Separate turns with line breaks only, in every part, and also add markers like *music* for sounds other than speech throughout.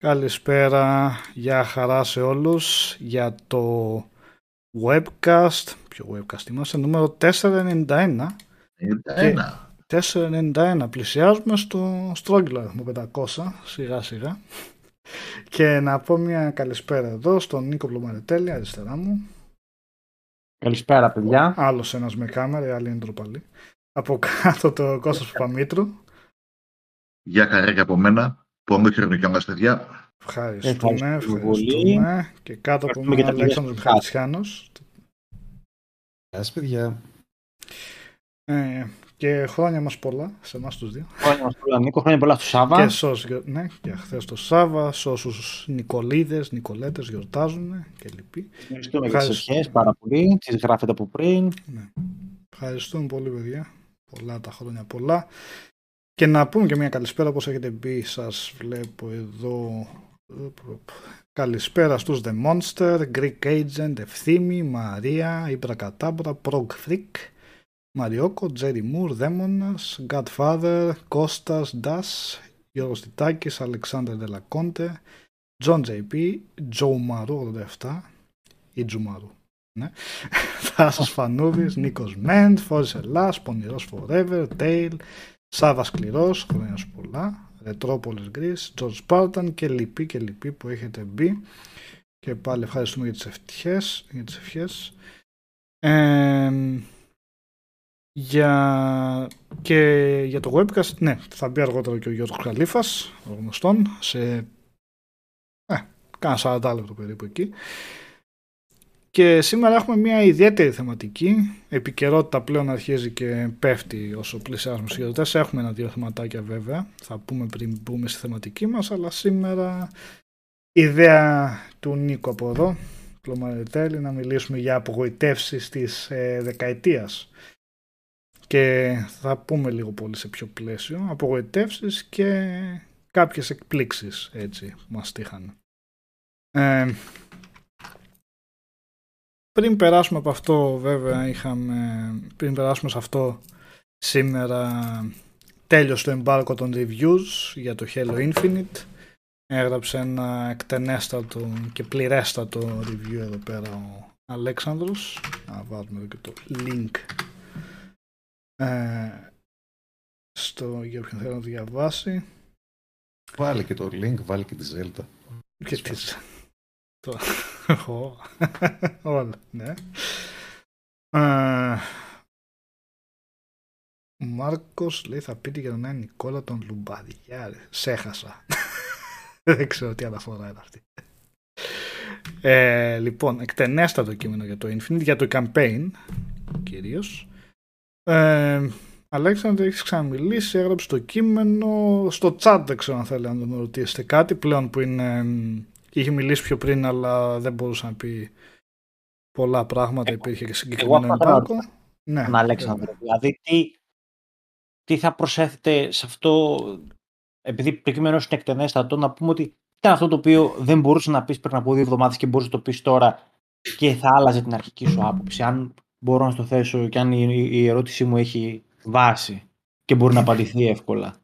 Καλησπέρα, για χαρά σε όλους για το webcast, ποιο webcast είμαστε, νούμερο 491.
91.
491, πλησιάζουμε στο στρόγγυλο αριθμό 500, σιγά σιγά. Και να πω μια καλησπέρα εδώ στον Νίκο Πλωμαριτέλη, αριστερά μου.
Καλησπέρα παιδιά.
Άλλος ένας με κάμερα, η άλλη είναι ντροπαλή. Από κάτω το Κώστας Παπαμήτρου.
Γεια χαρά και από μένα. Πόνο χρονικά μας παιδιά.
Ευχαριστούμε, ευχαριστούμε. Και κάτω από μένα Αλέξανδρος Μιχαλητσιάνος.
Γεια σας παιδιά.
Ε, και χρόνια μας πολλά σε εμάς τους δύο.
Χρόνια μας πολλά Νίκο, χρόνια πολλά στο Σάβα.
Και σως, ναι, και χθες το Σάβα, σε όσους Νικολίδες, Νικολέτες γιορτάζουν και λοιποί.
Ευχαριστούμε για τις ευχές πάρα πολύ, τις γράφετε από πριν.
Ναι. Ευχαριστούμε πολύ παιδιά, πολλά τα χρόνια πολλά. Και να πούμε και μια καλησπέρα όπως έχετε μπει, σας βλέπω εδώ. Καλησπέρα στους The Monster, Greek Agent, Ευθύμη, Μαρία, Ήμπρα Κατάμπρα, Prog Freak, Μαριόκο, Τζέρι Μουρ, Δέμονας, Godfather, Κώστας, Ντάς, Γιώργος Τιτάκης, Αλεξάνδρ Δελακόντε, Τζον JP, Τζοουμαρού 87 ή Τζουμαρού. Ναι. *laughs* Θάσος Φανούδης, Νίκος Μέντ, Φόρης Ελλάς, Πονηρός Forever, Τέιλ, Σάβα Σκληρός, χρόνια σου πολλά, Ρετρόπολης Γκρις, George Spartan και λοιποί και λοιποί που έχετε μπει. Και πάλι ευχαριστούμε για τις ευχές. Για τις ευχές. Ε, για... Και για το webcast, ναι, θα μπει αργότερα και ο Γιώργος Καλήφας, ο γνωστόν, σε ε, κάνα 40 λεπτό περίπου εκεί. Και σήμερα έχουμε μια ιδιαίτερη θεματική. Επικαιρότητα πλέον αρχίζει και πέφτει όσο πλησιάζουμε στους γιορτές. Έχουμε ένα-δύο θεματάκια βέβαια. Θα πούμε πριν μπούμε στη θεματική μας. Αλλά σήμερα ιδέα του Νίκο από εδώ, Πλωμαριτέλη, να μιλήσουμε για απογοητεύσεις της ε, δεκαετίας. Και θα πούμε λίγο πολύ σε ποιο πλαίσιο. Απογοητεύσεις και κάποιες εκπλήξεις έτσι μας τύχαν. Ε, πριν περάσουμε από αυτό βέβαια είχαμε, πριν περάσουμε σε αυτό σήμερα τέλειωσε το εμπάρκο των reviews για το Halo Infinite. Έγραψε ένα εκτενέστατο και πληρέστατο review εδώ πέρα ο Αλέξανδρος. Να βάλουμε εδώ και το link ε, στο για όποιον θέλει να διαβάσει.
Βάλε και το link, βάλε και τη Zelda.
Και τη το... *laughs* Όλα, ναι. Ο Μάρκος λέει θα πείτε για τον Νέα Νικόλα τον Λουμπαδιά. Σε έχασα. *laughs* Δεν ξέρω τι αναφορά είναι αυτή. Ε, λοιπόν, εκτενέστατο κείμενο για το Infinite, για το campaign κυρίως. Ε, Αλέξανδρο, έχεις ξαναμιλήσει, έγραψε το κείμενο στο chat, δεν ξέρω αν θέλει να τον ρωτήσετε κάτι, πλέον που είναι είχε μιλήσει πιο πριν, αλλά δεν μπορούσε να πει πολλά πράγματα. Υπήρχε και συγκεκριμένο εμπάρκο.
Ναι, Αλέξανδρο. Δηλαδή, τι, τι θα προσέθετε σε αυτό, επειδή το κείμενο είναι εκτενέστατο, να πούμε ότι ήταν αυτό το οποίο δεν μπορούσε να πεις πριν από δύο εβδομάδες και μπορούσε να το πεις τώρα και θα άλλαζε την αρχική σου άποψη. Αν μπορώ να το θέσω και αν η ερώτησή μου έχει βάση και μπορεί να απαντηθεί εύκολα.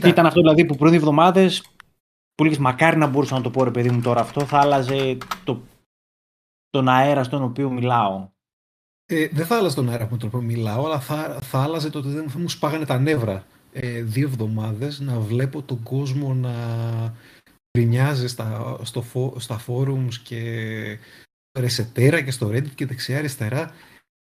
Τι ήταν αυτό δηλαδή που πριν δύο εβδομάδες που λέγεις μακάρι να μπορούσα να το πω ρε παιδί μου τώρα αυτό, θα άλλαζε το, τον αέρα στον οποίο μιλάω.
Ε, δεν θα άλλαζε τον αέρα με τον οποίο μιλάω, αλλά θα, θα άλλαζε το ότι δεν μου σπάγανε τα νεύρα. Ε, δύο εβδομάδες να βλέπω τον κόσμο να γκρινιάζει στα, στο, στα forums και ρεσετέρα και στο Reddit και δεξιά-αριστερά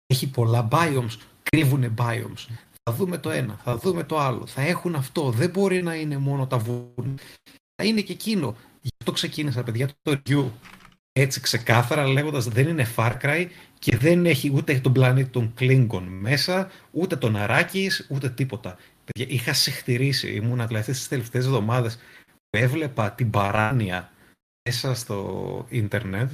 έχει πολλά biomes, κρύβουνε biomes. Θα δούμε το ένα, θα δούμε το άλλο, θα έχουν αυτό, δεν μπορεί να είναι μόνο τα βούρνα θα είναι και εκείνο. Γι' αυτό ξεκίνησα, παιδιά, το review έτσι ξεκάθαρα λέγοντας δεν είναι Far Cry και δεν έχει ούτε τον πλανήτη των Klingon μέσα, ούτε τον Αράκη, ούτε τίποτα. Παιδιά, είχα συχτηρίσει, ήμουν δηλαδή τις τελευταίες εβδομάδες που έβλεπα την παράνοια μέσα στο ίντερνετ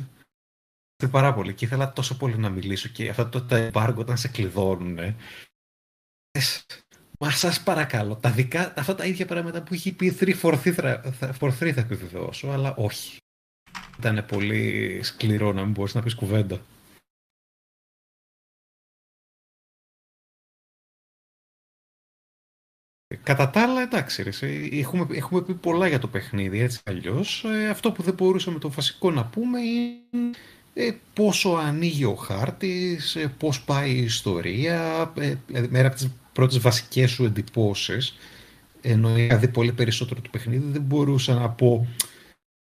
πάρα πολύ και ήθελα τόσο πολύ να μιλήσω και αυτό το embargo όταν σε κλειδώνουν Μα σας παρακαλώ, τα δικά, αυτά τα ίδια πράγματα που έχει πει 3 for 3 θα επιβεβαιώσω, αλλά όχι. Ήταν πολύ σκληρό να μην μπορείς να πεις κουβέντα. κατά τα άλλα, εντάξει, ρε, έχουμε, έχουμε πει πολλά για το παιχνίδι, έτσι αλλιώς. Ε, αυτό που δεν μπορούσαμε το βασικό να πούμε είναι ε, πόσο ανοίγει ο χάρτης, ε, πώς πάει η ιστορία, ε, δηλαδή μέρα από τις πρώτες βασικές σου εντυπώσεις, ενώ είχα δει πολύ περισσότερο το παιχνίδι, δεν μπορούσα να πω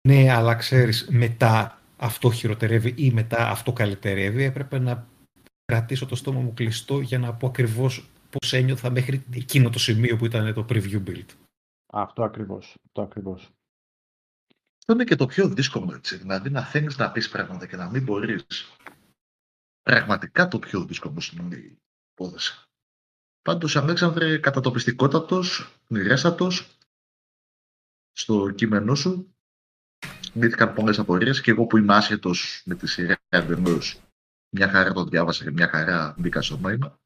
ναι, αλλά ξέρεις, μετά αυτό χειροτερεύει ή μετά αυτό καλυτερεύει. Έπρεπε να κρατήσω το στόμα μου κλειστό για να πω ακριβώς πώς ένιωθα μέχρι εκείνο το σημείο που ήταν το preview build.
Αυτό ακριβώς. Αυτό ακριβώς.
Αυτό είναι και το πιο δύσκολο, έτσι. Δηλαδή να θέλεις να πεις πράγματα και να μην μπορείς. Πραγματικά το πιο δύσκολο είναι η υπόθεση. Πάντως, Αλέξανδρε, κατά το πιστικότατος, στο κείμενό σου, λύθηκαν πολλές απορίες και εγώ που είμαι άσχετος με τη σειρά εντελώ. Μια χαρά το διάβασα και μια χαρά μπήκα στο νόημα.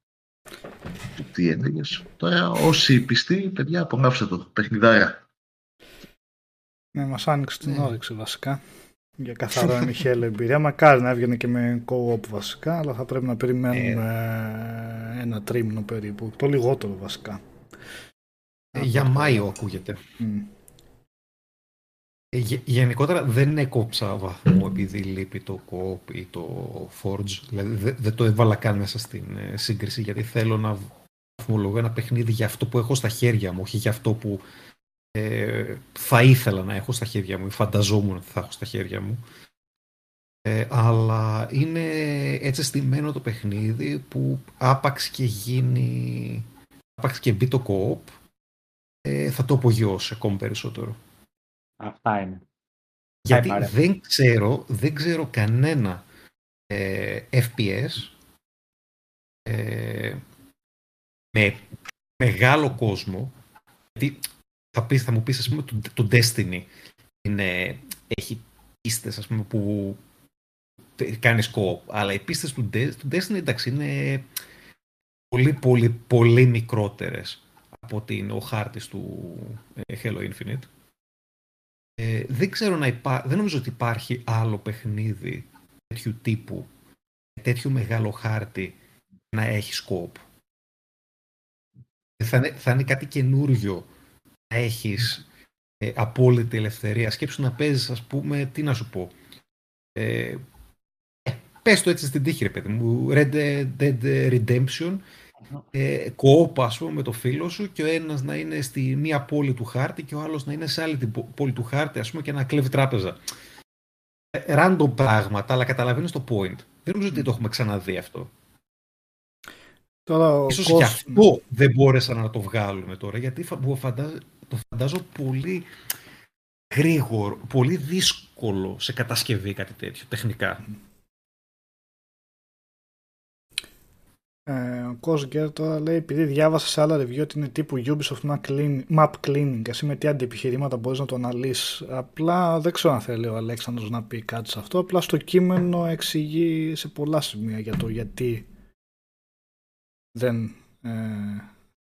Τι έλεγες; Τώρα, όσοι πιστοί, παιδιά, απολαύστε το. Παιχνιδάρα.
Ναι, μας άνοιξε την ναι. όρεξη βασικά. Για καθαρό ενηχέλα εμπειρία. Μακάρι να έβγαινε και με co-op βασικά, αλλά θα πρέπει να περιμένουμε ε. ένα τρίμηνο περίπου. Το λιγότερο βασικά.
Ε, για Μάιο ακούγεται. Mm. Ε, γενικότερα δεν έκοψα βαθμό επειδή λείπει το co-op ή το Forge. Δηλαδή δεν το έβαλα καν μέσα στην σύγκριση γιατί θέλω να βαθμολογώ ένα παιχνίδι για αυτό που έχω στα χέρια μου, όχι για αυτό που ε, θα ήθελα να έχω στα χέρια μου ή φανταζόμουν ότι θα έχω στα χέρια μου. Ε, αλλά είναι έτσι στημένο το παιχνίδι που άπαξ και γίνει άπαξ και μπει το co-op ε, θα το απογειώσει ακόμη περισσότερο.
Αυτά είναι.
Γιατί δεν ξέρω, δεν ξέρω κανένα ε, FPS ε, με μεγάλο κόσμο γιατί θα, πεις, θα μου πεις, ας πούμε, το, το Destiny είναι, έχει πίστες, ας πούμε, που κάνεις σκοπ. Αλλά οι πίστες του, του Destiny, εντάξει, είναι πολύ, πολύ, πολύ μικρότερες από ότι είναι ο χάρτης του ε, Halo Infinite. Ε, δεν ξέρω να υπά... δεν νομίζω ότι υπάρχει άλλο παιχνίδι τέτοιου τύπου, τέτοιο μεγάλο χάρτη να έχει σκοπ. Θα είναι, θα είναι κάτι καινούριο έχεις ε, απόλυτη ελευθερία. Σκέψου να παίζεις, ας πούμε, τι να σου πω. Ε, ε πες το έτσι στην τύχη, ρε παιδί μου. Red Dead Redemption, ε, κοόπα, ας πούμε, με το φίλο σου και ο ένας να είναι στη μία πόλη του χάρτη και ο άλλος να είναι σε άλλη την πόλη του χάρτη, ας πούμε, και να κλέβει τράπεζα. Ε, random πράγματα, αλλά καταλαβαίνεις το point. Δεν νομίζω ότι το έχουμε ξαναδεί αυτό. Τώρα, Ίσως γι' αυτό δεν μπόρεσαν να το βγάλουμε τώρα, γιατί φαντάζομαι το φαντάζω πολύ γρήγορο, πολύ δύσκολο σε κατασκευή κάτι τέτοιο, τεχνικά.
Ε, ο Κόσγκερ τώρα λέει επειδή διάβασα σε άλλα review ότι είναι τύπου Ubisoft map cleaning εσύ με τι αντιεπιχειρήματα μπορείς να το αναλύσεις απλά δεν ξέρω αν θέλει ο Αλέξανδρος να πει κάτι σε αυτό απλά στο κείμενο εξηγεί σε πολλά σημεία για το γιατί δεν ε,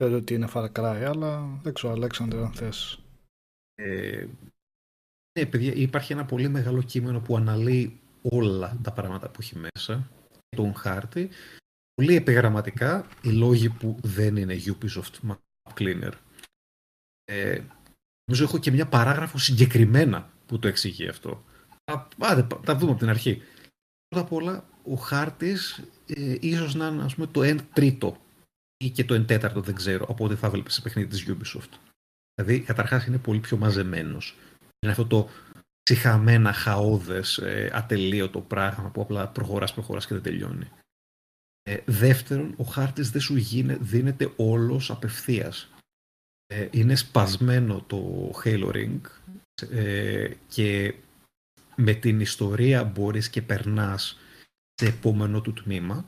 Θεωρώ ότι είναι Far Cry, αλλά δεν ξέρω, Αλέξανδρο, αν θες.
Ε, ναι, παιδιά, υπάρχει ένα πολύ μεγάλο κείμενο που αναλύει όλα τα πράγματα που έχει μέσα, τον χάρτη. Πολύ επιγραμματικά, οι λόγοι που δεν είναι Ubisoft Map Cleaner. Ε, νομίζω έχω και μια παράγραφο συγκεκριμένα που το εξηγεί αυτό. Άντε, τα δούμε από την αρχή. Πρώτα απ' όλα, ο χάρτης ε, ίσως να είναι ας πούμε, το 1 τρίτο ή και το εν τέταρτο δεν ξέρω από ό,τι θα βλέπεις σε παιχνίδι της Ubisoft. Δηλαδή, καταρχάς είναι πολύ πιο μαζεμένος. Είναι αυτό το ψυχαμένα, χαόδες, ε, ατελείωτο πράγμα που απλά προχωράς, προχωράς και δεν τελειώνει. Ε, δεύτερον, ο χάρτης δεν σου γίνε, δίνεται όλος απευθείας. Ε, είναι σπασμένο το Halo Ring ε, και με την ιστορία μπορείς και περνάς σε επόμενο του τμήμα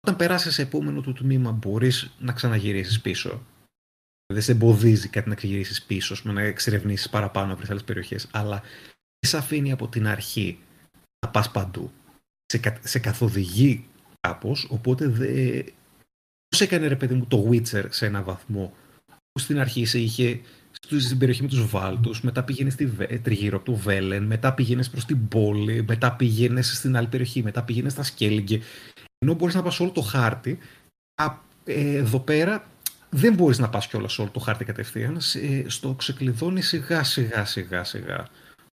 όταν περάσεις σε επόμενο του τμήμα, μπορείς να ξαναγυρίσεις πίσω. Δεν σε εμποδίζει κάτι να ξεγυρίσεις πίσω, να εξερευνήσεις παραπάνω από άλλες περιοχές. Αλλά σε αφήνει από την αρχή να πας παντού. Σε, σε καθοδηγεί κάπως, οπότε δε... Πώς έκανε ρε παιδί μου το Witcher σε ένα βαθμό, που στην αρχή σε είχε στην περιοχή με τους Βάλτους, μετά πήγαινες στη, τριγύρω από το Βέλεν, μετά πήγαινες προς την πόλη, μετά πήγαινες στην άλλη περιοχή, μετά πήγαινες στα Σκέλιγκε. Ενώ μπορείς να πας όλο το χάρτη, ε, εδώ πέρα δεν μπορείς να πας κιόλας όλο το χάρτη κατευθείαν, στο ξεκλειδώνει σιγά σιγά σιγά σιγά.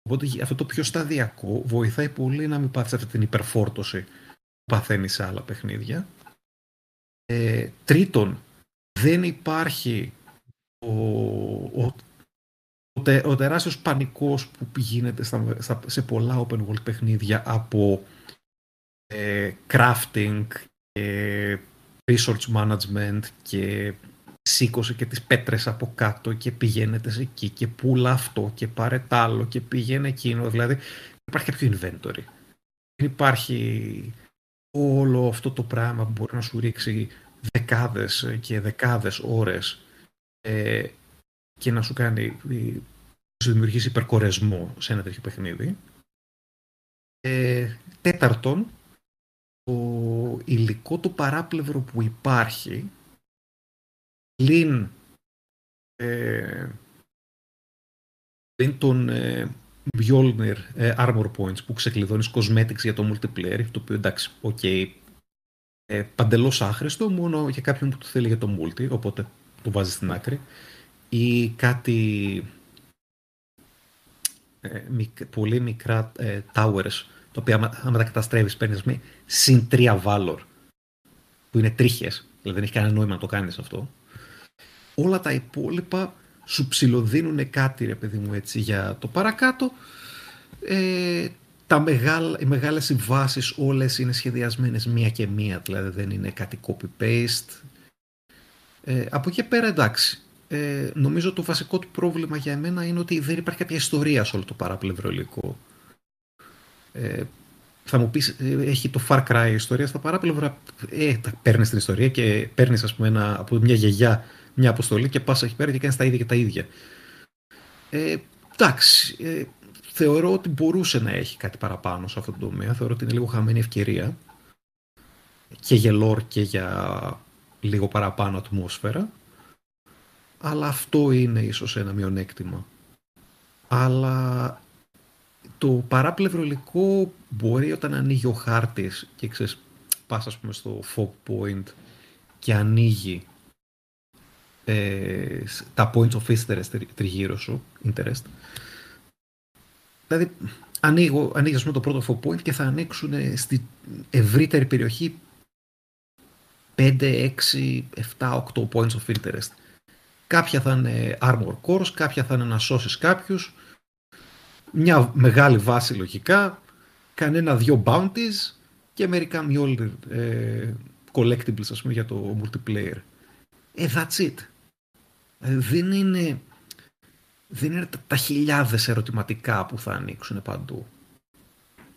Οπότε αυτό το πιο σταδιακό βοηθάει πολύ να μην πάθεις αυτή την υπερφόρτωση που παθαίνεις σε άλλα παιχνίδια. Ε, τρίτον, δεν υπάρχει ο, ο, ο, τε, ο τεράστιος πανικός που γίνεται στα, σε πολλά open world παιχνίδια από ε, crafting και resource management και σήκωσε και τις πέτρες από κάτω και πηγαίνετε σε εκεί και πουλά αυτό και πάρε τ' άλλο και πήγαινε εκείνο. Δηλαδή υπάρχει κάποιο inventory. Δεν υπάρχει όλο αυτό το πράγμα που μπορεί να σου ρίξει δεκάδες και δεκάδες ώρες ε, και να σου κάνει να σου δημιουργήσει υπερκορεσμό σε ένα τέτοιο παιχνίδι. Ε, τέταρτον, το υλικό το παράπλευρο που υπάρχει πλην ε, τον ε, Mjolnir ε, Armor Points που ξεκλειδώνεις cosmetics για το multiplayer, το οποίο εντάξει, OK, okay, ε, παντελώς άχρηστο, μόνο για κάποιον που το θέλει για το multi, οπότε το βάζεις στην άκρη, ή κάτι ε, πολύ μικρά ε, towers, τα οποία άμα, τα καταστρέφεις παίρνεις με συν 3 valor, που είναι τρίχες, δηλαδή δεν έχει κανένα νόημα να το κάνεις αυτό. Όλα τα υπόλοιπα σου ψιλοδίνουν κάτι ρε παιδί μου έτσι για το παρακάτω. Ε, τα μεγάλα, οι μεγάλες συμβάσεις όλες είναι σχεδιασμένες μία και μία δηλαδή δεν είναι κάτι copy-paste. Ε, από εκεί πέρα εντάξει. Ε, νομίζω το βασικό του πρόβλημα για μένα είναι ότι δεν υπάρχει κάποια ιστορία σε όλο το παράπλευρο υλικό ε, θα μου πεις, ε, έχει το Far Cry ιστορία στα παράπλευρα, ε, τα παίρνεις την ιστορία και παίρνεις ας πούμε ένα, από μια γιαγιά μια αποστολή και πας εκεί πέρα και κάνεις τα ίδια και τα ίδια. Ε, εντάξει, ε, θεωρώ ότι μπορούσε να έχει κάτι παραπάνω σε αυτό το τομέα. Θεωρώ ότι είναι λίγο χαμένη ευκαιρία και για lore και για λίγο παραπάνω ατμόσφαιρα. Αλλά αυτό είναι ίσως ένα μειονέκτημα. Αλλά το παράπλευρο υλικό μπορεί όταν ανοίγει ο χάρτης και ξέρεις, πας ας πούμε στο fog point και ανοίγει ε, τα points of interest τριγύρω σου, interest. Δηλαδή, ανοίγω, ανοίγεις πούμε, το πρώτο four point και θα ανοίξουν στη ευρύτερη περιοχή 5, 6, 7, 8 points of interest. Κάποια θα είναι armor cores, κάποια θα είναι να σώσεις κάποιους, μια μεγάλη βάση λογικά, κανένα δυο bounties και μερικά μειόλοι ε, collectibles ας πούμε για το multiplayer. Ε, that's it. Ε, δεν είναι, δεν είναι τα, τα χιλιάδες ερωτηματικά που θα ανοίξουν παντού.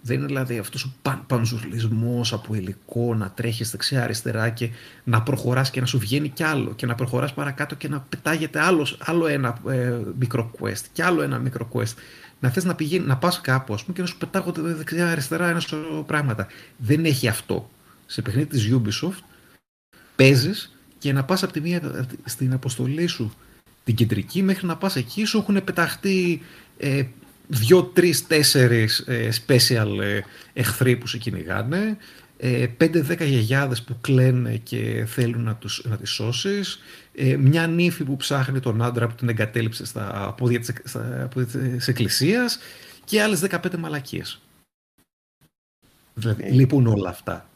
Δεν είναι δηλαδή αυτός ο παν, πανζουλισμός από υλικό να τρέχεις δεξιά αριστερά και να προχωράς και να σου βγαίνει κι άλλο και να προχωράς παρακάτω και να πετάγεται άλλος, άλλο ένα ε, μικρό quest και άλλο ένα μικρό quest. Να θες να, πηγαίνει, να πας κάπου ας πούμε, και να σου πετάγονται δεξιά αριστερά ένα σωρό πράγματα. Δεν έχει αυτό. Σε παιχνίδι της Ubisoft παίζεις και να πας από τη μία στην αποστολή σου την κεντρική μέχρι να πας εκεί σου έχουν πεταχτεί ε, δύο, τρεις, τέσσερις ε, special ε, εχθροί που σε κυνηγάνε ε, πέντε, δέκα γιαγιάδες που κλαίνε και θέλουν να, τους, να τις σώσεις ε, μια νύφη που ψάχνει τον άντρα που την εγκατέλειψε στα πόδια της, στα πόδια της εκκλησίας και άλλες 15 μαλακίες. Δηλαδή, λείπουν όλα αυτά.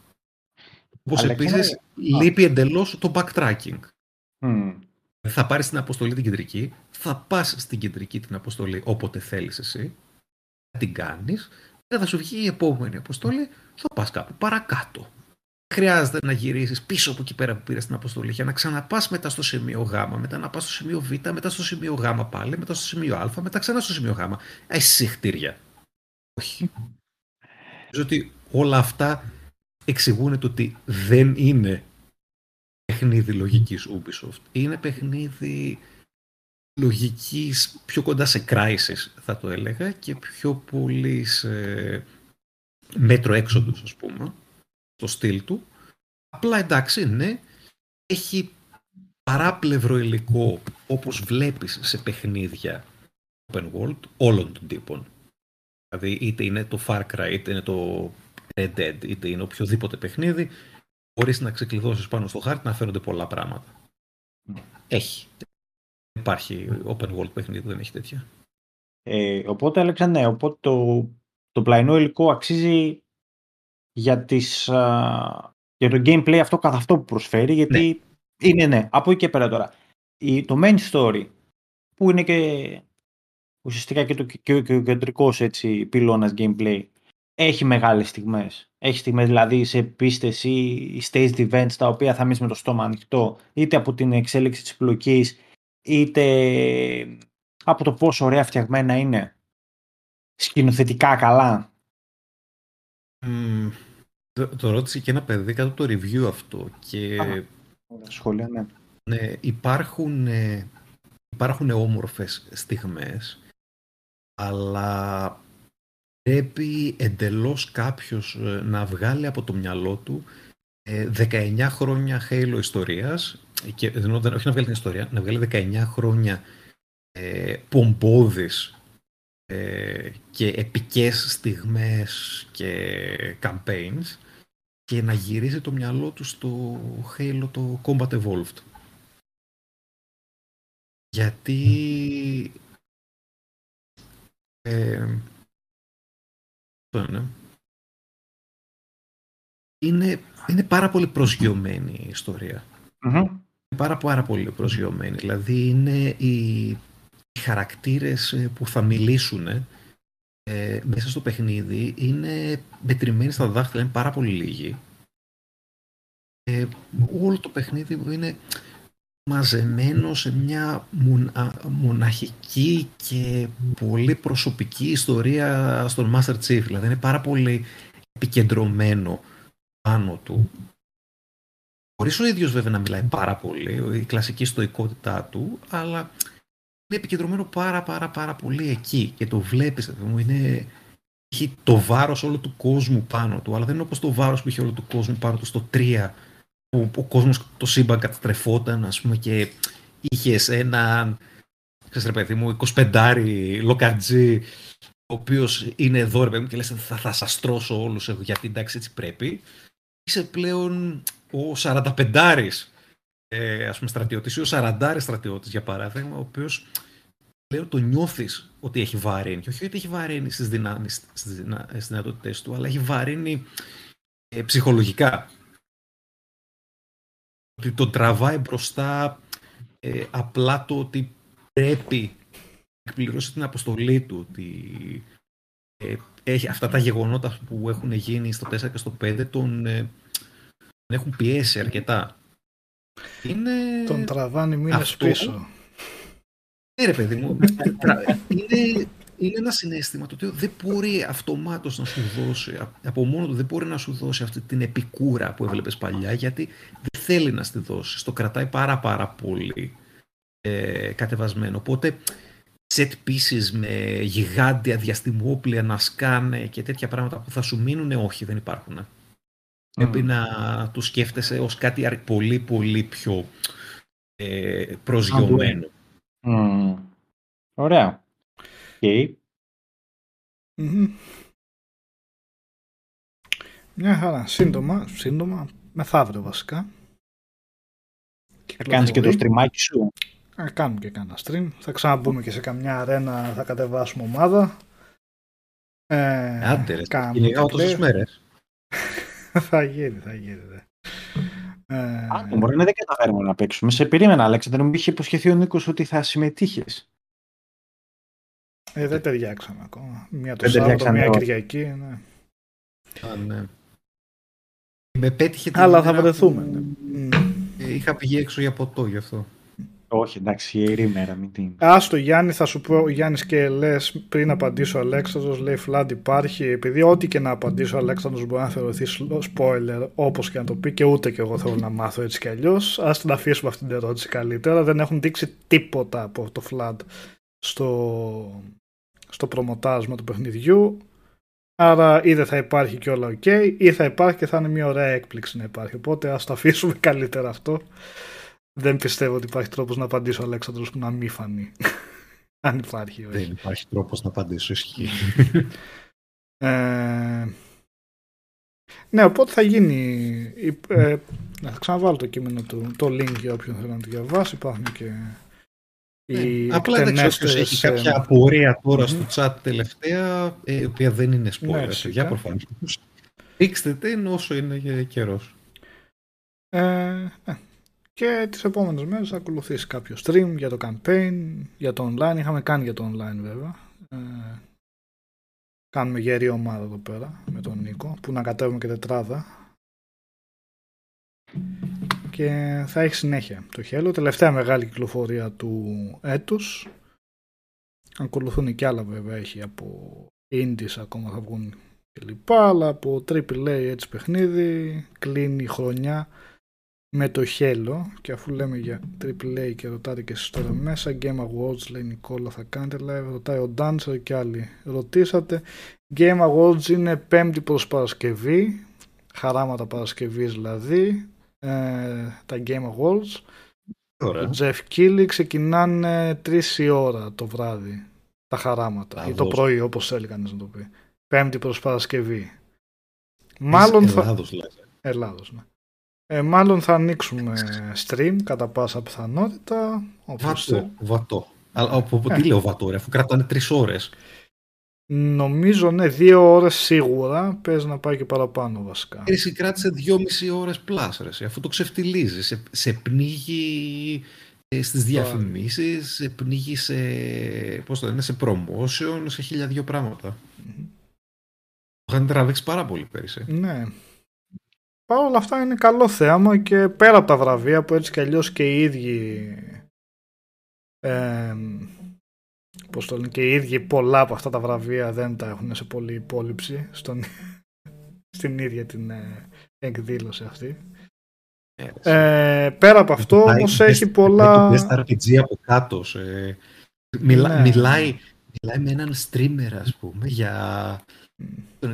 Όπως επίσης λείπει εντελώς το backtracking. Mm. Θα πάρεις την αποστολή την κεντρική, θα πας στην κεντρική την αποστολή όποτε θέλεις εσύ, θα την κάνεις, θα σου βγει η επόμενη αποστολή, θα πας κάπου παρακάτω. Χρειάζεται να γυρίσεις πίσω από εκεί πέρα που πήρες την αποστολή για να ξαναπάς μετά στο σημείο Γ, μετά να πας στο σημείο Β, μετά στο σημείο Γ πάλι, μετά στο σημείο Α, μετά ξανά στο σημείο Γ. Εσύ χτίρια. Όχι. Νομίζω ότι όλα αυτά εξηγούν το ότι δεν είναι παιχνίδι λογικής Ubisoft. Είναι παιχνίδι λογικής πιο κοντά σε crisis θα το έλεγα και πιο πολύ σε μέτρο έξοδος ας πούμε το στυλ του. Απλά εντάξει ναι έχει παράπλευρο υλικό όπως βλέπεις σε παιχνίδια open world όλων των τύπων. Δηλαδή είτε είναι το Far Cry είτε είναι το Red Dead, είτε είναι οποιοδήποτε παιχνίδι, μπορείς να ξεκλειδώσεις πάνω στο χάρτη να φαίνονται πολλά πράγματα. Έχει. Υπάρχει open world παιχνίδι που δεν έχει τέτοια.
Ε, οπότε έλεγξα ναι, οπότε το, το πλαϊνό υλικό αξίζει για, τις, για το gameplay αυτό καθ' αυτό που προσφέρει, γιατί ναι. είναι ναι, από εκεί και πέρα τώρα. Η, το main story, που είναι και ουσιαστικά και, το, και, και ο κεντρικός πυλώνας gameplay, έχει μεγάλες στιγμές. Έχει στιγμές δηλαδή σε πίστες ή staged events τα οποία θα μείνεις με το στόμα ανοιχτό είτε από την εξέλιξη της πλοκής είτε από το πόσο ωραία φτιαγμένα είναι σκηνοθετικά καλά.
Mm, το, το ρώτησε και ένα παιδί κάτω από το review αυτό και
σχόλια, ναι.
ναι υπάρχουν, ε, υπάρχουν όμορφες στιγμές αλλά πρέπει εντελώς κάποιος ε, να βγάλει από το μυαλό του 19 ε, χρόνια Halo ιστορίας και, όχι να βγάλει την ιστορία, να βγάλει 19 χρόνια ε, πομπόδης ε, και επικές στιγμές και campaigns και να γυρίσει το μυαλό του στο Halo το Combat Evolved. Γιατί ε, είναι. Είναι, είναι πάρα πολύ προσγειωμένη η ιστορία. Mm-hmm. Πάρα πάρα πολύ προσγειωμένη. Δηλαδή είναι οι, οι χαρακτήρες ε, που θα μιλήσουν ε, μέσα στο παιχνίδι είναι μετρημένοι στα δάχτυλα, είναι πάρα πολύ λίγοι. Ε, όλο το παιχνίδι είναι μαζεμένο σε μια μοναχική και πολύ προσωπική ιστορία στον Master Chief. Δηλαδή είναι πάρα πολύ επικεντρωμένο πάνω του. Χωρίς ο ίδιος βέβαια να μιλάει πάρα πολύ, η κλασική στοικότητά του, αλλά είναι επικεντρωμένο πάρα πάρα πάρα πολύ εκεί και το βλέπεις, μου είναι... Έχει το βάρος όλο του κόσμου πάνω του, αλλά δεν είναι όπως το βάρος που έχει όλο του κόσμου πάνω του στο 3 που ο κόσμος, το σύμπαν καταστρεφόταν, ας πούμε, και είχες έναν, ξέρεις ρε παιδί μου, 25 λοκατζή, ο οποίος είναι εδώ, ρε παιδί μου, και λες θα, θα σας τρώσω όλους γιατί εντάξει έτσι πρέπει. Είσαι πλέον ο 45 ε, ας πούμε στρατιώτης ή ο 40 στρατιώτης για παράδειγμα, ο οποίος πλέον το νιώθεις ότι έχει βαρύνει. Και όχι ότι έχει βαρύνει στις δυνάμεις, στις δυνατότητες του, αλλά έχει βαρύνει ε, ψυχολογικά ότι τον τραβάει μπροστά ε, απλά το ότι πρέπει να εκπληρώσει την αποστολή του, ότι ε, έχει αυτά τα γεγονότα που έχουν γίνει στο 4 και στο 5 τον, ε, έχουν πιέσει αρκετά.
Είναι... Τον τραβάνει μήνες πίσω.
Ναι ρε παιδί μου, είναι, είναι ένα συνέστημα το οποίο δεν μπορεί αυτομάτως να σου δώσει, από μόνο του δεν μπορεί να σου δώσει αυτή την επικούρα που έβλεπες παλιά, γιατί δεν θέλει να στη δώσει. Το κρατάει πάρα πάρα πολύ ε, κατεβασμένο. Οπότε, set pieces με γιγάντια διαστημόπλια να σκάνε και τέτοια πράγματα που θα σου μείνουν, όχι, δεν υπάρχουν. Mm. Πρέπει να του σκέφτεσαι ως κάτι πολύ πολύ πιο ε, προσγειωμένο.
Mm. Ωραία. Okay.
Μια χαρά. Σύντομα, σύντομα, μεθαύριο βασικά.
Θα κάνεις και το streamάκι σου;
Θα κάνουμε και κάνα stream. Θα ξαναμπούμε και σε καμιά αρένα, θα κατεβάσουμε ομάδα.
Ε, Άντε ρε, κυνηγάω τόσες μέρες. *laughs* *laughs*
θα γίνει, θα γίνει. Δε.
Ε... Άντε, μπορεί να δεν καταφέρουμε να παίξουμε. Σε περίμενα, Αλέξανδρο, μου είχε υποσχεθεί ο Νίκος ότι θα συμμετείχες.
Ε, δεν ταιριάξαμε ακόμα. Μία το Σάββατο, μία Κυριακή. Ναι.
Α, ναι. Με πέτυχε
την Αλλά θα βρεθούμε. Ναι.
Ε, είχα πηγεί έξω για ποτό γι' αυτό.
Όχι, εντάξει, η μέρα, μην την.
Άστο Γιάννη, θα σου πω, ο Γιάννης και λες πριν απαντήσω ο Αλέξανδρος, λέει φλάντ υπάρχει. Επειδή ό,τι και να απαντήσω ο Αλέξανδρος μπορεί να θεωρηθεί spoiler, όπως και να το πει, και ούτε και εγώ θέλω να μάθω έτσι κι αλλιώς. Α την αφήσουμε αυτή την ερώτηση καλύτερα. Δεν έχουν δείξει τίποτα από το φλάντ στο, στο προμοτάσμα του παιχνιδιού. Άρα ή δεν θα υπάρχει και όλα ok, ή θα υπάρχει και θα είναι μια ωραία έκπληξη να υπάρχει. Οπότε ας το αφήσουμε καλύτερα αυτό. Δεν πιστεύω ότι υπάρχει τρόπος να απαντήσω ο Αλέξανδρος που να μην φανεί. *laughs* Αν υπάρχει.
Όχι. Δεν υπάρχει τρόπος να απαντήσω, ισχύει.
ε, Ναι, οπότε θα γίνει. Ε, θα ξαναβάλω το κείμενο του, το link για όποιον θέλει να το διαβάσει. Υπάρχουν και
οι ναι, Απλά δεν ξέρω έχει κάποια απορία τώρα στο chat τελευταία, ε, η οποία δεν είναι spoiler. Ναι, για προφανώς. Ρίξτε την όσο είναι καιρός.
Ε, ναι. Και τις επόμενες μέρες θα ακολουθήσει κάποιο stream για το campaign, για το online. Είχαμε κάνει για το online βέβαια. Ε, κάνουμε γερή ομάδα εδώ πέρα με τον Νίκο, που να κατέβουμε και τετράδα. Και θα έχει συνέχεια το χέλο. Τελευταία μεγάλη κυκλοφορία του έτους. Ακολουθούν και άλλα βέβαια έχει από indies ακόμα θα βγουν και λοιπά, αλλά από AAA έτσι παιχνίδι κλείνει η χρονιά με το χέλο και αφού λέμε για AAA και ρωτάτε και εσείς τώρα μέσα Game Awards λέει Νικόλα θα κάνετε live ρωτάει ο Dancer και άλλοι. Ρωτήσατε Game Awards είναι πέμπτη προς Παρασκευή χαράματα Παρασκευής δηλαδή ε, τα Game Awards. Ωραία. το Jeff Keighley ξεκινάνε 3 η ώρα το βράδυ τα χαράματα ή το πρωί όπως έλεγαν να το πει. Πέμπτη προς Παρασκευή. Μάλλον
Ελλάδος, θα...
Ελλάδος, ναι. Ε, μάλλον θα ανοίξουμε stream κατά πάσα πιθανότητα.
Βατό, βατό. Αλλά από ε. τι λέω βατό, ρε, αφού κρατάνε τρεις ώρες.
Νομίζω ναι, δύο ώρες σίγουρα. Πες να πάει και παραπάνω βασικά.
Εσύ κράτησε δυόμιση ώρες πλάς, ρε, αφού το ξεφτιλίζει. Σε, σε πνίγει ε, στις διαφημίσεις, σε πνίγει σε, πώς το λένε, σε promotion, σε χίλια δύο πράγματα. Mm-hmm. Το είχαν τραβήξει πάρα πολύ πέρυσι.
Ναι. Παρ' όλα αυτά είναι καλό θέαμα και πέρα από τα βραβεία που έτσι κι αλλιώς και οι ίδιοι ε, πώς το λένε, και οι ίδιοι πολλά από αυτά τα βραβεία δεν τα έχουν σε πολύ υπόλοιψη στον, *laughs* στην ίδια την ε, εκδήλωση αυτή. Ε, πέρα από αυτό όμως έχει πολλά...
Το Best RPG από κάτω. Σε... Μιλά, ναι. μιλάει, μιλάει με έναν streamer ας πούμε για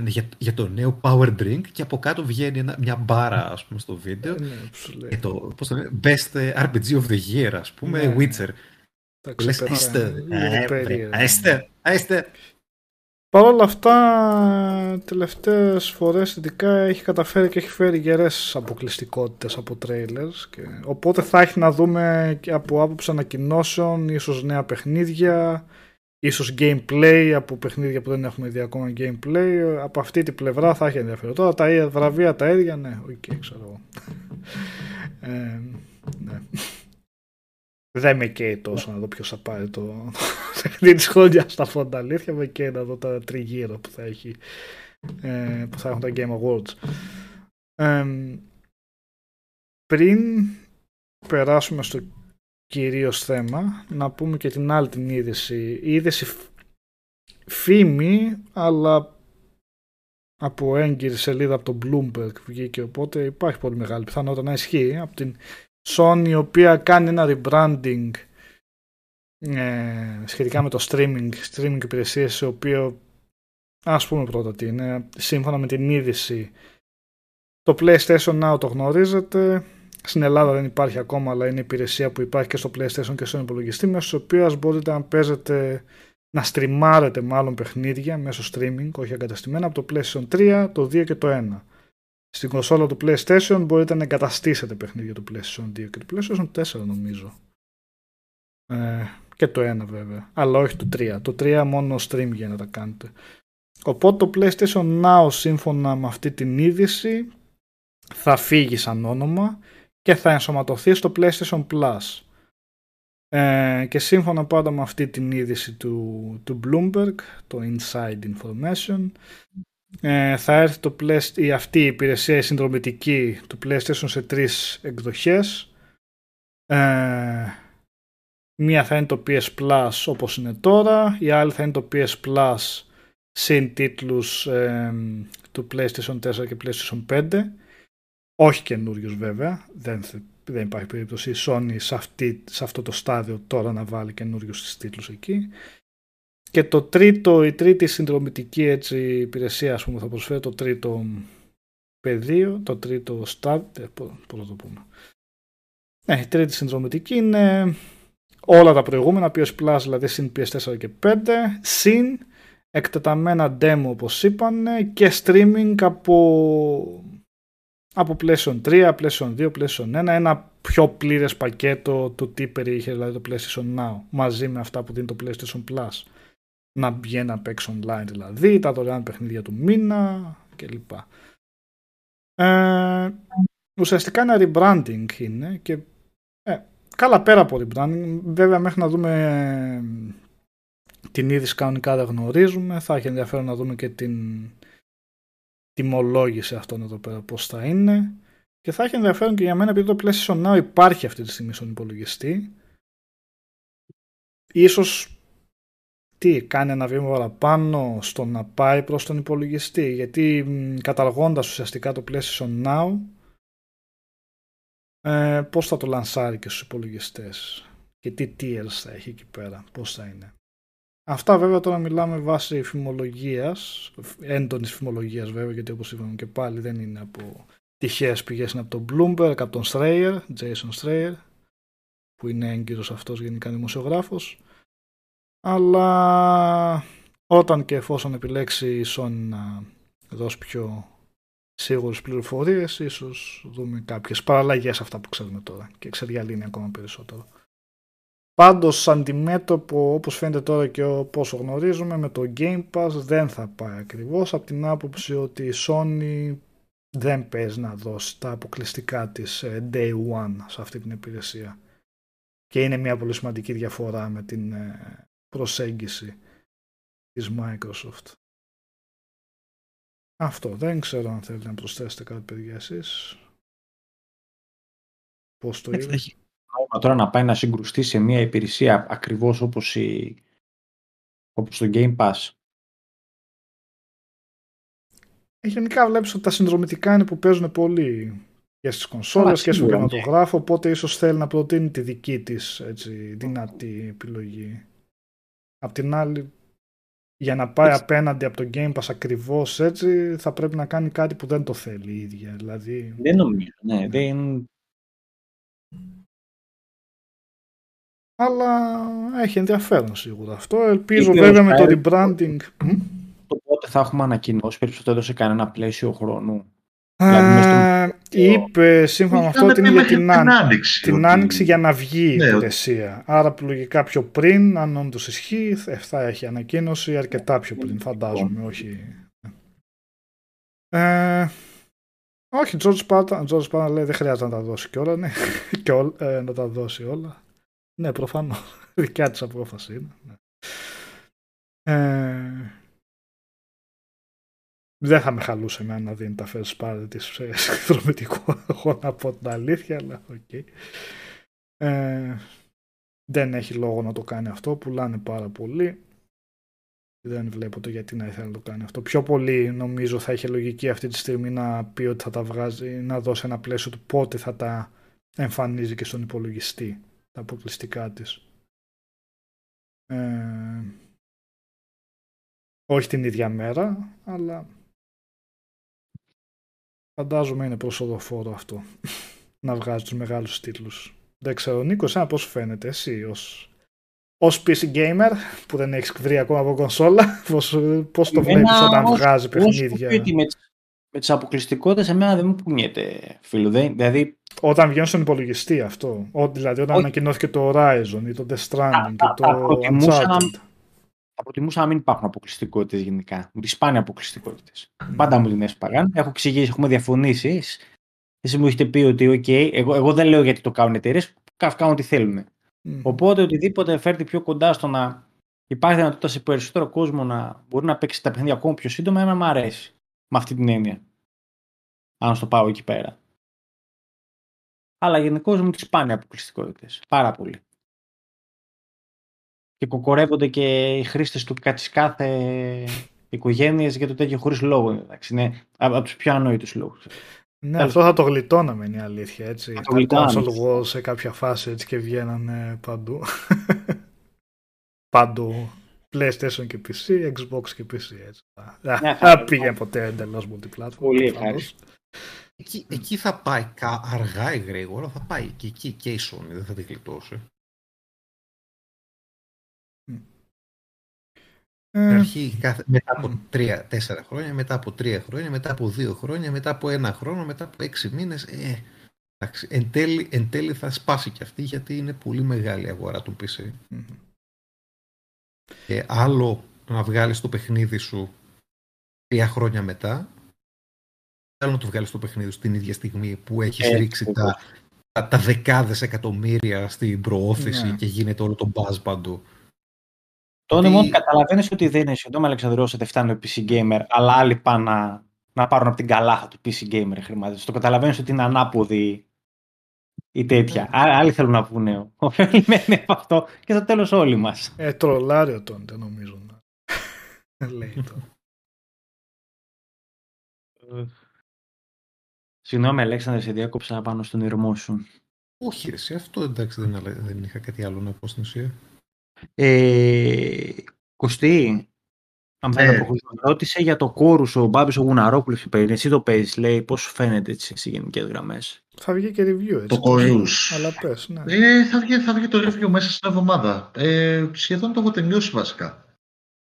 για, για το νέο power drink και από κάτω βγαίνει ένα, μια μπάρα ας πούμε στο βίντεο. Ε, ναι, και το, πώς το λένε, best ε, RPG of the year ας πούμε, ναι. Witcher. Λες είστε είστε είστε
Παρ' όλα αυτά, τελευταίες φορές ειδικά έχει καταφέρει και έχει φέρει γερές αποκλειστικότητες από trailers και, οπότε θα έχει να δούμε και από άποψη ανακοινώσεων, ίσως νέα παιχνίδια ίσως gameplay από παιχνίδια που δεν έχουμε δει ακόμα gameplay. Από αυτή την πλευρά θα έχει ενδιαφέρον. Τώρα τα βραβεία τα ίδια ναι OK okay, ξέρω ε, ναι. δεν με καίει τόσο να δω ποιος θα πάρει το παιχνίδι της χρόνια στα φόντα αλήθεια. Με καίει να δω τα τριγύρω που θα έχει ε, που θα έχουν τα Game Awards. Ε, πριν περάσουμε στο κυρίως θέμα, να πούμε και την άλλη την είδηση. Η είδηση φήμη, αλλά από έγκυρη σελίδα από το Bloomberg βγήκε, οπότε υπάρχει πολύ μεγάλη πιθανότητα να ισχύει. Από την Sony, η οποία κάνει ένα rebranding ε, σχετικά με το streaming, streaming υπηρεσίες, σε οποίο ας πούμε πρώτα τι είναι, σύμφωνα με την είδηση το PlayStation Now το γνωρίζετε, στην Ελλάδα δεν υπάρχει ακόμα, αλλά είναι υπηρεσία που υπάρχει και στο PlayStation και στον υπολογιστή, μέσω της οποίας μπορείτε να παίζετε, να στριμάρετε μάλλον παιχνίδια μέσω streaming, όχι εγκαταστημένα, από το PlayStation 3, το 2 και το 1. Στην κονσόλα του PlayStation μπορείτε να εγκαταστήσετε παιχνίδια του PlayStation 2 και του PlayStation 4 νομίζω. Ε, και το 1 βέβαια, αλλά όχι το 3. Το 3 μόνο stream για να τα κάνετε. Οπότε το PlayStation Now σύμφωνα με αυτή την είδηση θα φύγει σαν όνομα και θα ενσωματωθεί στο PlayStation Plus. Ε, και σύμφωνα πάντα με αυτή την είδηση του, του Bloomberg, το Inside Information, ε, θα έρθει το η αυτή η υπηρεσία η συνδρομητική του PlayStation σε τρεις εκδοχές. Ε, μία θα είναι το PS Plus όπως είναι τώρα, η άλλη θα είναι το PS Plus συν τίτλους ε, του PlayStation 4 και PlayStation 5 όχι καινούριος βέβαια, δεν, δεν υπάρχει περίπτωση η Sony σε, αυτή, σε αυτό το στάδιο τώρα να βάλει καινούριους στις τίτλους εκεί. Και το τρίτο, η τρίτη συνδρομητική έτσι, υπηρεσία ας πούμε, θα προσφέρει το τρίτο πεδίο, το τρίτο στάδιο, πώς θα το πούμε. Ναι, η τρίτη συνδρομητική είναι όλα τα προηγούμενα PS Plus, δηλαδή συν PS4 και 5, συν εκτεταμένα demo όπως είπαν και streaming από, από PlayStation 3, PlayStation 2, PlayStation 1 ένα πιο πλήρες πακέτο του τι περιείχε δηλαδή το PlayStation Now μαζί με αυτά που δίνει το PlayStation Plus να βγαίνει να παίξει online δηλαδή τα δωρεάν παιχνίδια του μήνα κλπ. Ε, ουσιαστικά ένα rebranding είναι και ε, καλά πέρα από rebranding βέβαια μέχρι να δούμε την είδηση κανονικά δεν γνωρίζουμε. Θα έχει ενδιαφέρον να δούμε και την τιμολόγηση αυτών εδώ πέρα πώς θα είναι. Και θα έχει ενδιαφέρον και για μένα επειδή το PlayStation Now υπάρχει αυτή τη στιγμή στον υπολογιστή. Ίσως τι, κάνει ένα βήμα παραπάνω στο να πάει προς τον υπολογιστή. Γιατί καταργώντας ουσιαστικά το PlayStation Now ε, πώς θα το λανσάρει και στους υπολογιστές και τι tiers θα έχει εκεί πέρα, πώς θα είναι. Αυτά βέβαια τώρα μιλάμε βάσει φημολογίας, έντονης φημολογίας βέβαια, γιατί όπως είπαμε και πάλι δεν είναι από τυχαίες πηγές, είναι από τον Bloomberg, από τον Strayer, Jason Strayer, που είναι έγκυρος αυτός γενικά δημοσιογράφος. Αλλά όταν και εφόσον επιλέξει η Sony να δώσει πιο σίγουρες πληροφορίες, ίσως δούμε κάποιες παραλλαγές αυτά που ξέρουμε τώρα και εξεργιαλύνει ακόμα περισσότερο. Πάντως αντιμέτωπο όπως φαίνεται τώρα και πόσο γνωρίζουμε με το Game Pass δεν θα πάει ακριβώς από την άποψη ότι η Sony δεν παίζει να δώσει τα αποκλειστικά της ε, Day One σε αυτή την υπηρεσία. Και είναι μια πολύ σημαντική διαφορά με την ε, προσέγγιση της Microsoft. Αυτό. Δεν ξέρω αν θέλετε να προσθέσετε κάτι παιδιά εσείς. Πώς το είδατε
νόημα τώρα να πάει να συγκρουστεί σε μια υπηρεσία ακριβώς όπως, η, όπως το Game Pass.
Ε, γενικά βλέπεις ότι τα συνδρομητικά είναι που παίζουν πολύ και στις κονσόλες και στον κινηματογράφο, οπότε ίσως θέλει να προτείνει τη δική της έτσι, δυνατή επιλογή. Απ' την άλλη, για να πάει απέναντι από το Game Pass ακριβώς έτσι, θα πρέπει να κάνει κάτι που δεν το θέλει η ίδια. Δηλαδή...
Δεν νομίζω, ναι. Δεν,
αλλά έχει ενδιαφέρον σίγουρα αυτό. Ελπίζω βέβαια με το rebranding.
Το πότε θα έχουμε ανακοινώσει, περισσότερο έδωσε κανένα πλαίσιο χρόνου.
Δηλαδή είπε σύμφωνα με αυτό ότι είναι για την, άνοιξη, την άνοιξη για να βγει η ναι, υπηρεσία. Άρα λογικά πιο πριν, αν όντως ισχύει, θα έχει ανακοίνωση αρκετά πιο πριν, φαντάζομαι. Όχι. Ε, όχι, George Spartan, λέει δεν χρειάζεται να τα δώσει και όλα, ναι. *laughs* και ε, να τα δώσει όλα. Ναι, προφανώς. *laughs* Δικιά της απόφαση είναι. Ναι. Ε, δεν θα με χαλούσε εμένα να δίνει τα first party της *laughs* σε συνδρομητικό εγώ να πω την αλήθεια, αλλά OK. Okay. Ε, δεν έχει λόγο να το κάνει αυτό, πουλάνε πάρα πολύ. Δεν βλέπω το γιατί να ήθελε να το κάνει αυτό. Πιο πολύ νομίζω θα είχε λογική αυτή τη στιγμή να πει ότι θα τα βγάζει, να δώσει ένα πλαίσιο του πότε θα τα εμφανίζει και στον υπολογιστή τα αποκλειστικά της. Ε, όχι την ίδια μέρα, αλλά φαντάζομαι είναι προσοδοφόρο αυτό, *laughs* να βγάζει τους μεγάλους τίτλους. Δεν ξέρω, Νίκος, εσένα πώς φαίνεται εσύ ως, ως PC gamer που δεν έχεις βρει ακόμα από κονσόλα, *laughs* πώς, πώς το βλέπεις όταν ως, βγάζει παιχνίδια;
Ως με, με τις αποκλειστικότητες εμένα δεν μου πουνιέται, φίλο. Δηλαδή
όταν βγαίνουν στον υπολογιστή αυτό. Ό, δηλαδή όταν ανακοινώθηκε το Horizon ή το Death Stranding και το Uncharted.
Θα προτιμούσα να μην υπάρχουν αποκλειστικότητες γενικά. Μου τις σπάνε αποκλειστικότητες. Mm. Πάντα μου την έσπαγαν. Έχω εξηγήσει, έχουμε διαφωνήσεις. Εσεί μου έχετε πει ότι, OK, εγώ, εγώ δεν λέω γιατί το κάνουν εταιρείες, κάνουν ό,τι θέλουν. Mm. Οπότε οτιδήποτε φέρει πιο κοντά στο να υπάρχει δυνατότητα σε περισσότερο κόσμο να μπορεί να παίξει τα παιχνίδια ακόμα πιο σύντομα, εμένα μου αρέσει. Με αυτή την έννοια. Αν στο πάω εκεί πέρα αλλά γενικώ μου τις πάνε αποκλειστικότητες. Πάρα πολύ. Και κοκορεύονται και οι χρήστες του της κάθε οικογένειας για το τέτοιο χωρίς λόγο. Εντάξει, είναι από τους πιο ανόητους λόγους.
Ναι, αυτό θα το γλιτώναμε είναι η αλήθεια. Έτσι. Θα το console σε κάποια φάση έτσι και βγαίνανε παντού. *laughs* παντού. PlayStation και PC, Xbox και PC. Έτσι. Δεν πήγε ποτέ εντελώς multiplatform.
Πολύ ευχαριστώ.
Εκεί, εκεί θα πάει αργά ή γρήγορα, θα πάει και εκεί και η Sony, δεν θα την κλειτώσει.
Ε,
αρχή κάθε, μετά από τρία, τέσσερα χρόνια, μετά από τρία χρόνια, μετά από δύο χρόνια, μετά από ένα χρόνο, μετά από έξι μήνες. Ε, εντάξει, εν, τέλει, εν τέλει θα σπάσει και αυτή γιατί είναι πολύ μεγάλη η αγορά του PC.
μμμ.
Και άλλο να βγάλεις το παιχνίδι σου τρία χρόνια μετά, άλλο να το βγάλεις το παιχνίδι σου την ίδια στιγμή που έχεις
Έτσι,
ρίξει
ακριβώς.
τα, τα, τα δεκάδες εκατομμύρια στην προώθηση
Ναι.
και γίνεται όλο το buzz παντού.
Το
Γιατί-
όνομα ότι καταλαβαίνεις ότι δεν είναι σύντομα Αλεξανδρό ότι φτάνει ο PC Gamer, αλλά άλλοι πάνε να, να πάρουν από την καλάθα του PC Gamer χρήματα. Το καταλαβαίνεις ότι είναι ανάποδη ή τέτοια.
Ναι.
Ά- Άλλοι θέλουν να πούνε. Ωφελημένοι από αυτό και στο τέλος όλοι μας.
Ε, τρολάρει ο Τόντε νομίζω. να- *laughs* Λέει το.
Συγγνώμη, Αλέξανδρε, σε διάκοψα πάνω στον ήρμό σου.
Όχι, ρε, εσύ, αυτό εντάξει δεν, αλε- δεν είχα κάτι άλλο να πω στην ουσία.
Ε, Κωστή, αν δεν
Ε.
αποχωρήσω, ρώτησε για το κόρους ο Μπάμπης ο Γουναρόπουλος που παίρνει. Εσύ το παίζεις, λέει, πώς σου φαίνεται έτσι σε γενικές γραμμές;
Θα βγει και review έτσι.
Το κορούς.
Αλλά πες, ναι.
Ε, θα, βγει, θα βγει το review μέσα στην εβδομάδα. Ε, σχεδόν το έχω τελειώσει βασικά.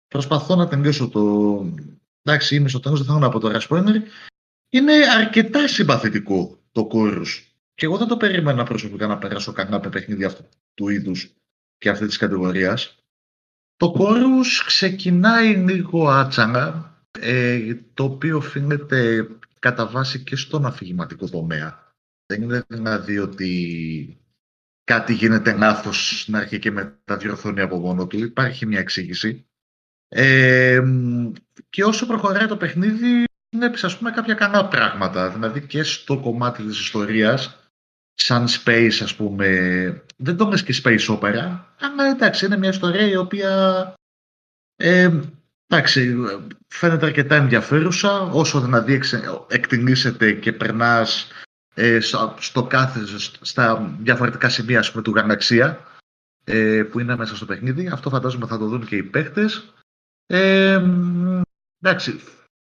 Προσπαθώ να τελειώσω το... Εντάξει, είμαι στο τέλος, δεν θέλω να πω τώρα spoiler. Είναι αρκετά συμπαθητικό το κόρους. Και εγώ δεν το περίμενα προσωπικά να περάσω κανένα από παιχνίδι αυτού του είδους και αυτή της κατηγορίας. Το κόρους ξεκινάει λίγο άτσανα, ε, το οποίο οφείλεται κατά βάση και στον αφηγηματικό τομέα. Δεν είναι δηλαδή ότι κάτι γίνεται λάθος στην αρχή και μετά διορθώνει από μόνο του. Υπάρχει μια εξήγηση. Ε, μ, και όσο προχωράει το παιχνίδι, βλέπεις ας πούμε κάποια καλά πράγματα. Δηλαδή και στο κομμάτι της ιστορίας, σαν space ας πούμε, δεν το λες και space opera, αλλά εντάξει είναι μια ιστορία η οποία ε, εντάξει, φαίνεται αρκετά ενδιαφέρουσα, όσο δηλαδή εξε- εκτιμήσεται και περνάς ε, στο, στο κάθε, στα διαφορετικά σημεία ας πούμε, του γαλαξία ε, που είναι μέσα στο παιχνίδι. Αυτό φαντάζομαι θα το δουν και οι παίχτες. Ε, μ, εντάξει,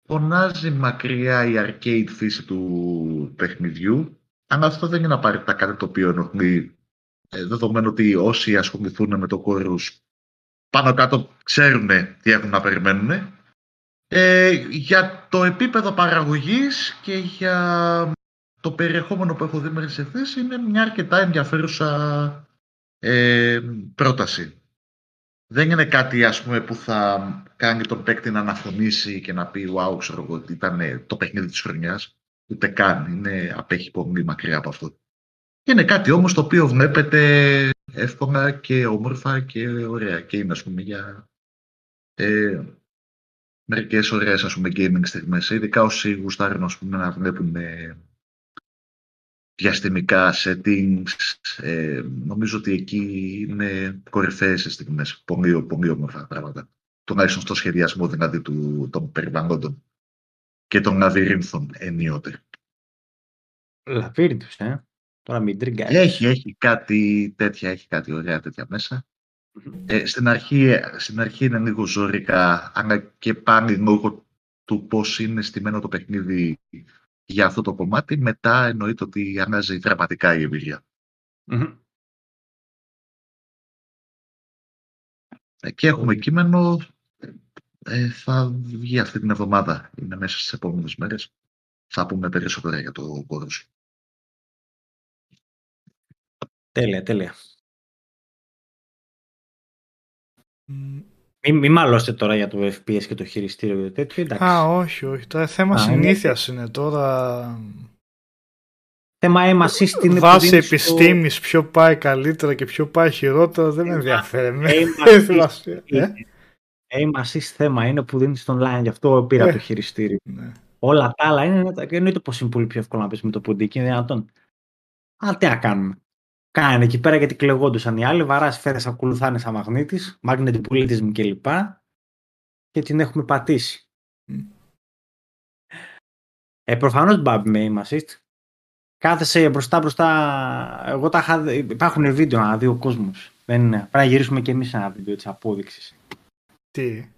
φωνάζει μακριά η arcade φύση του παιχνιδιού, αλλά αυτό δεν είναι απαραίτητα κάτι το οποίο ενοχλεί, ε, δεδομένου ότι όσοι ασχοληθούν με το κόρους πάνω κάτω ξέρουν τι έχουν να περιμένουν. Ε, για το επίπεδο παραγωγής και για το περιεχόμενο που έχω δει μέχρι σε θέση είναι μια αρκετά ενδιαφέρουσα ε, πρόταση. Δεν είναι κάτι ας πούμε που θα κάνει τον παίκτη να αναφωνήσει και να πει «Wow, ξέρω εγώ, ότι ήταν το παιχνίδι της χρονιάς». Ούτε καν. Είναι, απέχει πολύ μακριά από αυτό. Είναι κάτι όμως το οποίο βλέπετε εύκολα και όμορφα και ωραία. Και είναι ας πούμε για ε, μερικές ωραίες ας πούμε gaming στιγμές. Ειδικά όσοι γουστάρουν ας πούμε να βλέπουν ε, διαστημικά settings. Ε, νομίζω ότι εκεί είναι κορυφαίες οι στιγμές. Πολύ, πολύ όμορφα πράγματα. Τουλάχιστον στο σχεδιασμό δηλαδή του, των περιβαλλόντων και των λαβυρίνθων ενίοτε.
Λαβύρινθους, ε. Τώρα μην τριγκάρεις.
Έχει, έχει κάτι τέτοια, έχει κάτι ωραία τέτοια μέσα. Ε, στην, αρχή, ε, στην αρχή είναι λίγο ζωρικά, αλλά και πάλι λόγω του πώς είναι στημένο το παιχνίδι για αυτό το κομμάτι, μετά εννοείται ότι αλλάζει δραματικά η εμπειρία.
Μμμ.
Ε, Και έχουμε κείμενο, ε, θα βγει αυτή την εβδομάδα, είναι μέσα στις επόμενες μέρες. Θα πούμε περισσότερα για το κόρος.
Τέλεια, τέλεια.
Μ,
Μην μη μαλώσετε τώρα για το FPS και το χειριστήριο και το τέτοιο. Εντάξει.
Α, όχι, όχι. Το θέμα
Α, είναι-
συνήθειας είναι τώρα.
Θέμα aim assist είναι που
Βάσει
δίνεις στο-
επιστήμης ποιο πάει καλύτερα και ποιο πάει χειρότερα δεν με ενδιαφέρει. Με
aim *laughs*
έχει
assist
σημασία. Ε,
είναι. Aim assist θέμα είναι που δίνεις online, γι' αυτό πήρα
Ε.
το χειριστήριο.
ναι.
Όλα τα άλλα είναι, εννοείται πως είναι πολύ πιο εύκολο να πεις με το ποντίκι, είναι δυνατόν. Α, τι να κάνουμε. Κάνε εκεί πέρα γιατί κλεγόντουσαν οι άλλοι, βαράς φέρες ακολουθάνε σαν μαγνήτης, magnet bulletism κλπ. Και την έχουμε πατήσει.
Μμ.
Ε, προφανώς μπάμπι με aim assist. Κάθεσαι μπροστά μπροστά. Εγώ τα είχα, δει- υπάρχουν βίντεο να δει ο κόσμος. Δεν είναι. Πρέπει να γυρίσουμε και εμείς ένα βίντεο της απόδειξης.
Τι;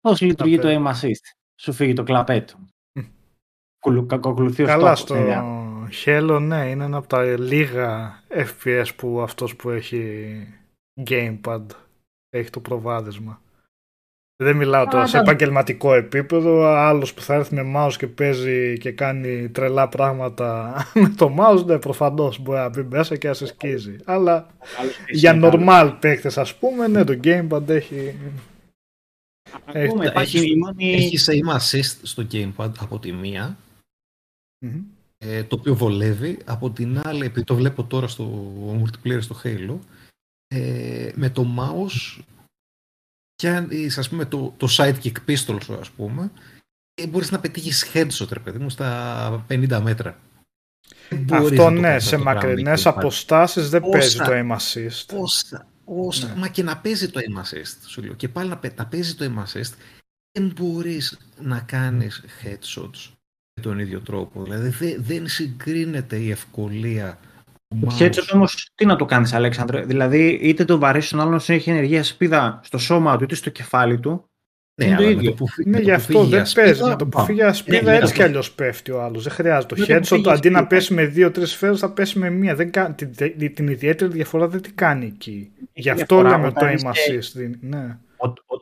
Πώς λειτουργεί το
Κλαπέτο.
aim assist. Σου φύγει το κλαπέτο.
Μμ.
Κουλου- Κακοκλουθεί ο
Καλά
στόχος,
στο
ε,
Halo ναι είναι ένα από τα λίγα FPS που αυτός που έχει gamepad έχει το προβάδισμα. Δεν μιλάω τώρα σε επαγγελματικό επίπεδο. Άλλος που θα έρθει με mouse και παίζει και κάνει τρελά πράγματα *laughs* με το mouse, ναι, προφανώς μπορεί να μπει μέσα και να σε σκίζει. Αλλά για normal παίκτες, ας πούμε, ναι, το gamepad έχει.
Έχει, έχει, έχει aim assist στο gamepad από τη μια ε, το οποίο βολεύει. Από την άλλη, επειδή το βλέπω τώρα στο multiplayer στο Halo, ε, με το mouse και ας πούμε το, το sidekick pistol σου ας πούμε ε, μπορείς να πετύχεις headshot ρε παιδί μου στα 50 μέτρα.
Αυτό ναι, σε μακρινές αποστάσεις δεν παίζει το aim assist.
Όσα, όσα, ναι. Μα και να παίζει το aim assist σου λέω. Και πάλι να, να παίζει το aim assist δεν μπορείς να κάνεις headshots με τον ίδιο τρόπο. Δηλαδή δεν συγκρίνεται η ευκολία
το headshot όμως, τι να το κάνεις, Αλέξανδρε; Δηλαδή, είτε το βαρύσει τον άλλον έχει ενεργεία σπίδα στο σώμα του είτε στο κεφάλι του.
Ναι, είναι το ίδιο. Που, ναι, γι' αυτό δεν παίζει. Με το που φύγει ασπίδα ναι, έτσι κι αλλιώς πέφτει ο άλλος. Δεν χρειάζεται. Το headshot αντί να πέσει με δύο-τρει σφαίρε θα πέσει με μία. Δεν, την, την, την ιδιαίτερη διαφορά δεν την κάνει εκεί. Γι' αυτό λέμε το aim assist. Ναι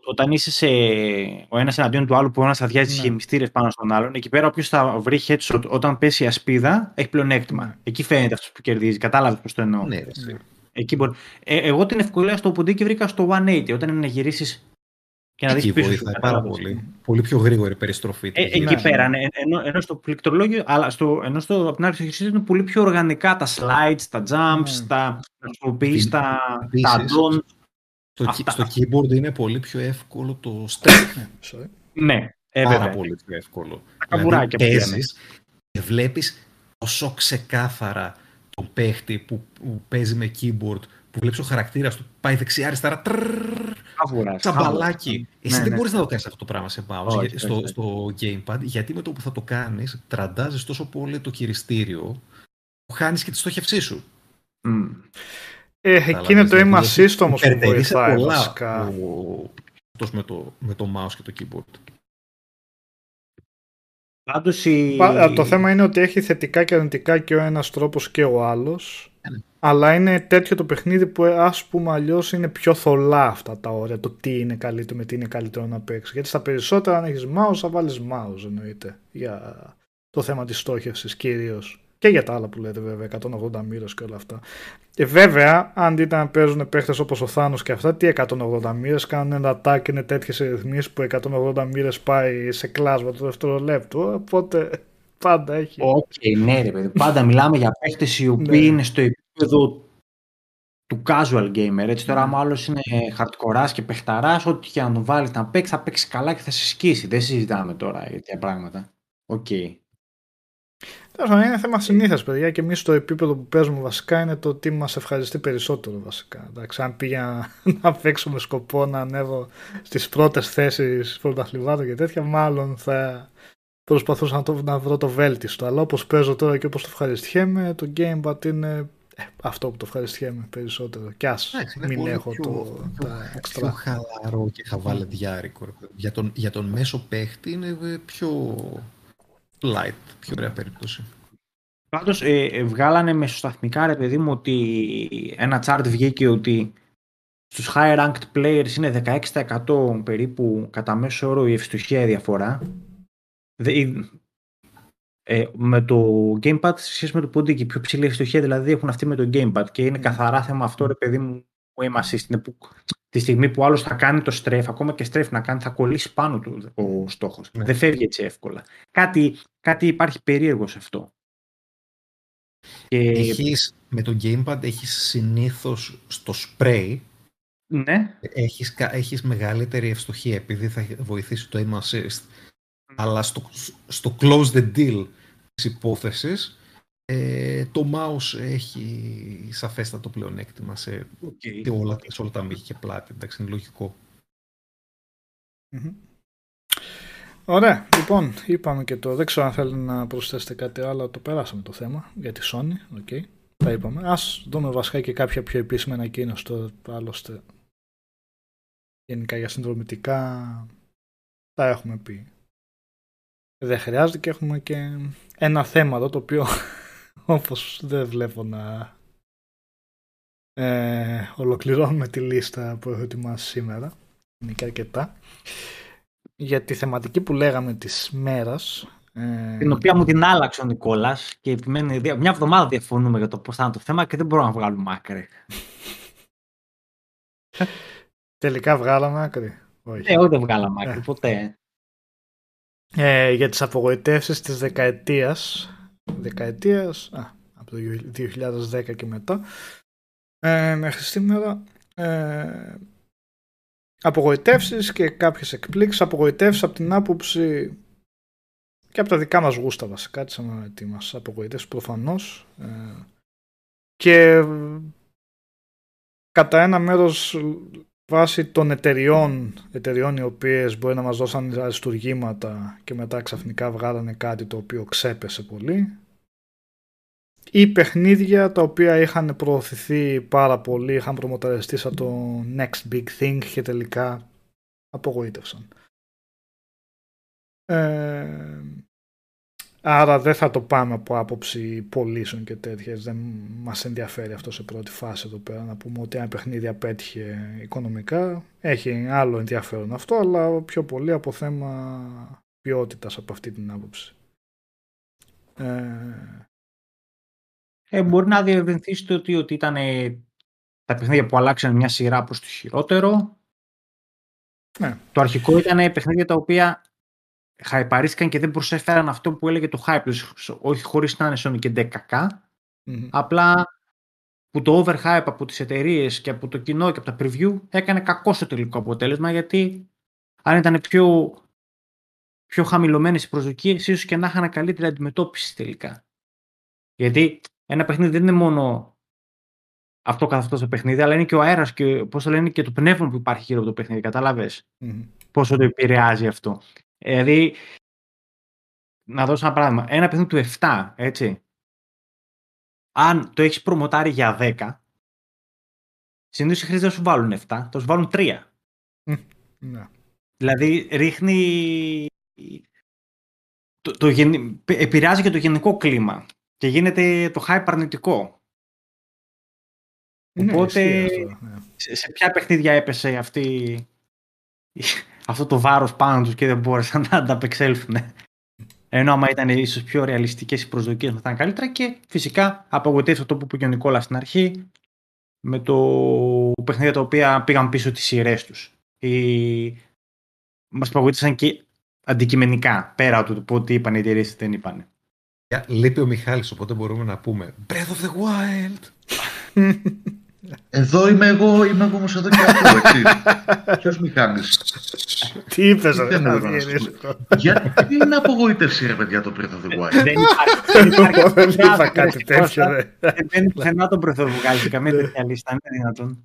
όταν είσαι σε ο ένας εναντίον του άλλου που ο ένα αδειάζει ναι. γεμιστήρε πάνω στον άλλον, εκεί πέρα όποιος θα βρει headshot όταν πέσει η ασπίδα έχει πλεονέκτημα. Ναι. Εκεί φαίνεται αυτός που κερδίζει. Κατάλαβες πώς το εννοώ.
Ναι, ναι.
Εκεί μπορεί. Ε, εγώ την ευκολία στο ποντίκι βρήκα στο 180 όταν είναι να γυρίσεις
και να δεις πίσω. Βοηθάει πάρα πολύ. Πολύ πιο γρήγορη περιστροφή.
Ε, εκεί ναι. πέρα, ναι. ενώ, ενώ στο πληκτρολόγιο, αλλά στο, ενώ στο, από την άλλη είναι πολύ πιο οργανικά τα slides, τα jumps, ναι. τα χρησιμοποιείς, τα, τα
στο, *laughs* στο keyboard είναι πολύ πιο εύκολο το step.
ναι,
ε, Πάρα πολύ πιο εύκολο. Δηλαδή παίζεις και βλέπεις τόσο ξεκάθαρα τον παίχτη που, που παίζει με keyboard που βλέπεις ο χαρακτήρας του πάει δεξιά αριστερά τσαμπαλάκι. Εσύ ναι, δεν ναι. μπορείς να το κάνεις αυτό το πράγμα σε mouse στο, στο gamepad γιατί με το που θα το κάνεις τραντάζεις τόσο πολύ το χειριστήριο που χάνεις και τη στόχευσή σου.
Mm. Ε, εκεί είναι το aim assist όμως που βοηθάει βασικά.
Αυτός με το, με το mouse και το keyboard.
Πάντως η...
Το θέμα είναι ότι έχει θετικά και αρνητικά και ο ένας τρόπος και ο άλλος. Ναι. Αλλά είναι τέτοιο το παιχνίδι που ας πούμε αλλιώς είναι πιο θολά αυτά τα όρια. Το τι είναι καλύτερο με τι είναι καλύτερο να παίξει. Γιατί στα περισσότερα αν έχεις mouse θα βάλεις mouse εννοείται. Για το θέμα της στόχευσης κυρίως. Και για τα άλλα που λέτε βέβαια, 180 μοίρες και όλα αυτά. Και βέβαια, αν δείτε να παίζουν παίχτες όπως ο Θάνος και αυτά, τι 180 μοίρες κάνουν ένα tag είναι τέτοιες ρυθμίσεις που 180 μοίρες πάει σε κλάσμα το δευτερολέπτο. Οπότε πάντα έχει.
Οκέι, okay, ναι, ρε παιδί. Πάντα μιλάμε για παίχτες οι οποίοι ναι. είναι στο επίπεδο του casual gamer. Έτσι τώρα, άμα άλλος είναι hardcore και παιχταράς, ό,τι και να τον βάλεις να παίξει, θα παίξει καλά και θα σε σκίσει. Δεν συζητάμε τώρα για τέτοια πράγματα. Οκ. Okay.
Είναι θέμα συνήθειας, παιδιά, και εμείς στο επίπεδο που παίζουμε βασικά είναι το τι μας ευχαριστεί περισσότερο βασικά. Εντάξει, αν πήγα *laughs* να παίξω με σκοπό να ανέβω στις πρώτες θέσεις πρωταθλημάτων και τέτοια, μάλλον θα προσπαθούσα να, το, να βρω το βέλτιστο. Αλλά όπως παίζω τώρα και όπως το ευχαριστιέμαι, το gamepad είναι ε, αυτό που το ευχαριστιέμαι περισσότερο. Κι ας μην έχω πιο, το, πιο, τα
εξτρά. Πιο χαλαρό και χαβαλεδιάρικο. Για τον, για τον μέσο παίχτη είναι πιο light, πιο ωραία περίπτωση.
Πάντως ε, ε, βγάλανε μεσοσταθμικά ρε παιδί μου ότι ένα chart βγήκε ότι στους high ranked players είναι 16% περίπου κατά μέσο όρο η ευστοχία διαφορά. Ε, με το gamepad σε σχέση με το πόντι και πιο ψηλή ευστοχία δηλαδή έχουν αυτοί με το gamepad και είναι καθαρά θέμα αυτό ρε παιδί μου που είμαστε που τη στιγμή που άλλος θα κάνει το στρέφ, ακόμα και στρέφ να κάνει, θα κολλήσει πάνω του ο στόχος. Ναι. Δεν φεύγει έτσι εύκολα. Κάτι, κάτι υπάρχει περίεργο σε αυτό.
Και... Έχεις, με το gamepad έχεις συνήθως στο spray
ναι.
έχεις, έχεις μεγαλύτερη ευστοχία επειδή θα βοηθήσει το aim assist. Αλλά στο, στο close the deal της υπόθεσης ε, το mouse έχει σαφέστατο πλεονέκτημα σε, okay. όλα, σε όλα τα μύχη και πλάτη. Εντάξει, είναι
Ωραία, λοιπόν, είπαμε και το. Δεν ξέρω αν θέλετε να προσθέσετε κάτι άλλο, το περάσαμε το θέμα για τη Sony. Okay. Τα είπαμε. Α δούμε βασικά και κάποια πιο επίσημα ανακοίνωση. Το άλλωστε γενικά για συνδρομητικά τα έχουμε πει. Δεν χρειάζεται και έχουμε και ένα θέμα εδώ το οποίο όπως δεν βλέπω να ε, ολοκληρώνουμε τη λίστα που έχω ετοιμάσει σήμερα. είναι και αρκετά. Για τη θεματική που λέγαμε της μέρας.
Ε... Την οποία μου την άλλαξε ο Νικόλας και επιμένει, μια εβδομάδα διαφωνούμε για το πώς θα είναι το θέμα και δεν μπορούμε να βγάλουμε άκρη.
Τελικά βγάλαμε άκρη;
Όχι. Ε, όχι δεν βγάλαμε άκρη, ε. ποτέ.
Ε, για τις απογοητεύσεις της δεκαετίας, δεκαετίας, α, από το 2010 και μετά, ε, μέχρι σήμερα, ε, απογοητεύσεις και κάποιες εκπλήξεις, απογοητεύσεις από την άποψη και από τα δικά μας γούστα βασικά, τι μας απογοητεύσεις προφανώς, ε, και κατά ένα μέρος βάσει των εταιριών, εταιριών οι οποίες μπορεί να μας δώσαν αριστουργήματα και μετά ξαφνικά βγάλανε κάτι το οποίο ξέπεσε πολύ ή παιχνίδια τα οποία είχαν προωθηθεί πάρα πολύ, είχαν προμοταριστεί σαν το next big thing και τελικά απογοήτευσαν. Ε, Άρα δεν θα το πάμε από άποψη πωλήσεων και τέτοιες. Δεν μας ενδιαφέρει αυτό σε πρώτη φάση εδώ πέρα να πούμε ότι ένα παιχνίδι απέτυχε οικονομικά. Έχει άλλο ενδιαφέρον αυτό, αλλά πιο πολύ από θέμα ποιότητας από αυτή την άποψη.
Ε... Ε, μπορεί να διευρυνθεί ότι, ότι ήταν τα παιχνίδια που αλλάξαν μια σειρά προς το χειρότερο. Ναι. Το αρχικό ήταν παιχνίδια τα οποία χαϊπαρίστηκαν και δεν προσέφεραν αυτό που έλεγε το hype όχι χωρίς να είναι Sony και 10 απλά που το overhype από τις εταιρείες και από το κοινό και από τα preview έκανε κακό στο τελικό αποτέλεσμα γιατί αν ήταν πιο, πιο χαμηλωμένες οι προσδοκίες ίσως και να είχαν καλύτερη αντιμετώπιση τελικά. Γιατί ένα παιχνίδι δεν είναι μόνο αυτό καθ' αυτό το παιχνίδι, αλλά είναι και ο αέρας και πώς το λένε και το πνεύμα που υπάρχει γύρω από το παιχνίδι. Κατάλαβες mm-hmm. πόσο το επηρεάζει αυτό. Δηλαδή, να δώσω ένα παράδειγμα. Ένα παιχνίδι του 7, έτσι. Αν το έχεις προμοτάρει για 10, συνήθως οι χρήστες δεν σου βάλουν 7, θα σου βάλουν 3. Ναι. Δηλαδή, ρίχνει. Το, το, επηρεάζει και το γενικό κλίμα και γίνεται το hype αρνητικό. Ναι, Οπότε, ναι. σε, ποια παιχνίδια έπεσε αυτή αυτό το βάρος πάνω τους και δεν μπόρεσαν να ανταπεξέλθουν. Ενώ άμα ήταν ίσως πιο ρεαλιστικές οι προσδοκίες θα ήταν καλύτερα και φυσικά απογοητεύσει αυτό που είπε και ο Νικόλας στην αρχή με το παιχνίδια τα οποία πήγαν πίσω τις σειρές τους. Οι... Μας απογοήτευσαν και αντικειμενικά πέρα από το τι είπαν οι εταιρείες δεν είπαν.
Λείπει ο Μιχάλης, οπότε μπορούμε να πούμε Breath of the Wild. *laughs*
Εδώ είμαι εγώ, είμαι εγώ όμως εδώ και αυτό, έτσι. Ποιος Μιχάλης.
Τι είπες, ρε,
Γιατί είναι απογοήτευση, ρε παιδιά, το Breath of the Wild;
Δεν *laughs* είπα κάτι τέτοιο, ρε.
Δεν είναι πουθενά το Breath of the Wild, καμία τέτοια λίστα, είναι δυνατόν.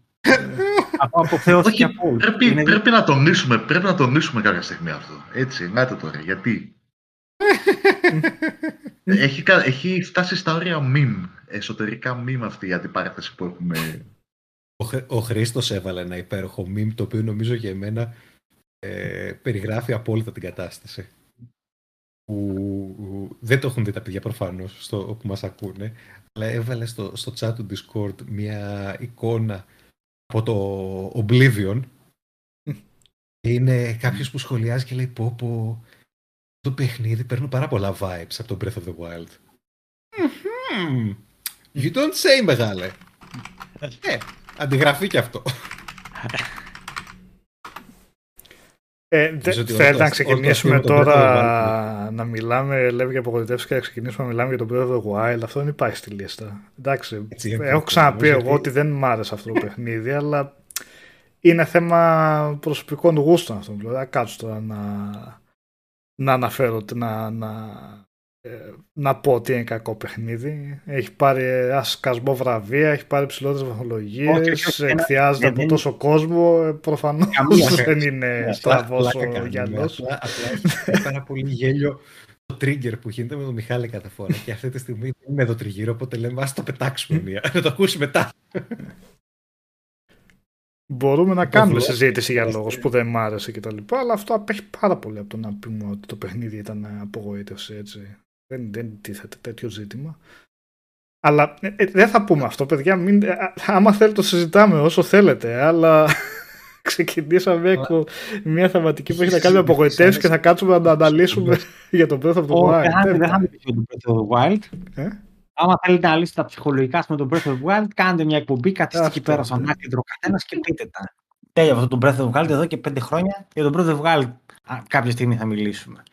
Από αποθέωθηκε από όλους.
Πρέπει να τονίσουμε, πρέπει να τονίσουμε κάποια στιγμή αυτό. Έτσι, το τώρα, γιατί; *laughs* έχει, έχει φτάσει στα όρια meme, εσωτερικά meme αυτή η αντιπαράθεση που έχουμε
ο, ο Χρήστος έβαλε ένα υπέροχο meme το οποίο νομίζω για εμένα ε, περιγράφει απόλυτα την κατάσταση. Που, δεν το έχουν δει τα παιδιά προφανώς στο, που μας ακούνε, αλλά έβαλε στο, στο chat του Discord μια εικόνα από το Oblivion. Είναι κάποιος που σχολιάζει και λέει πω πω το παιχνίδι παίρνω πάρα πολλά vibes από το Breath of the Wild. You don't say μεγάλε. Ε, Αντιγραφή και αυτό.
Ε, θέλετε να ξεκινήσουμε τώρα να μιλάμε, λέμε για απογοητεύσεις και να ξεκινήσουμε να μιλάμε για τον Breath of the Wild. Αυτό δεν υπάρχει στη λίστα. Εντάξει, έχω ξαναπεί εγώ ότι δεν μ' άρεσε αυτό το παιχνίδι, αλλά είναι θέμα προσωπικών γούστων αυτό. Δηλαδή, κάτσω τώρα να, να αναφέρω, να, να ε, να πω ότι είναι κακό παιχνίδι. Έχει πάρει ασκασμό βραβεία, έχει πάρει ψηλότερες βαθμολογίες, εκθιάζεται από τόσο κόσμο. Ε, Προφανώς *laughs* δεν είναι στραβό ο Γιάννης.
Απλά έχει πάρα πολύ γέλιο το trigger που γίνεται με τον Μιχάλη κάθε φορά. Και αυτή τη στιγμή δεν είναι εδώ τριγύρω, οπότε λέμε ας το πετάξουμε μία. Να το ακούσει μετά.
Μπορούμε να κάνουμε συζήτηση για λόγους που δεν μ' άρεσε κτλ. Αλλά αυτό απέχει πάρα πολύ από το να πούμε ότι το παιχνίδι ήταν απογοήτευση έτσι. Δεν, δεν τίθεται τέτοιο ζήτημα. Αλλά ε, ε, δεν θα πούμε αυτό, παιδιά. Μην, ε, άμα θέλετε το συζητάμε όσο θέλετε, αλλά *laughs* ξεκινήσαμε εκπο... μια θεματική που έχει να κάνει με απογοητεύσεις και θα κάτσουμε να τα αναλύσουμε *laughs* για τον Breath of the Wild.
Δεν θα μιλήσω για τον Breath of the Wild.
Ε;
Άμα θέλετε να λύσετε τα ψυχολογικά με τον Breath of the Wild, κάντε μια εκπομπή, καθίστε εκεί
Αυτό,
πέρα στον
ναι.
άκρη καθένας και πείτε τα. Τέλεια αυτό το Breath of the Wild εδώ και πέντε χρόνια. Για τον Breath of the Wild α, κάποια στιγμή θα μιλήσουμε.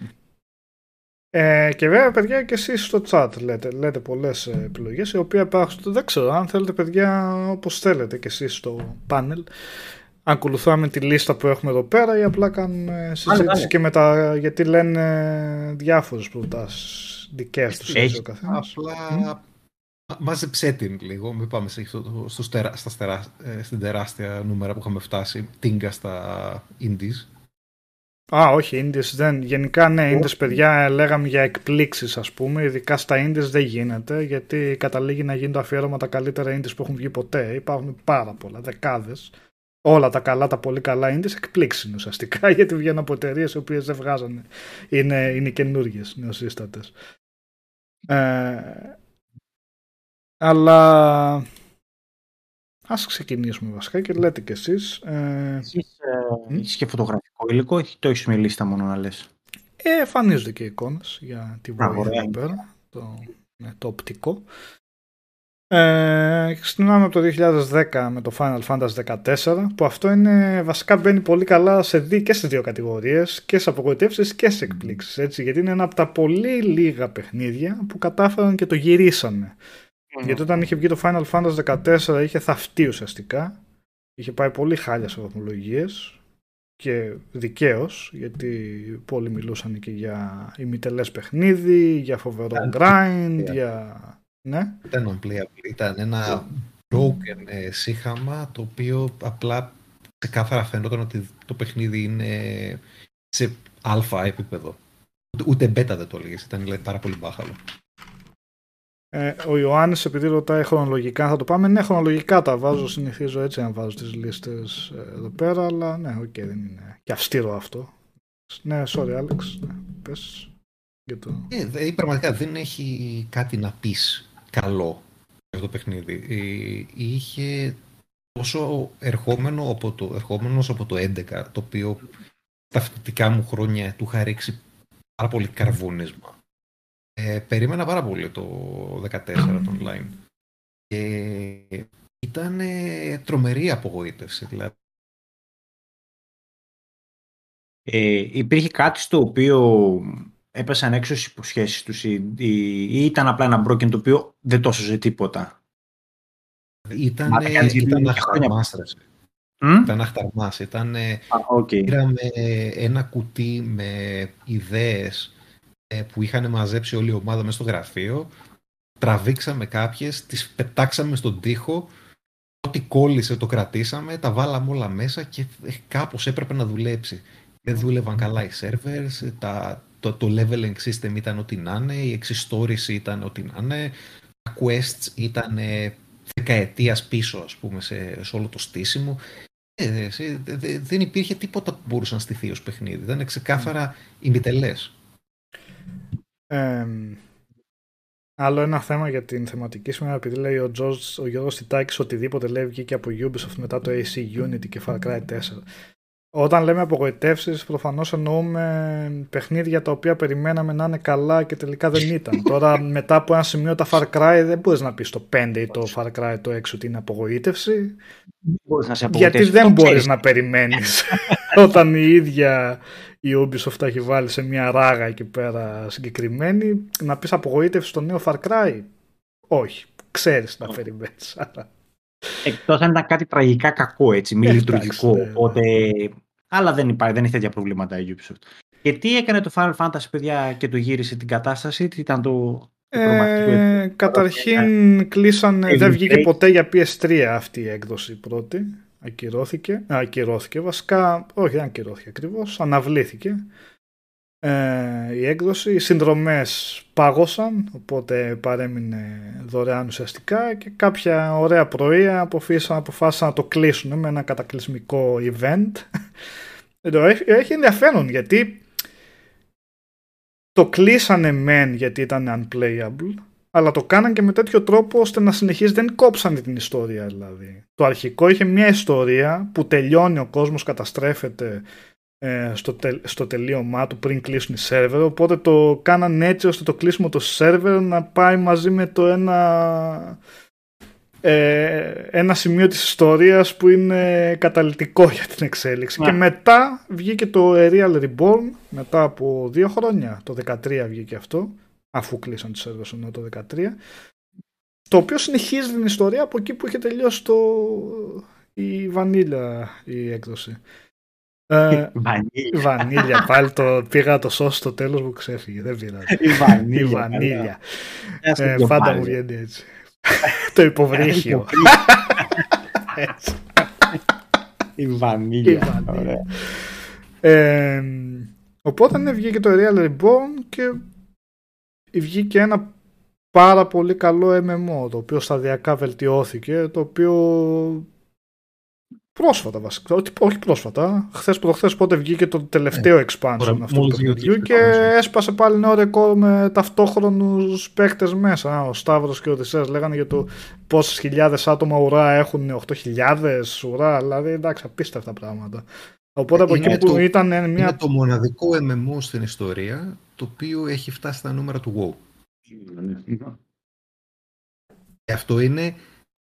Ε, και βέβαια, παιδιά, και εσείς στο chat λέτε, λέτε πολλές ε, επιλογές, οι οποίες υπάρχουν, δεν ξέρω, αν θέλετε, παιδιά, όπως θέλετε και εσείς στο πάνελ, ακολουθάμε τη λίστα που έχουμε εδώ πέρα ή απλά κάνουμε συζήτηση
βάλε.
και μετά, γιατί λένε διάφορες προτάσεις δικές τους έτσι,
Έχει.
ο καθένας.
Απλά μάζεψέ την λίγο, μην πάμε σε αυτό το- στους τερά- στα στερά- ε, στην τεράστια νούμερα που είχαμε φτάσει, τίγκα στα indies.
Α, όχι, Indies δεν. Γενικά, ναι, Indies, παιδιά, ε, λέγαμε για εκπλήξεις, ας πούμε. Ειδικά στα Indies δεν γίνεται, γιατί καταλήγει να γίνει το αφιέρωμα τα καλύτερα Indies που έχουν βγει ποτέ. Υπάρχουν πάρα πολλά, δεκάδες. Όλα τα καλά, τα πολύ καλά Indies εκπλήξεις είναι ουσιαστικά, *laughs* γιατί βγαίνουν από εταιρείες οι οποίες δεν βγάζανε. Είναι, είναι καινούργιες, νεοσύστατες. Ε, αλλά ας ξεκινήσουμε βασικά και λέτε κι εσείς. Ε,
Έχεις, ε,
Μμ.
έχεις και φωτογραφικό υλικό ή το έχεις με λίστα μόνο να λες;
Ε, εμφανίζονται και εικόνες για τη
Α,
βοήθεια
ωραία.
εδώ πέρα, το, ναι, το οπτικό. Ε, ξεκινάμε από το 2010 με το Final Fantasy 14 που αυτό είναι βασικά μπαίνει πολύ καλά σε δι, και σε δύο κατηγορίες και σε απογοητεύσεις και σε εκπλήξεις έτσι, γιατί είναι ένα από τα πολύ λίγα παιχνίδια που κατάφεραν και το γυρίσανε. Γιατί όταν είχε βγει το Final Fantasy 14 είχε θαυτεί ουσιαστικά. Είχε πάει πολύ χάλια σε βαθμολογίες και δικαίως, γιατί πολλοί μιλούσαν και για ημιτελές παιχνίδι, για φοβερό
Ήταν
grind,
yeah.
για... Ναι.
Ήταν unplayable, ήταν ένα broken ε, σύγχαμα το οποίο απλά ξεκάθαρα φαινόταν ότι το παιχνίδι είναι σε αλφα επίπεδο. Ούτε- Ούτε beta δεν το έλεγες, ήταν δηλαδή, πάρα πολύ μπάχαλο.
Ε, ο Ιωάννης επειδή ρωτάει χρονολογικά θα το πάμε. Ναι, χρονολογικά τα βάζω, συνηθίζω έτσι να βάζω τις λίστες ε, εδώ πέρα, αλλά ναι, οκέι, δεν είναι και αυστηρό αυτό. Ναι, sorry Alex, ναι, πες για το...
Ε, δε- πραγματικά δεν έχει κάτι να πεις καλό για αυτό το παιχνίδι. Ε, είχε τόσο ερχόμενο από το, ερχόμενος από το 11, το οποίο τα φοιτητικά μου χρόνια του είχα ρίξει πάρα πολύ καρβούνισμα. Ε, περίμενα πάρα πολύ το 14 το online. Και ήταν ε, τρομερή απογοήτευση. Δηλαδή,
Ε, υπήρχε κάτι στο οποίο έπεσαν έξω στις υποσχέσεις τους ή, ή, ή ήταν απλά ένα broken το οποίο δεν το έσωσε τίποτα;
ήταν,
Μα τα κάνεις γιατί
ήταν
είναι και χρόνια
αχταρμάς, ρε.
Μμ;
Ήταν αχταρμάς. Ήταν, ε,
Α, οκέι.
Πήραμε ένα κουτί με ιδέες ε, που είχαν μαζέψει όλη η ομάδα μέσα στο γραφείο. Τραβήξαμε κάποιες, τις πετάξαμε στον τοίχο. Ό,τι κόλλησε το κρατήσαμε, τα βάλαμε όλα μέσα και ε, κάπως έπρεπε να δουλέψει. Δεν δούλευαν καλά οι servers, τα, το, το leveling system ήταν ό,τι να είναι, η εξιστόρηση ήταν ό,τι να είναι, τα quests ήταν ε, δεκαετίας πίσω, ας πούμε, σε, σε όλο το στήσιμο. Ε, εσύ, δε- δε- δεν υπήρχε τίποτα που μπορούσε να στηθεί ως παιχνίδι. Ήταν ξεκάθαρα ημιτελές.
Ε, άλλο ένα θέμα για την θεματική σήμερα, επειδή λέει ο, George, ο Γιώργος Τιτάκης οτιδήποτε λέει βγήκε από Ubisoft μετά το AC Unity και Far Cry 4. Όταν λέμε απογοητεύσεις, προφανώς εννοούμε παιχνίδια τα οποία περιμέναμε να είναι καλά και τελικά δεν ήταν. *laughs* Τώρα μετά από ένα σημείο τα Far Cry δεν μπορείς να πεις το 5 ή το Far Cry το 6 ότι είναι απογοήτευση.
Μπορείς να σε
Γιατί
απογοητεύσεις.
δεν
Το
μπορείς
ξέρεις.
να περιμένεις *laughs* όταν η ίδια η Ubisoft τα έχει βάλει σε μια ράγα εκεί πέρα συγκεκριμένη να πεις απογοήτευση στο νέο Far Cry; Όχι. Ξέρεις να περιμένεις. Αλλά...
Εκτός αν ήταν κάτι τραγικά κακό, έτσι, μη
Ε,
λειτουργικό.
εντάξει, ναι, ναι.
Οπότε... Αλλά δεν υπάρχει, δεν έχει τέτοια προβλήματα η Ubisoft. Και τι έκανε το Final Fantasy, παιδιά, και το γύρισε την κατάσταση, τι ήταν το, το προγραμματικό
Ε, καταρχήν κλείσανε,
Ε,
δεν βγήκε
remake.
ποτέ για PS3 αυτή η έκδοση πρώτη. Ακυρώθηκε. Α, ακυρώθηκε βασικά. Όχι, δεν ακυρώθηκε ακριβώς. Αναβλήθηκε. Ε, η έκδοση. Οι συνδρομές πάγωσαν, οπότε παρέμεινε δωρεάν ουσιαστικά και κάποια ωραία πρωία αποφύσαν, αποφάσισαν να το κλείσουν με ένα κατακλυσμικό event. *laughs* Εδώ έχει, έχει ενδιαφέρον γιατί το κλείσανε μεν γιατί ήταν unplayable αλλά το κάναν και με τέτοιο τρόπο ώστε να συνεχίζει, δεν κόψανε την ιστορία δηλαδή. Το αρχικό είχε μια ιστορία που τελειώνει ο κόσμος, καταστρέφεται ε, στο, στο τελείωμά του πριν κλείσουν οι σερβερ, οπότε το κάναν έτσι ώστε το κλείσιμο του σερβερ να πάει μαζί με το ένα ε, ένα σημείο της ιστορίας που είναι καταλητικό για την εξέλιξη. Και μετά βγήκε το Real Reborn, μετά από δύο χρόνια, το 13 βγήκε αυτό, αφού κλείσαν τις σερβερ το 13, το οποίο συνεχίζει την ιστορία από εκεί που είχε τελειώσει το, η βανίλια η έκδοση.
Ε, βανίλια.
βανίλια. Πάλι το πήγα το σώσο στο τέλος μου ξέφυγε. Δεν πειράζει.
Η βανίλια.
Η βανίλια. Ε, πάντα μου βγαίνει έτσι. *laughs* το υποβρύχιο.
Η βανίλια.
Ε, οπότε ναι, βγήκε το Real Reborn και βγήκε ένα πάρα πολύ καλό MMO το οποίο σταδιακά βελτιώθηκε το οποίο Πρόσφατα βασικά. Όχι πρόσφατα. Χθες προχθές πότε βγήκε το τελευταίο ε, expansion αυτού του παιχνιδιού και έσπασε πάλι νέο ρεκόρ με ταυτόχρονους παίκτες μέσα. Ο Σταύρος και ο Οδυσσέας λέγανε για το πόσες χιλιάδες άτομα ουρά έχουν. 8.000 ουρά. Δηλαδή εντάξει, απίστευτα πράγματα. Οπότε από εκεί που το, ήταν μια.
Είναι το μοναδικό MMO στην ιστορία το οποίο έχει φτάσει στα νούμερα του WoW. Και αυτό είναι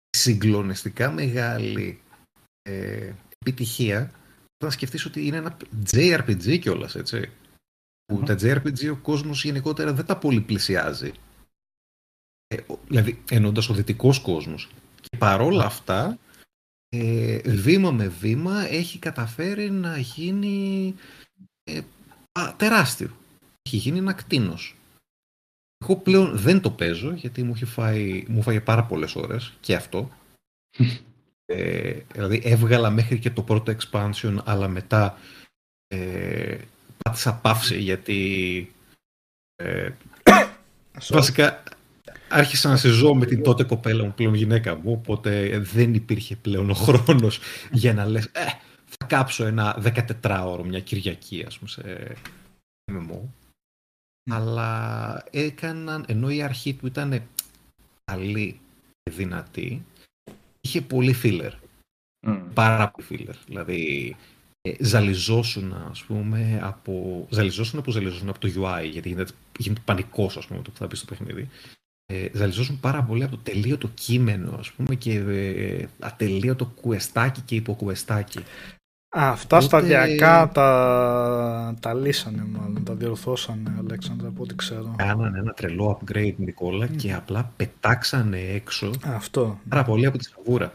συγκλονιστικά μεγάλη ε, επιτυχία όταν σκεφτείς ότι είναι ένα JRPG κιόλας, έτσι. Που τα JRPG ο κόσμος γενικότερα δεν τα πολύ πλησιάζει. Ε, δηλαδή, εννοώντας ο δυτικός κόσμος. Και παρόλα αυτά, ε, βήμα με βήμα έχει καταφέρει να γίνει ε, τεράστιο. Έχει γίνει ένα κτίνος. Εγώ πλέον δεν το παίζω γιατί μου, έχει φάει, μου φάει πάρα πολλές ώρες και αυτό. *laughs* Ε, δηλαδή έβγαλα μέχρι και το πρώτο expansion, αλλά μετά ε, πάτησα παύση γιατί ε, *coughs* βασικά άρχισα να σε ζω με την τότε κοπέλα μου, πλέον γυναίκα μου, οπότε δεν υπήρχε πλέον ο χρόνος για να λες ε, θα κάψω ένα 14ωρο μια Κυριακή, ας πούμε, σε MMO. Αλλά έκαναν, ενώ η αρχή του ήταν καλή και δυνατή, είχε πολύ filler. Mm. Πάρα πολύ filler. Δηλαδή, ε, ζαλιζόσουν, ας πούμε, από... Ζαλιζόσουν από ζαλιζόσουν από το UI, γιατί γίνεται, γίνεται πανικός, ας πούμε, το που θα πεις στο παιχνίδι. Ε, ζαλιζόσουν πάρα πολύ από το τελείωτο κείμενο, ας πούμε, και ε, ατελείωτο κουεστάκι και υποκουεστάκι.
Αυτά Οπότε... σταδιακά τα, τα λύσανε μάλλον, τα διορθώσανε Αλέξανδρα από ό,τι ξέρω.
Κάνανε ένα τρελό upgrade Νικόλα και απλά πετάξανε έξω
αυτό.
πάρα πολύ από τη σαβούρα.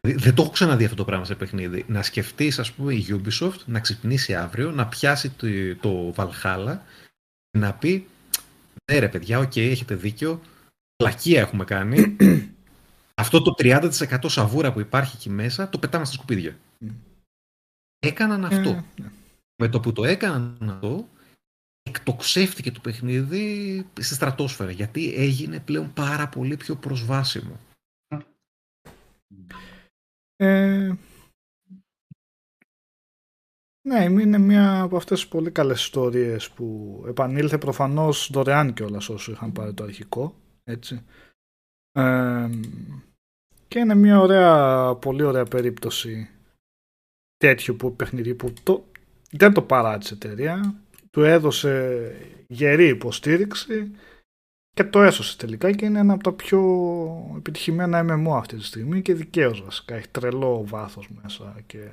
Δεν το έχω ξαναδεί αυτό το πράγμα σε παιχνίδι. Να σκεφτείς, ας πούμε, η Ubisoft να ξυπνήσει αύριο, να πιάσει το, το Valhalla να πει Ναι, ρε παιδιά, οκ, έχετε δίκιο. Μλακία έχουμε κάνει. *clears throat* αυτό το 30% σαβούρα που υπάρχει εκεί μέσα το πετάμε στα σκουπίδια. Έκαναν αυτό. Ε, ναι. Με το που το έκαναν αυτό, εκτοξεύτηκε το παιχνίδι στη στρατόσφαιρα, γιατί έγινε πλέον πάρα πολύ πιο προσβάσιμο.
Ε, ναι, είναι μια από αυτές τις πολύ καλές ιστορίες που επανήλθε προφανώς δωρεάν κιόλας όσο είχαν πάρει το αρχικό, έτσι. Ε, και είναι μια ωραία, πολύ ωραία περίπτωση τέτοιου που, παιχνιδί που το, δεν το παράτησε εταιρεία, του έδωσε γερή υποστήριξη και το έσωσε τελικά και είναι ένα από τα πιο επιτυχημένα MMO αυτή τη στιγμή και δικαίως βασικά. Έχει τρελό βάθος μέσα και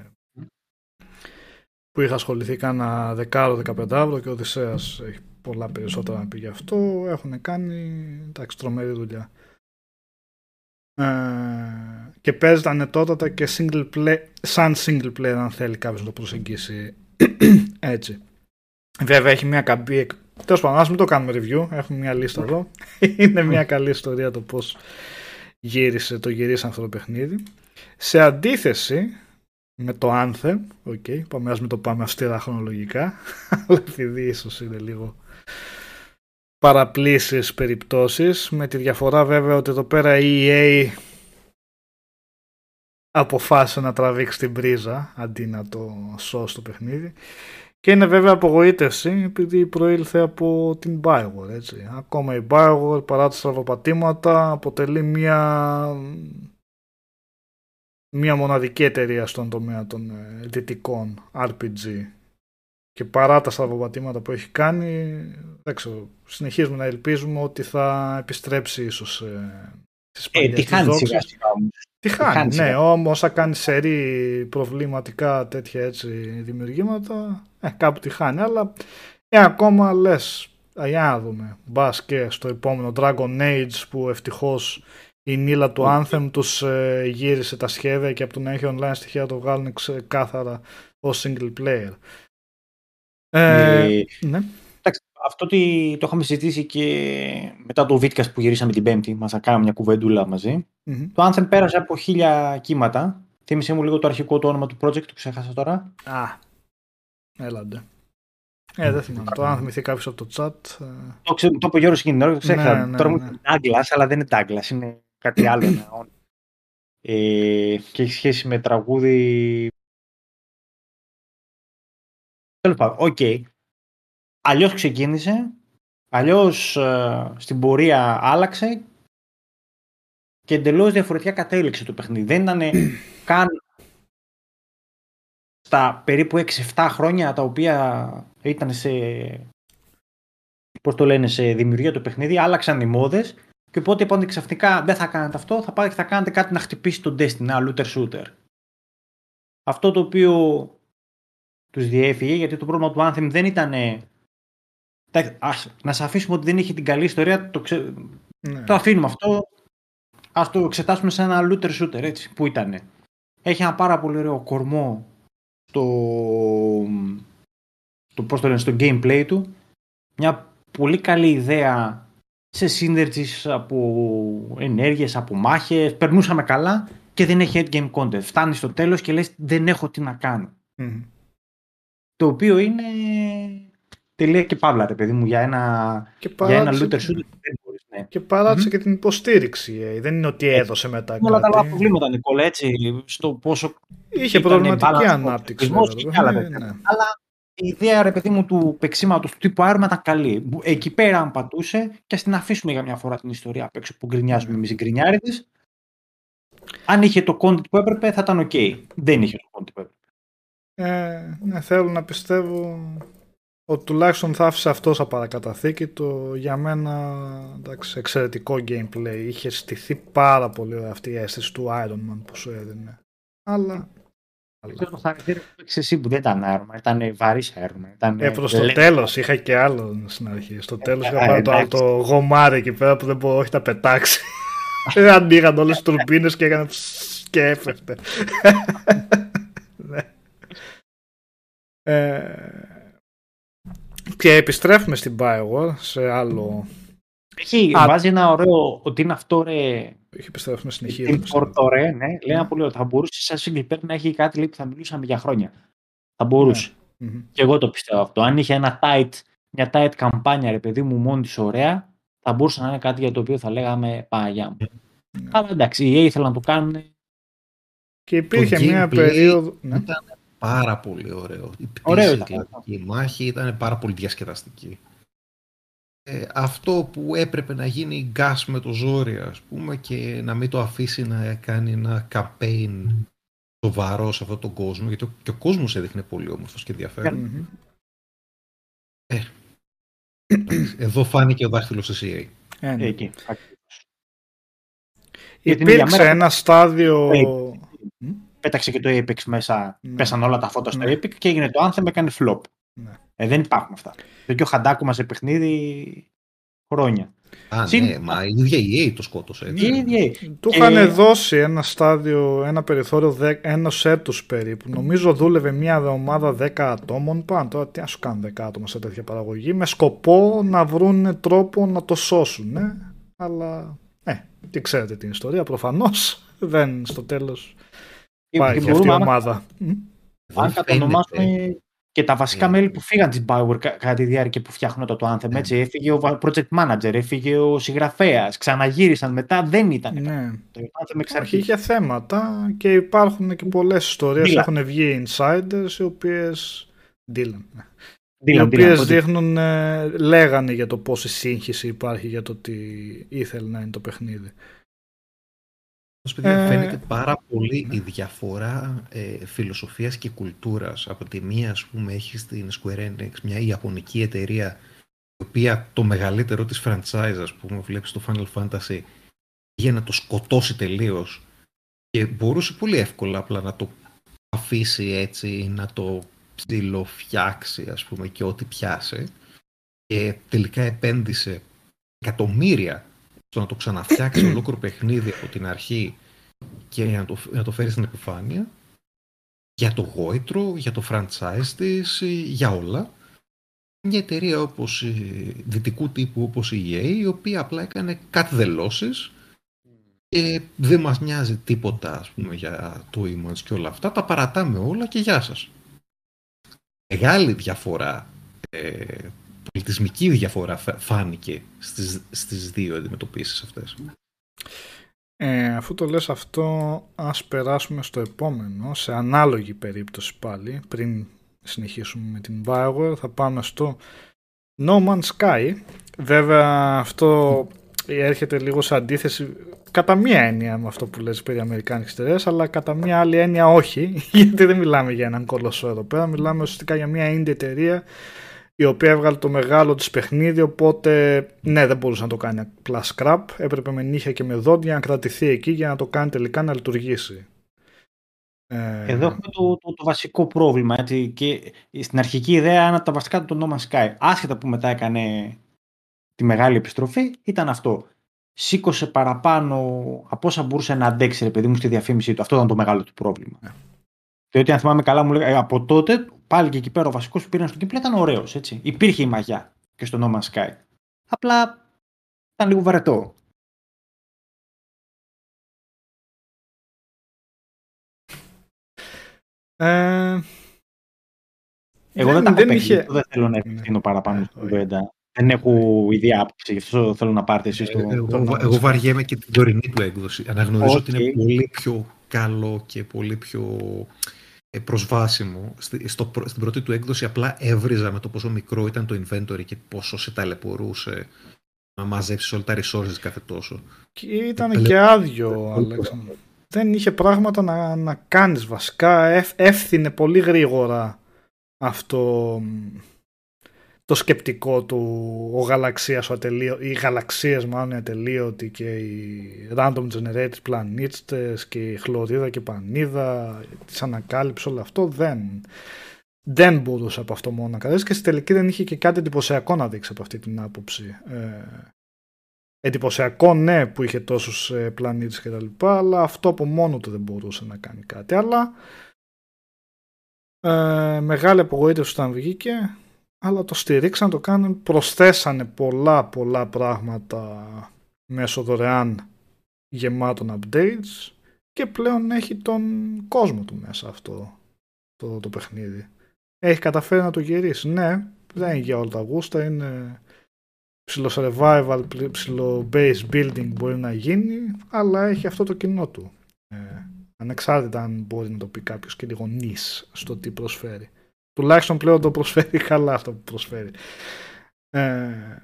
που είχα ασχοληθεί κάνα δεκάρο, δεκαπεντάβρο και ο Οδυσσέας έχει πολλά περισσότερα να πει γι' αυτό. Έχουν κάνει εντάξει, τρομερή δουλειά. Ε, και παίζει ανετότατα και single play, σαν single player αν θέλει κάποιος να το προσεγγίσει *clears throat* έτσι. Βέβαια έχει μια καμπή Τέλος πάντων, ας μην το κάνουμε review. Έχουμε μια λίστα εδώ. *laughs* Είναι μια καλή ιστορία το πώς γύρισε, το γυρίσαν αυτό το παιχνίδι. Σε αντίθεση με το Anthem, okay, πάμε, ας μην το πάμε αυστηρά χρονολογικά, *laughs* αλλά επειδή ίσως είναι λίγο παραπλήσεις περιπτώσεις, με τη διαφορά βέβαια ότι εδώ πέρα η EA αποφάσισε να τραβήξει την πρίζα αντί να το σώσει το παιχνίδι Και είναι βέβαια απογοήτευση επειδή προήλθε από την Bioware. Έτσι. Ακόμα η Bioware παρά τα στραβοπατήματα αποτελεί μια, μια μοναδική εταιρεία στον τομέα των ε, δυτικών RPG. Και παρά τα στραβοπατήματα που έχει κάνει, δεν ξέρω, συνεχίζουμε να ελπίζουμε ότι θα επιστρέψει ίσως ε,
στις ε, τι χάνει σιγά σιγά
Τι χάνει, ναι, όμως θα κάνει σερή προβληματικά τέτοια έτσι δημιουργήματα, ε, κάπου τη χάνει, αλλά ε, ακόμα λες, για να δούμε, μπας και στο επόμενο Dragon Age που ευτυχώς η νύλα του Anthem τους ε, γύρισε τα σχέδια και από το να έχει online στοιχεία το βγάλουν ξεκάθαρα ως single player.
Ε, ε, ναι. αυτό το είχαμε συζητήσει και μετά το Βίτκας που γυρίσαμε την Πέμπτη, μας κάναμε μια κουβεντούλα Το Anthem πέρασε από χίλια κύματα. Θύμισε μου λίγο το αρχικό το όνομα του project, το ξέχασα τώρα.
Α, έλαντε. Ε, δεν θυμάμαι. Το αν θυμηθεί κάποιος από το chat. Ε.
Το, ξέ, το είπε ο Γιώργος εκείνη την ώρα, το ξέχασα. Ναι, ναι, τώρα μου ναι. είναι Douglas, αλλά δεν είναι Douglas, είναι κάτι άλλο. *clears throat* ε, και έχει σχέση με τραγούδι Τέλος πάντων, οκ. Okay. Αλλιώς ξεκίνησε, αλλιώς ε, στην πορεία άλλαξε και εντελώς διαφορετικά κατέληξε το παιχνίδι. Δεν ήταν *clears throat* καν στα περίπου 6-7 χρόνια τα οποία ήταν σε. Πώς το λένε, σε δημιουργία του παιχνίδι, άλλαξαν οι μόδες και οπότε είπαν ξαφνικά δεν θα κάνετε αυτό, θα πάτε και θα κάνετε κάτι να χτυπήσει τον Destiny, ένα looter shooter. Αυτό το οποίο τους διέφυγε, γιατί το πρόβλημα του Anthem δεν ήταν... να σε αφήσουμε ότι δεν είχε την καλή ιστορία, το, ξε... ναι. το αφήνουμε αυτό. Ας το εξετάσουμε σαν ένα looter shooter, έτσι, που ήταν. Έχει ένα πάρα πολύ ωραίο κορμό στο, το, πώς το λένε, στο gameplay του. Μια πολύ καλή ιδέα σε synergies από ενέργειες, από μάχες. Περνούσαμε καλά και δεν έχει endgame content. Φτάνει στο τέλος και λες δεν έχω τι να κάνω. Mm. Το οποίο είναι τελεία και παύλα, ρε παιδί μου, για ένα,
και
για ένα looter shooter.
Ναι. Και παράτησε mm-hmm. και την υποστήριξη. Ε. Δεν είναι ότι έδωσε μετά
Όλα τα άλλα προβλήματα, Νικόλα, έτσι, στο πόσο...
Είχε προβληματική ανάπτυξη.
Και άλλα, ναι, ναι. Αλλά η ιδέα, ρε παιδί μου, του παίξήματο του τύπου άρμα ήταν καλή. Εκεί πέρα, αν πατούσε, και ας την αφήσουμε για μια φορά την ιστορία απ' έξω που γκρινιάζουμε εμείς οι γκρινιάριδες. Αν είχε το content που έπρεπε, θα ήταν OK. Δεν είχε το content που έπρεπε.
Ε, ναι, θέλω να πιστεύω ότι τουλάχιστον θα άφησε αυτός σαν παρακαταθήκη το για μένα εντάξει, εξαιρετικό gameplay. Είχε στηθεί πάρα πολύ ωραία αυτή η αίσθηση του Iron Man που σου έδινε. Αλλά...
Το χαρακτήρα που εσύ που δεν ήταν Iron Man, ήταν βαρύς Iron Man. Ήταν...
Ε, προς το τέλος είχα και άλλο στην αρχή. Στο τέλος είχα πάρει το, το γομάρι εκεί πέρα που δεν μπορώ όχι να πετάξει. *laughs* Ανοίγαν όλες τις τουρμπίνες και έκανε και έφευτε. *laughs* Ε, και επιστρέφουμε στην Bioware σε άλλο...
Έχει, Α, βάζει ένα ωραίο, ότι είναι αυτό ρε...
Έχει επιστρέφουμε συνεχεία.
Είναι ωραίο, ναι. Λέει ένα πολύ ωραίο. Θα μπορούσες σαν single player να έχει κάτι λέει, που θα μιλούσαμε για χρόνια. Θα μπορούσε. Ναι. Mm-hmm. Και εγώ το πιστεύω αυτό. Αν είχε ένα tight, μια tight καμπάνια, ρε παιδί μου, μόνη της ωραία, θα μπορούσε να είναι κάτι για το οποίο θα λέγαμε Παναγιά μου. Mm-hmm. Αλλά εντάξει, οι EA ήθελαν να το κάνουν.
Και υπήρχε μια περίοδο.
Ναι. Ήταν πάρα πολύ ωραίο. Η πτήση και η μάχη ήταν πάρα πολύ διασκεδαστική. Ε, αυτό που έπρεπε να γίνει γκάς με το ζόρι ας πούμε και να μην το αφήσει να κάνει ένα campaign σοβαρό σε αυτόν τον κόσμο γιατί και ο κόσμος έδειχνε πολύ όμορφος και ενδιαφέρον. Ε, εδώ φάνηκε ο δάχτυλος της EA.
Ε, ναι. Εκεί. Υπήρξε ένα στάδιο
πέταξε και το Apex μέσα, ναι. πέσαν όλα τα φώτα στο ναι. Apex και έγινε το Anthem, έκανε flop. Ναι. Ε, δεν υπάρχουν αυτά. Και ο Χαντάκου μας σε παιχνίδι χρόνια.
Α, Συν... ναι, μα η ίδια η EA το σκότωσε. Έτσι.
Η ίδια
Του και... είχαν δώσει ένα στάδιο, ένα περιθώριο ενό έτου περίπου. Νομίζω δούλευε μια ομάδα 10 ατόμων πάνω. Τώρα τι να σου κάνουν 10 άτομα σε τέτοια παραγωγή με σκοπό να βρουν τρόπο να το σώσουν. Ναι. Αλλά, ε, τι ξέρετε την ιστορία, προφανώς *laughs* δεν στο τέλος Πάει και αυτή η ομάδα.
Αν κατανομάσουμε και τα βασικά ναι. μέλη που φύγαν της Bioware κατά τη διάρκεια που φτιάχνουν το, το Anthem. Ναι. Έτσι, έφυγε ο project manager, έφυγε ο συγγραφέας, ξαναγύρισαν μετά, δεν ήταν.
Ναι. Το Anthem εξ αρχής. Είχε θέματα και υπάρχουν και πολλές ιστορίες. Έχουν βγει insiders οι οποίε Dylan. ναι.
Dylan,
οι
Dylan,
οποίες
ότι-
δείχνουν, ε, λέγανε για το πόση σύγχυση υπάρχει για το τι ήθελε να είναι το παιχνίδι.
Όμως, παιδιά,
Ε,
φαίνεται πάρα πολύ η διαφορά ε, φιλοσοφίας και κουλτούρας. Από τη μία, ας πούμε, έχει στην Square Enix μια ιαπωνική εταιρεία η οποία το μεγαλύτερο της franchise, ας πούμε, βλέπεις το Final Fantasy για να το σκοτώσει τελείως και μπορούσε πολύ εύκολα απλά να το αφήσει έτσι, να το ψιλοφτιάξει, ας πούμε, και ό,τι πιάσει και τελικά επένδυσε εκατομμύρια στο να το ξαναφτιάξει ολόκληρο παιχνίδι από την αρχή και να το, να το φέρεις στην επιφάνεια για το γόητρο, για το franchise της, για όλα. Μια εταιρεία όπως η, δυτικού τύπου όπως η EA, η οποία απλά έκανε κάτι δελώσεις και δεν μας νοιάζει τίποτα ας πούμε, για το image και όλα αυτά. Τα παρατάμε όλα και γεια σας. Μεγάλη διαφορά, ε, πολιτισμική διαφορά φα- φάνηκε στις, στις δύο αντιμετωπίσεις αυτές.
Ε, αφού το λες αυτό, ας περάσουμε στο επόμενο, σε ανάλογη περίπτωση πάλι, πριν συνεχίσουμε με την Bioware, θα πάμε στο No Man's Sky. Βέβαια αυτό έρχεται λίγο σε αντίθεση κατά μία έννοια με αυτό που λες περί Αμερικάνικης εταιρείας, αλλά κατά μία άλλη έννοια όχι, *laughs* γιατί δεν μιλάμε για έναν κολοσσό εδώ πέρα, μιλάμε ουσιαστικά για μία indie εταιρεία η οποία έβγαλε το μεγάλο της παιχνίδι, οπότε ναι δεν μπορούσε να το κάνει απλά scrap, έπρεπε με νύχια και με δόντια να κρατηθεί εκεί για να το κάνει τελικά να λειτουργήσει. Ε,
Εδώ έχουμε το, το, το βασικό πρόβλημα. Έτσι, και στην αρχική ιδέα, ένα από τα βασικά του το No Man's Sky, άσχετα που μετά έκανε τη μεγάλη επιστροφή, ήταν αυτό. Σήκωσε παραπάνω από όσα μπορούσε να αντέξει, ρε παιδί μου, στη διαφήμιση του. Αυτό ήταν το μεγάλο του πρόβλημα.
Ναι.
Διότι αν θυμάμαι καλά, μου λέγανε από τότε, πάλι και εκεί πέρα ο βασικός που πήραν στο gameplay ήταν ωραίος. Υπήρχε η μαγιά και στο No Man's Sky. Απλά ήταν λίγο βαρετό.
ε,
Εγώ δεν,
δεν-
τα
δεν
έχω
είχε-
είχε... δεν θέλω να
Ναι.
ευθύνω παραπάνω
Ε,
στην
όχι.
κουβέντα. Δεν έχω ιδέα άποψη, γι' αυτό θέλω να πάρετε εσείς το...
Ε, εγώ,
το
εγώ,
No
εγώ
Man's Sky.
βαριέμαι και την τωρινή του έκδοση. Αναγνωρίζω ότι είναι
Οκ.
πολύ πιο καλό και πολύ πιο ε, προσβάσιμο. Στη, στο, πρω- στην πρώτη του έκδοση απλά έβριζα με το πόσο μικρό ήταν το inventory και πόσο σε ταλαιπωρούσε να μαζέψεις όλα τα resources κάθε τόσο.
και ήταν
Πελε-
και άδειο, Αλέξανδρο. Δεν είχε πράγματα να, να κάνεις βασικά. Εφ, εύθυνε πολύ γρήγορα αυτό μ, το σκεπτικό του ο γαλαξίας ο ατελείο, οι γαλαξίες μάλλον οι ατελείωτοι και οι random generated πλανήτες και η χλωρίδα και η πανίδα τις ανακάλυψε όλο αυτό δεν δεν μπορούσε από αυτό μόνο να καλέσει και στη τελική δεν είχε και κάτι εντυπωσιακό να δείξει από αυτή την άποψη. Ε, εντυπωσιακό ναι που είχε τόσους ε, πλανήτες και τα λοιπά αλλά αυτό από μόνο του δεν μπορούσε να κάνει κάτι. Αλλά ε, μεγάλη απογοήτευση όταν βγήκε αλλά το στηρίξαν, το κάνουν, προσθέσανε πολλά πολλά πράγματα μέσω δωρεάν γεμάτων updates και πλέον έχει τον κόσμο του μέσα αυτό το, το παιχνίδι. Έχει καταφέρει να το γυρίσει. Ναι, δεν είναι για όλα τα γούστα, είναι ψηλό survival, πλη- ψηλό base building μπορεί να γίνει, αλλά έχει αυτό το κοινό του. Ε, ανεξάρτητα αν μπορεί να το πει κάποιος και λίγο νης στο τι προσφέρει. Τουλάχιστον πλέον το προσφέρει *laughs* καλά αυτό που προσφέρει. Ε,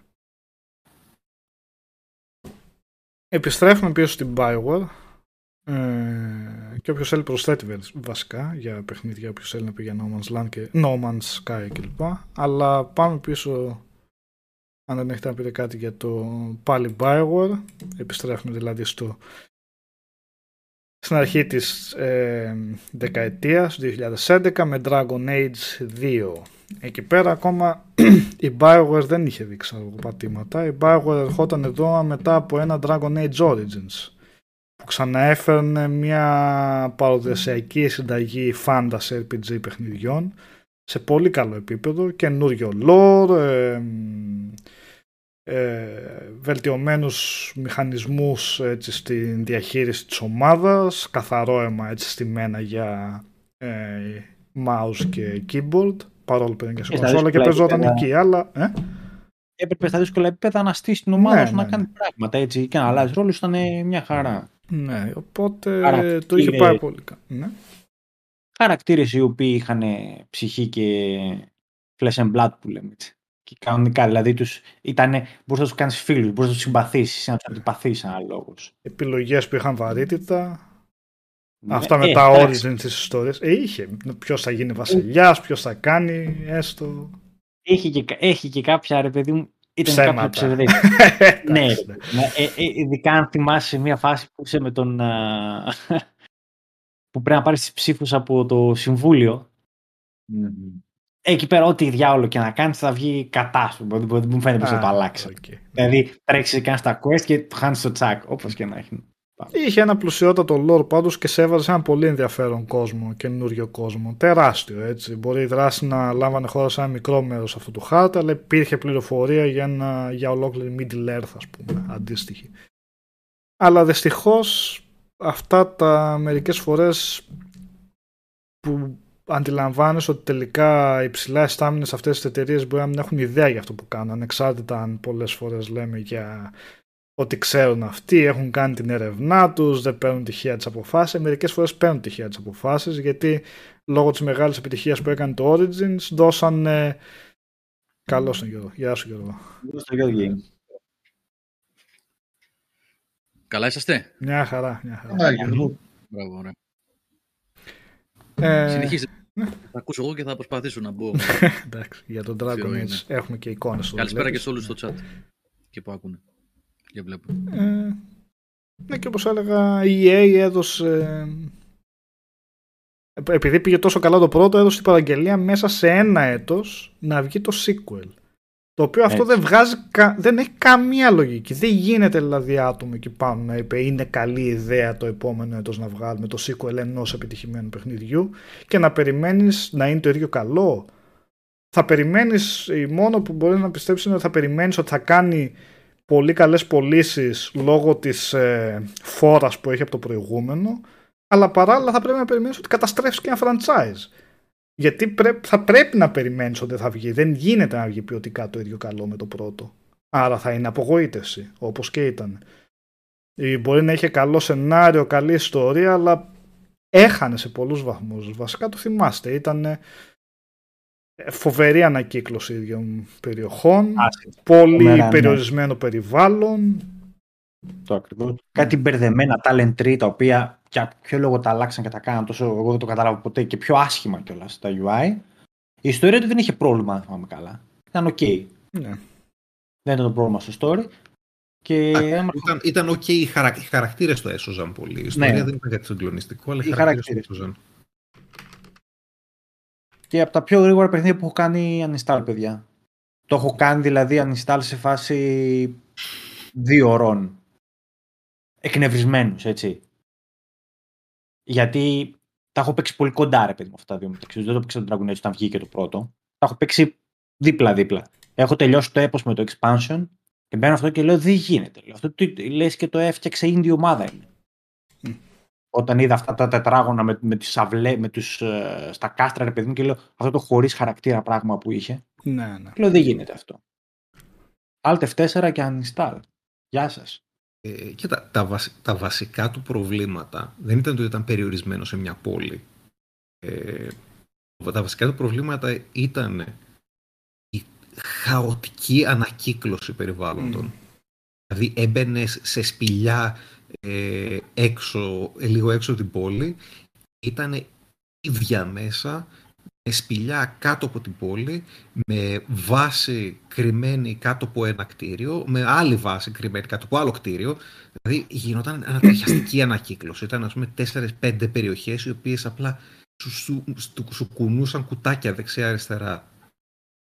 επιστρέφουμε πίσω στην Bioware ε, και όποιος θέλει προσθέτει βε- βασικά για παιχνίδια, όποιος θέλει να πει για No Man's Land και No Man's Sky κλπ. Αλλά πάμε πίσω αν δεν έχετε να πείτε κάτι για το πάλι Bioware. Επιστρέφουμε δηλαδή στο στην αρχή της ε, δεκαετίας 2011 με Dragon Age 2. Εκεί πέρα ακόμα *clears throat* η Bioware δεν είχε δείξει πατήματα. Η Bioware ερχόταν εδώ μετά από ένα Dragon Age Origins που ξαναέφερνε μια παροδεσιακή συνταγή fantasy RPG παιχνιδιών σε πολύ καλό επίπεδο, καινούριο lore, ε, ε, βελτιωμένους μηχανισμούς έτσι, στην διαχείριση της ομάδας, καθαρό αίμα έτσι στημένα για ε, mouse και keyboard, παρόλο που είναι και σε
Και στα
κονσόλα και
δύσκολα
παίζονταν
επίπεδα.
εκεί, αλλά... Ε;
Έπρεπε στα δύσκολα επίπεδα να στήσεις την ομάδα
Ναι,
σου να
ναι,
κάνει
ναι.
πράγματα έτσι και να αλλάζεις ρόλο ήταν μια χαρά.
Ναι, οπότε
Άρα,
το είχε
είναι-
πάει πολύ καλά. Ναι.
Χαρακτήρες οι οποίοι είχαν ψυχή και flesh and blood που λέμε έτσι. Και κανονικά, δηλαδή τους ήτανε, μπορείς να τους κάνεις φίλους, μπορείς να τους συμπαθήσεις, να τους αντιπαθείς αναλόγως.
Επιλογές που είχαν βαρύτητα.
Ναι,
Αυτά με
ε,
τα
εντάξει.
origins της ιστορίας. Ε, είχε. Ποιος θα γίνει βασιλιάς, ποιος θα κάνει, έστω.
Έχει και, έχει και κάποια, ρε παιδί μου, ήταν
Ψέματα.
κάποια ψευδή. *laughs* ναι,
Εντάξει,
ρε, ναι, ε, ε, ειδικά αν θυμάσαι μια φάση που είσαι με τον... α, *laughs* που πρέπει να πάρεις τις ψήφους από το συμβούλιο. Εκεί πέρα ό,τι διάολο και να κάνεις θα βγει κατά σου. Δεν δεν μου φαίνεται πως θα το
Α,
αλλάξει.
οκ.
Δηλαδή τρέξεις και κάνεις τα quest και το χάνεις το τσακ, όπως και να έχει.
Είχε ένα πλουσιότατο lore πάντως και σε έβαζε σε ένα πολύ ενδιαφέρον κόσμο, καινούριο κόσμο. Τεράστιο έτσι. Μπορεί η δράση να λάμβανε χώρα σε ένα μικρό μέρος αυτού του χάρτη, αλλά υπήρχε πληροφορία για, ένα, για ολόκληρη Middle Earth, ας πούμε, αντίστοιχη. Αλλά δυστυχώς αυτά τα μερικές φορές που αντιλαμβάνεσαι ότι τελικά οι ψηλά αισθάμενες αυτές τις εταιρείες μπορεί να μην έχουν ιδέα για αυτό που κάνουν, ανεξάρτητα αν πολλές φορές λέμε για ότι ξέρουν αυτοί, έχουν κάνει την έρευνά τους, δεν παίρνουν τυχαία τις αποφάσεις. Μερικές φορές παίρνουν τυχαία τις αποφάσεις, γιατί λόγω της μεγάλης επιτυχίας που έκανε το Origins, δώσαν... Ε... Καλώς τον Γιώργο. Γεια σου Γιώργο.
Στο Γιώργη.
Καλά είσαστε;
Μια χαρά, μια χαρά.
Α, Γιώργο.
Μπράβο, ωραία.
Ε,
Συνεχίστε. Θα ακούσω εγώ και θα προσπαθήσω να μπω. *laughs*
εντάξει, για τον Dragon
Αφιερωή,
Age έχουμε και εικόνες. στο
Καλησπέρα και
βλέπεις;
σε όλους στο chat. Και που ακούνε. Και βλέπουν.
Ε, ναι, και όπως έλεγα, η EA έδωσε... ε, Επειδή πήγε τόσο καλά το πρώτο, έδωσε την παραγγελία μέσα σε ένα έτος να βγει το sequel. Το οποίο αυτό
Έτσι.
δεν βγάζει, κα- δεν έχει καμία λογική. Δεν γίνεται δηλαδή άτομο εκεί πάνω να είπε είναι καλή ιδέα το επόμενο έτος να βγάλουμε το sequel ενός επιτυχημένου παιχνιδιού και να περιμένεις να είναι το ίδιο καλό. Θα περιμένεις, η μόνο που μπορεί να πιστέψεις είναι ότι θα περιμένεις ότι θα κάνει πολύ καλές πωλήσεις λόγω της ε, φόρας που έχει από το προηγούμενο αλλά παράλληλα θα πρέπει να περιμένεις ότι καταστρέφεις και ένα franchise. Γιατί πρέ- θα πρέπει να περιμένεις ότι θα βγει. Δεν γίνεται να βγει ποιοτικά το ίδιο καλό με το πρώτο. Άρα θα είναι απογοήτευση, όπως και ήταν. Ή μπορεί να είχε καλό σενάριο, καλή ιστορία, αλλά έχανε σε πολλούς βαθμούς. Βασικά το θυμάστε, ήταν ε, φοβερή ανακύκλωση ίδιων περιοχών, πολύ
Φοβερά, ναι.
περιορισμένο περιβάλλον.
Το ακριβώς. Κάτι μπερδεμένα talent tree τα οποία για ποιο λόγο τα αλλάξαν και τα κάναν τόσο, εγώ δεν το κατάλαβα ποτέ και πιο άσχημα κιόλας τα UI. Η ιστορία του δεν είχε πρόβλημα, αν θυμάμαι καλά. Ήταν ok.
Ναι.
Δεν ήταν το πρόβλημα στο story. Και άμα-
Ήταν, ήταν ok, οι, χαρα... οι χαρακτήρες το έσωζαν πολύ. Η ιστορία
Ναι.
δεν ήταν κάτι συγκλονιστικό, αλλά οι,
Οι
χαρακτήρες το
χαρακτήρες.
έσωζαν.
και από τα πιο γρήγορα παιχνίδια που έχω κάνει uninstall, παιδιά. Το έχω κάνει δηλαδή uninstall σε φάση δύο ωρών. Εκνευρισμένους, έτσι. Γιατί τα έχω παίξει πολύ κοντά, ρε παιδί μου, αυτά τα δύο μεταξύ τους. Δεν το παίξα τον Dragon Age όταν βγήκε το πρώτο. Τα έχω παίξει δίπλα-δίπλα. Έχω τελειώσει το έπος με το expansion και μπαίνω αυτό και λέω δεν γίνεται. Λέω, αυτό τι, λες και το έφτιαξε indie ομάδα είναι.
Μμ.
Όταν είδα αυτά τα τετράγωνα με, με, τις αυλέ, με τους, ε, στα κάστρα, ρε παιδί μου, και λέω αυτό το χωρίς χαρακτήρα πράγμα που είχε.
Ναι, ναι.
Και λέω δεν γίνεται αυτό. Alt F4 και uninstall. Γεια σας.
Ε, και τα, τα, βασι- τα βασικά του προβλήματα δεν ήταν ότι ήταν περιορισμένος σε μια πόλη. Ε, τα βασικά του προβλήματα ήταν η χαοτική ανακύκλωση περιβάλλοντων.
Μμ.
Δηλαδή έμπαινε σε σπηλιά ε, έξω, ε, λίγο έξω από την πόλη. Ήταν ίδια μέσα, με σπηλιά κάτω από την πόλη, με βάση κρυμμένη κάτω από ένα κτίριο, με άλλη βάση κρυμμένη κάτω από άλλο κτίριο. Δηλαδή γινόταν ανατριχιαστική *coughs* ανακύκλωση. Ήταν ας πούμε 4-5 περιοχές οι οποίες απλά σου, σου, σου, σου κουνούσαν κουτάκια δεξιά-αριστερά.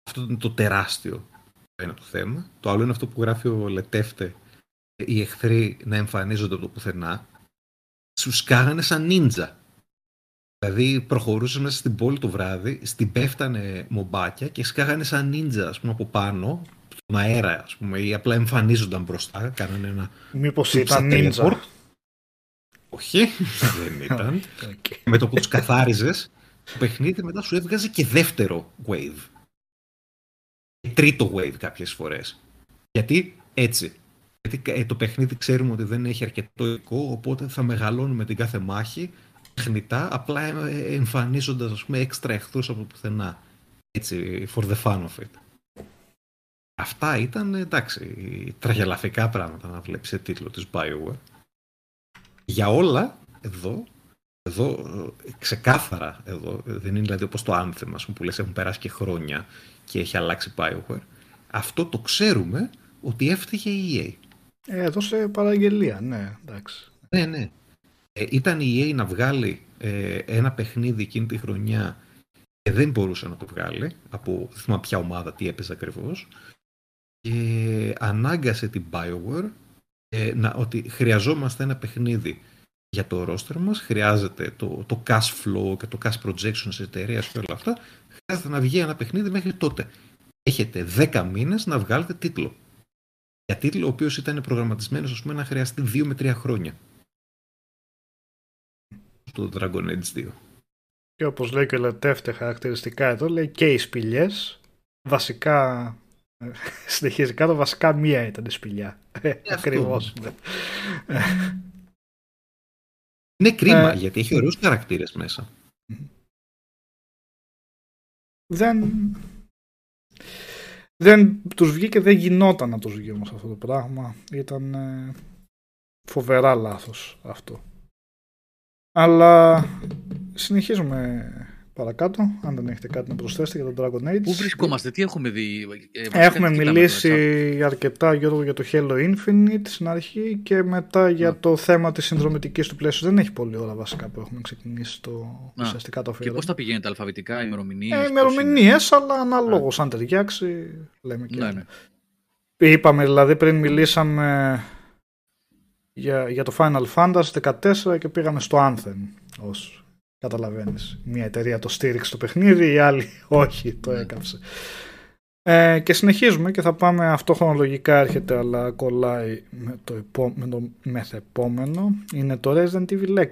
Αυτό είναι το τεράστιο το ένα το θέμα. Το άλλο είναι αυτό που γράφει ο Λετεύτε οι εχθροί να εμφανίζονται από το πουθενά. Σου σκάγανε σαν νίντζα. Δηλαδή προχωρούσες μέσα στην πόλη το βράδυ, στην πέφτανε μομπάκια και σκάγανε σαν νίντζα ας πούμε, από πάνω, στον αέρα ας πούμε, ή απλά εμφανίζονταν μπροστά, κάνανε ένα
Μήπως
Του
ήταν
teleport.
ninja.
όχι, *laughs* δεν ήταν. *laughs*
Οκ.
με το που τους καθάριζες, το παιχνίδι μετά σου έβγαζε και δεύτερο wave. Και τρίτο wave κάποιες φορές. Γιατί έτσι. Γιατί ε, το παιχνίδι ξέρουμε ότι δεν έχει αρκετό υλικό, οπότε θα μεγαλώνουμε την κάθε μάχη τεχνητά, απλά ε, εμφανίζοντας ας πούμε έξτρα εχθρούς από το πουθενά. Έτσι, for the fun of it. Αυτά ήταν, εντάξει, τραγελαφικά πράγματα να βλέπεις σε τίτλο της Bioware. Για όλα, εδώ, εδώ, ξεκάθαρα εδώ, δεν είναι δηλαδή όπως το Anthem, ας πούμε, που λες έχουν περάσει και χρόνια και έχει αλλάξει Bioware. Αυτό το ξέρουμε ότι έφταιγε η EA.
Ε, έδωσε παραγγελία, ναι, εντάξει.
Ναι, ναι. Ε, ήταν η EA να βγάλει ε, ένα παιχνίδι εκείνη τη χρονιά και δεν μπορούσε να το βγάλει από δεν θυμάμαι ποια ομάδα, τι έπαιζε ακριβώς. Και ανάγκασε την Bioware ε, να, ότι χρειαζόμαστε ένα παιχνίδι για το roster μας, χρειάζεται το, το cash flow και το cash projection της εταιρεία και όλα αυτά, χρειάζεται να βγει ένα παιχνίδι μέχρι τότε. Έχετε 10 μήνες να βγάλετε τίτλο. Για τίτλο ο οποίος ήταν προγραμματισμένος ας πούμε, να χρειαστεί 2 με 3 χρόνια. Το Dragon Age 2.
Και όπως λέει και ο Λετεύτε χαρακτηριστικά εδώ, λέει και οι σπηλιές, βασικά, ε, συνεχίζει κάτω, βασικά μία ήταν η σπηλιά. Ε,
αυτό.
ακριβώς. ναι.
Είναι κρίμα
Ε,
γιατί έχει ωραίους χαρακτήρες μέσα.
δεν, δεν τους βγήκε, δεν γινόταν να τους βγει όμως αυτό το πράγμα. Ήταν ε, φοβερά λάθος αυτό. Αλλά συνεχίζουμε παρακάτω, αν δεν έχετε κάτι να προσθέσετε για τον Dragon Age.
Πού βρισκόμαστε, τι έχουμε δει. ε, βασικά
Έχουμε
τι κοιτάμε
μιλήσει
τώρα,
αρκετά Γιώργο για το Halo Infinite στην αρχή και μετά για
Ναι.
το θέμα της συνδρομητικής του πλαίσιου. Δεν έχει πολλή ώρα βασικά που έχουμε ξεκινήσει το
Να.
ουσιαστικά το
Και
αφιέρωμα.
πώς τα πηγαίνετε αλφαβητικά, ημερομηνίες.
Ε, ημερομηνίες, αλλά αναλόγως αν ταιριάξει. Λέμε και.
Ναι, ναι.
Είπαμε δηλαδή πριν μιλήσαμε για, για το Final Fantasy 14 και πήγαμε στο Anthem ως καταλαβαίνεις. Μια εταιρεία το στήριξε το παιχνίδι, η άλλη *laughs* όχι, το
Ναι.
έκαψε. Ε, και συνεχίζουμε και θα πάμε αυτό χρονολογικά έρχεται αλλά κολλάει με το, επό, με το μεθεπόμενο είναι το Resident Evil 6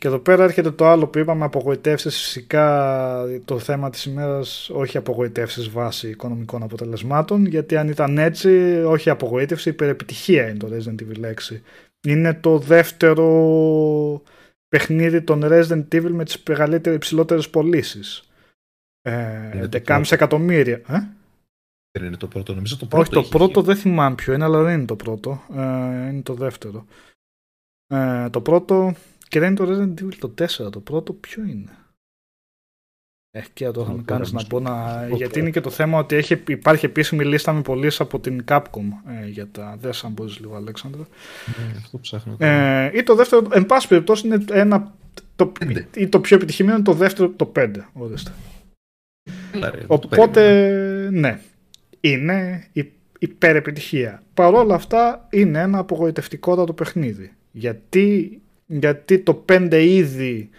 και εδώ πέρα έρχεται το άλλο που είπαμε απογοητεύσεις φυσικά το θέμα της ημέρας όχι απογοητεύσεις βάσει οικονομικών αποτελεσμάτων γιατί αν ήταν έτσι όχι απογοήτευση υπερεπιτυχία είναι το Resident Evil 6 είναι το δεύτερο παιχνίδι των Resident Evil με τις μεγαλύτερες υψηλότερες πωλήσεις. Ε,
Είναι το
11,5
πρώτο.
εκατομμύρια. Ε;
Δεν είναι το πρώτο, νομίζω το πρώτο.
Όχι, το
είχε
πρώτο
βγει.
δεν θυμάμαι ποιο είναι, αλλά δεν είναι το πρώτο. Ε, είναι το δεύτερο. Ε, το πρώτο και δεν είναι το Resident Evil το 4. Το πρώτο ποιο είναι; Ε, και το θα
Το
με κάνεις να
πέρα,
πω να...
το
Γιατί
πρώτο.
είναι και το θέμα ότι έχει, υπάρχει επίσημη λίστα με πωλήσεις από την Capcom ε, για τα... Δες αν μπορείς λίγο Αλέξανδρο.
Ναι, αυτό ψάχνω.
Ε, ή το δεύτερο, εν πάση περιπτώσει είναι ένα... Το,
Πέντε.
ή το πιο επιτυχημένο είναι το δεύτερο, το 5. Ορίστε.
Έλα, ρε, το
Οπότε,
περίμενα.
ναι, είναι υ- υπερεπιτυχία. Παρ' όλα αυτά, είναι ένα απογοητευτικότατο παιχνίδι. Γιατί, γιατί το 5 ήδη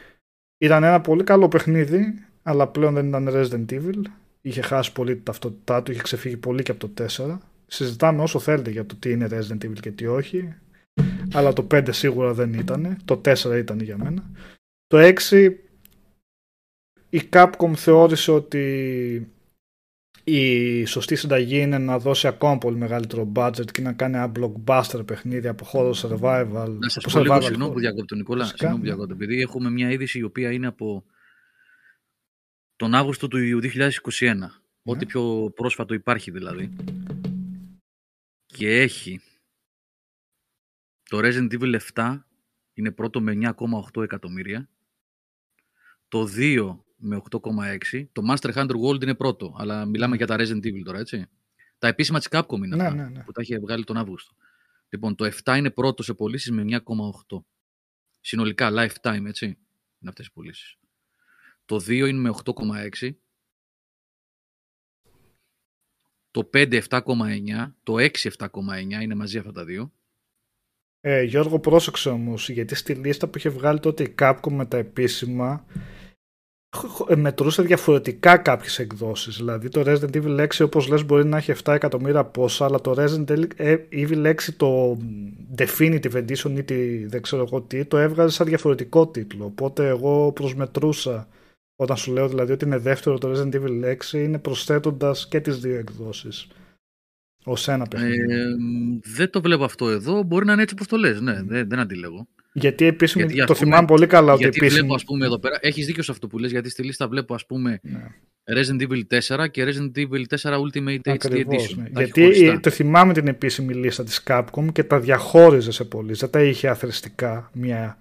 ήταν ένα πολύ καλό παιχνίδι, αλλά πλέον δεν ήταν Resident Evil. Είχε χάσει πολύ την ταυτότητά του, είχε ξεφύγει πολύ και από το 4. Συζητάμε όσο θέλετε για το τι είναι Resident Evil και τι όχι. Αλλά το 5 σίγουρα δεν ήταν. Το 4 ήταν για μένα. Το 6 η Capcom θεώρησε ότι η σωστή συνταγή είναι να δώσει ακόμα πολύ μεγαλύτερο budget και να κάνει ένα blockbuster παιχνίδι από χώρο survival.
Να σας
από
πω λίγο,
survival
συγγνώμη που
χώρο.
διακόπτω, Νικόλα.
Φυσικά,
Συγγνώμη που
ναι.
διακόπτω. Επειδή έχουμε μια είδηση η οποία είναι από τον Αύγουστο του 2021.
Ναι.
Ό,τι πιο πρόσφατο υπάρχει δηλαδή. Και έχει το Resident Evil 7 είναι πρώτο με 9,8 εκατομμύρια. Το 2 με 8,6. Το Master Hunter World είναι πρώτο, αλλά μιλάμε για τα Resident Evil τώρα, έτσι. Τα επίσημα της Capcom είναι
Ναι,
αυτά,
ναι, ναι.
που τα είχε βγάλει τον Αύγουστο. Λοιπόν, το 7 είναι πρώτο σε πωλήσεις με 9,8. Συνολικά, lifetime, έτσι, είναι αυτές οι πωλήσεις. Το 2 είναι με 8,6. Το 5 7,9. Το 6 7,9 είναι μαζί αυτά τα δύο.
Ε, Γιώργο, πρόσεξε όμως, γιατί στη λίστα που είχε βγάλει τότε η Capcom με τα επίσημα χ- χ- ε, μετρούσε διαφορετικά κάποιες εκδόσεις. Δηλαδή το Resident Evil 6 όπως λες μπορεί να έχει 7 εκατομμύρια πόσα, αλλά το Resident Evil 6 το Definitive Edition ή τι, δεν ξέρω εγώ τι, το έβγαζε σαν διαφορετικό τίτλο. Οπότε εγώ προσμετρούσα όταν σου λέω δηλαδή ότι είναι δεύτερο το Resident Evil 6 είναι προσθέτοντας και τις δύο εκδόσεις ως ένα παιχνίδι.
Ε, δεν το βλέπω αυτό εδώ. Μπορεί να είναι έτσι όπως το λες. Ναι, δεν, δεν αντιλέγω.
Γιατί επίσημη,
γιατί,
το
ας πούμε,
θυμάμαι πολύ καλά ότι
γιατί
επίσημη...
βλέπω, ας πούμε, εδώ πέρα. Έχεις δίκιο σε αυτό που λες, γιατί στη λίστα βλέπω, ας πούμε,
Ναι.
Resident Evil 4 και Resident Evil 4 Ultimate HD
Ακριβώς,
Edition.
ναι.
Τα έχει
Γιατί
χωριστά.
το θυμάμαι την επίσημη λίστα της Capcom και τα διαχώριζε σε πολλοί. Δεν τα είχε αθρηστικά μία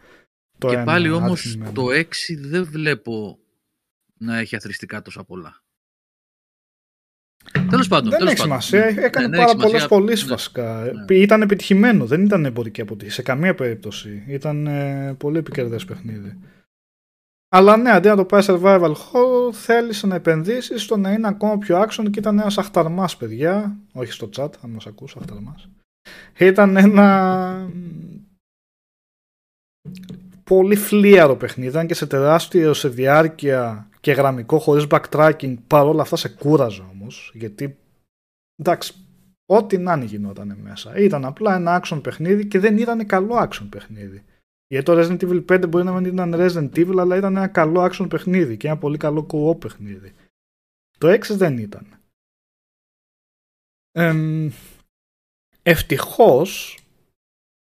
το
και
ένα
πάλι όμως
αριθμημένο.
το 6 δεν βλέπω να έχει αθρηστικά τόσα πολλά. Τέλος πάντων.
Δεν
τέλος
έχει
πάντων.
σημασία.
Ναι,
Έκανε
ναι,
πάρα
έχει
πολλές
σημασία.
πωλήσει
Ναι.
βασικά.
Ναι.
Ήταν επιτυχημένο. Δεν ήταν εμπορική αποτυχία σε καμία περίπτωση. Ήταν ε, πολύ επικερδές παιχνίδι. Αλλά ναι, αντί να το πάει survival horror, θέλησε να επενδύσεις στο να είναι ακόμα πιο action και ήταν ένας αχταρμάς, παιδιά. Όχι στο chat, αν μας ακούς, αχταρμάς. Ήταν ένα πολύ φλίαρο παιχνίδι. Ήταν και σε τεράστιο σε διάρκεια και γραμμικό χωρίς backtracking. Παρόλα αυτά σε κούραζε όμως. Γιατί εντάξει, ό,τι να είναι γινόταν μέσα. Ήταν απλά ένα action παιχνίδι και δεν ήταν καλό action παιχνίδι. Γιατί το Resident Evil 5 μπορεί να μην ήταν Resident Evil, αλλά ήταν ένα καλό action παιχνίδι και ένα πολύ καλό co-op παιχνίδι. Το 6 δεν ήταν. Εμ, ευτυχώς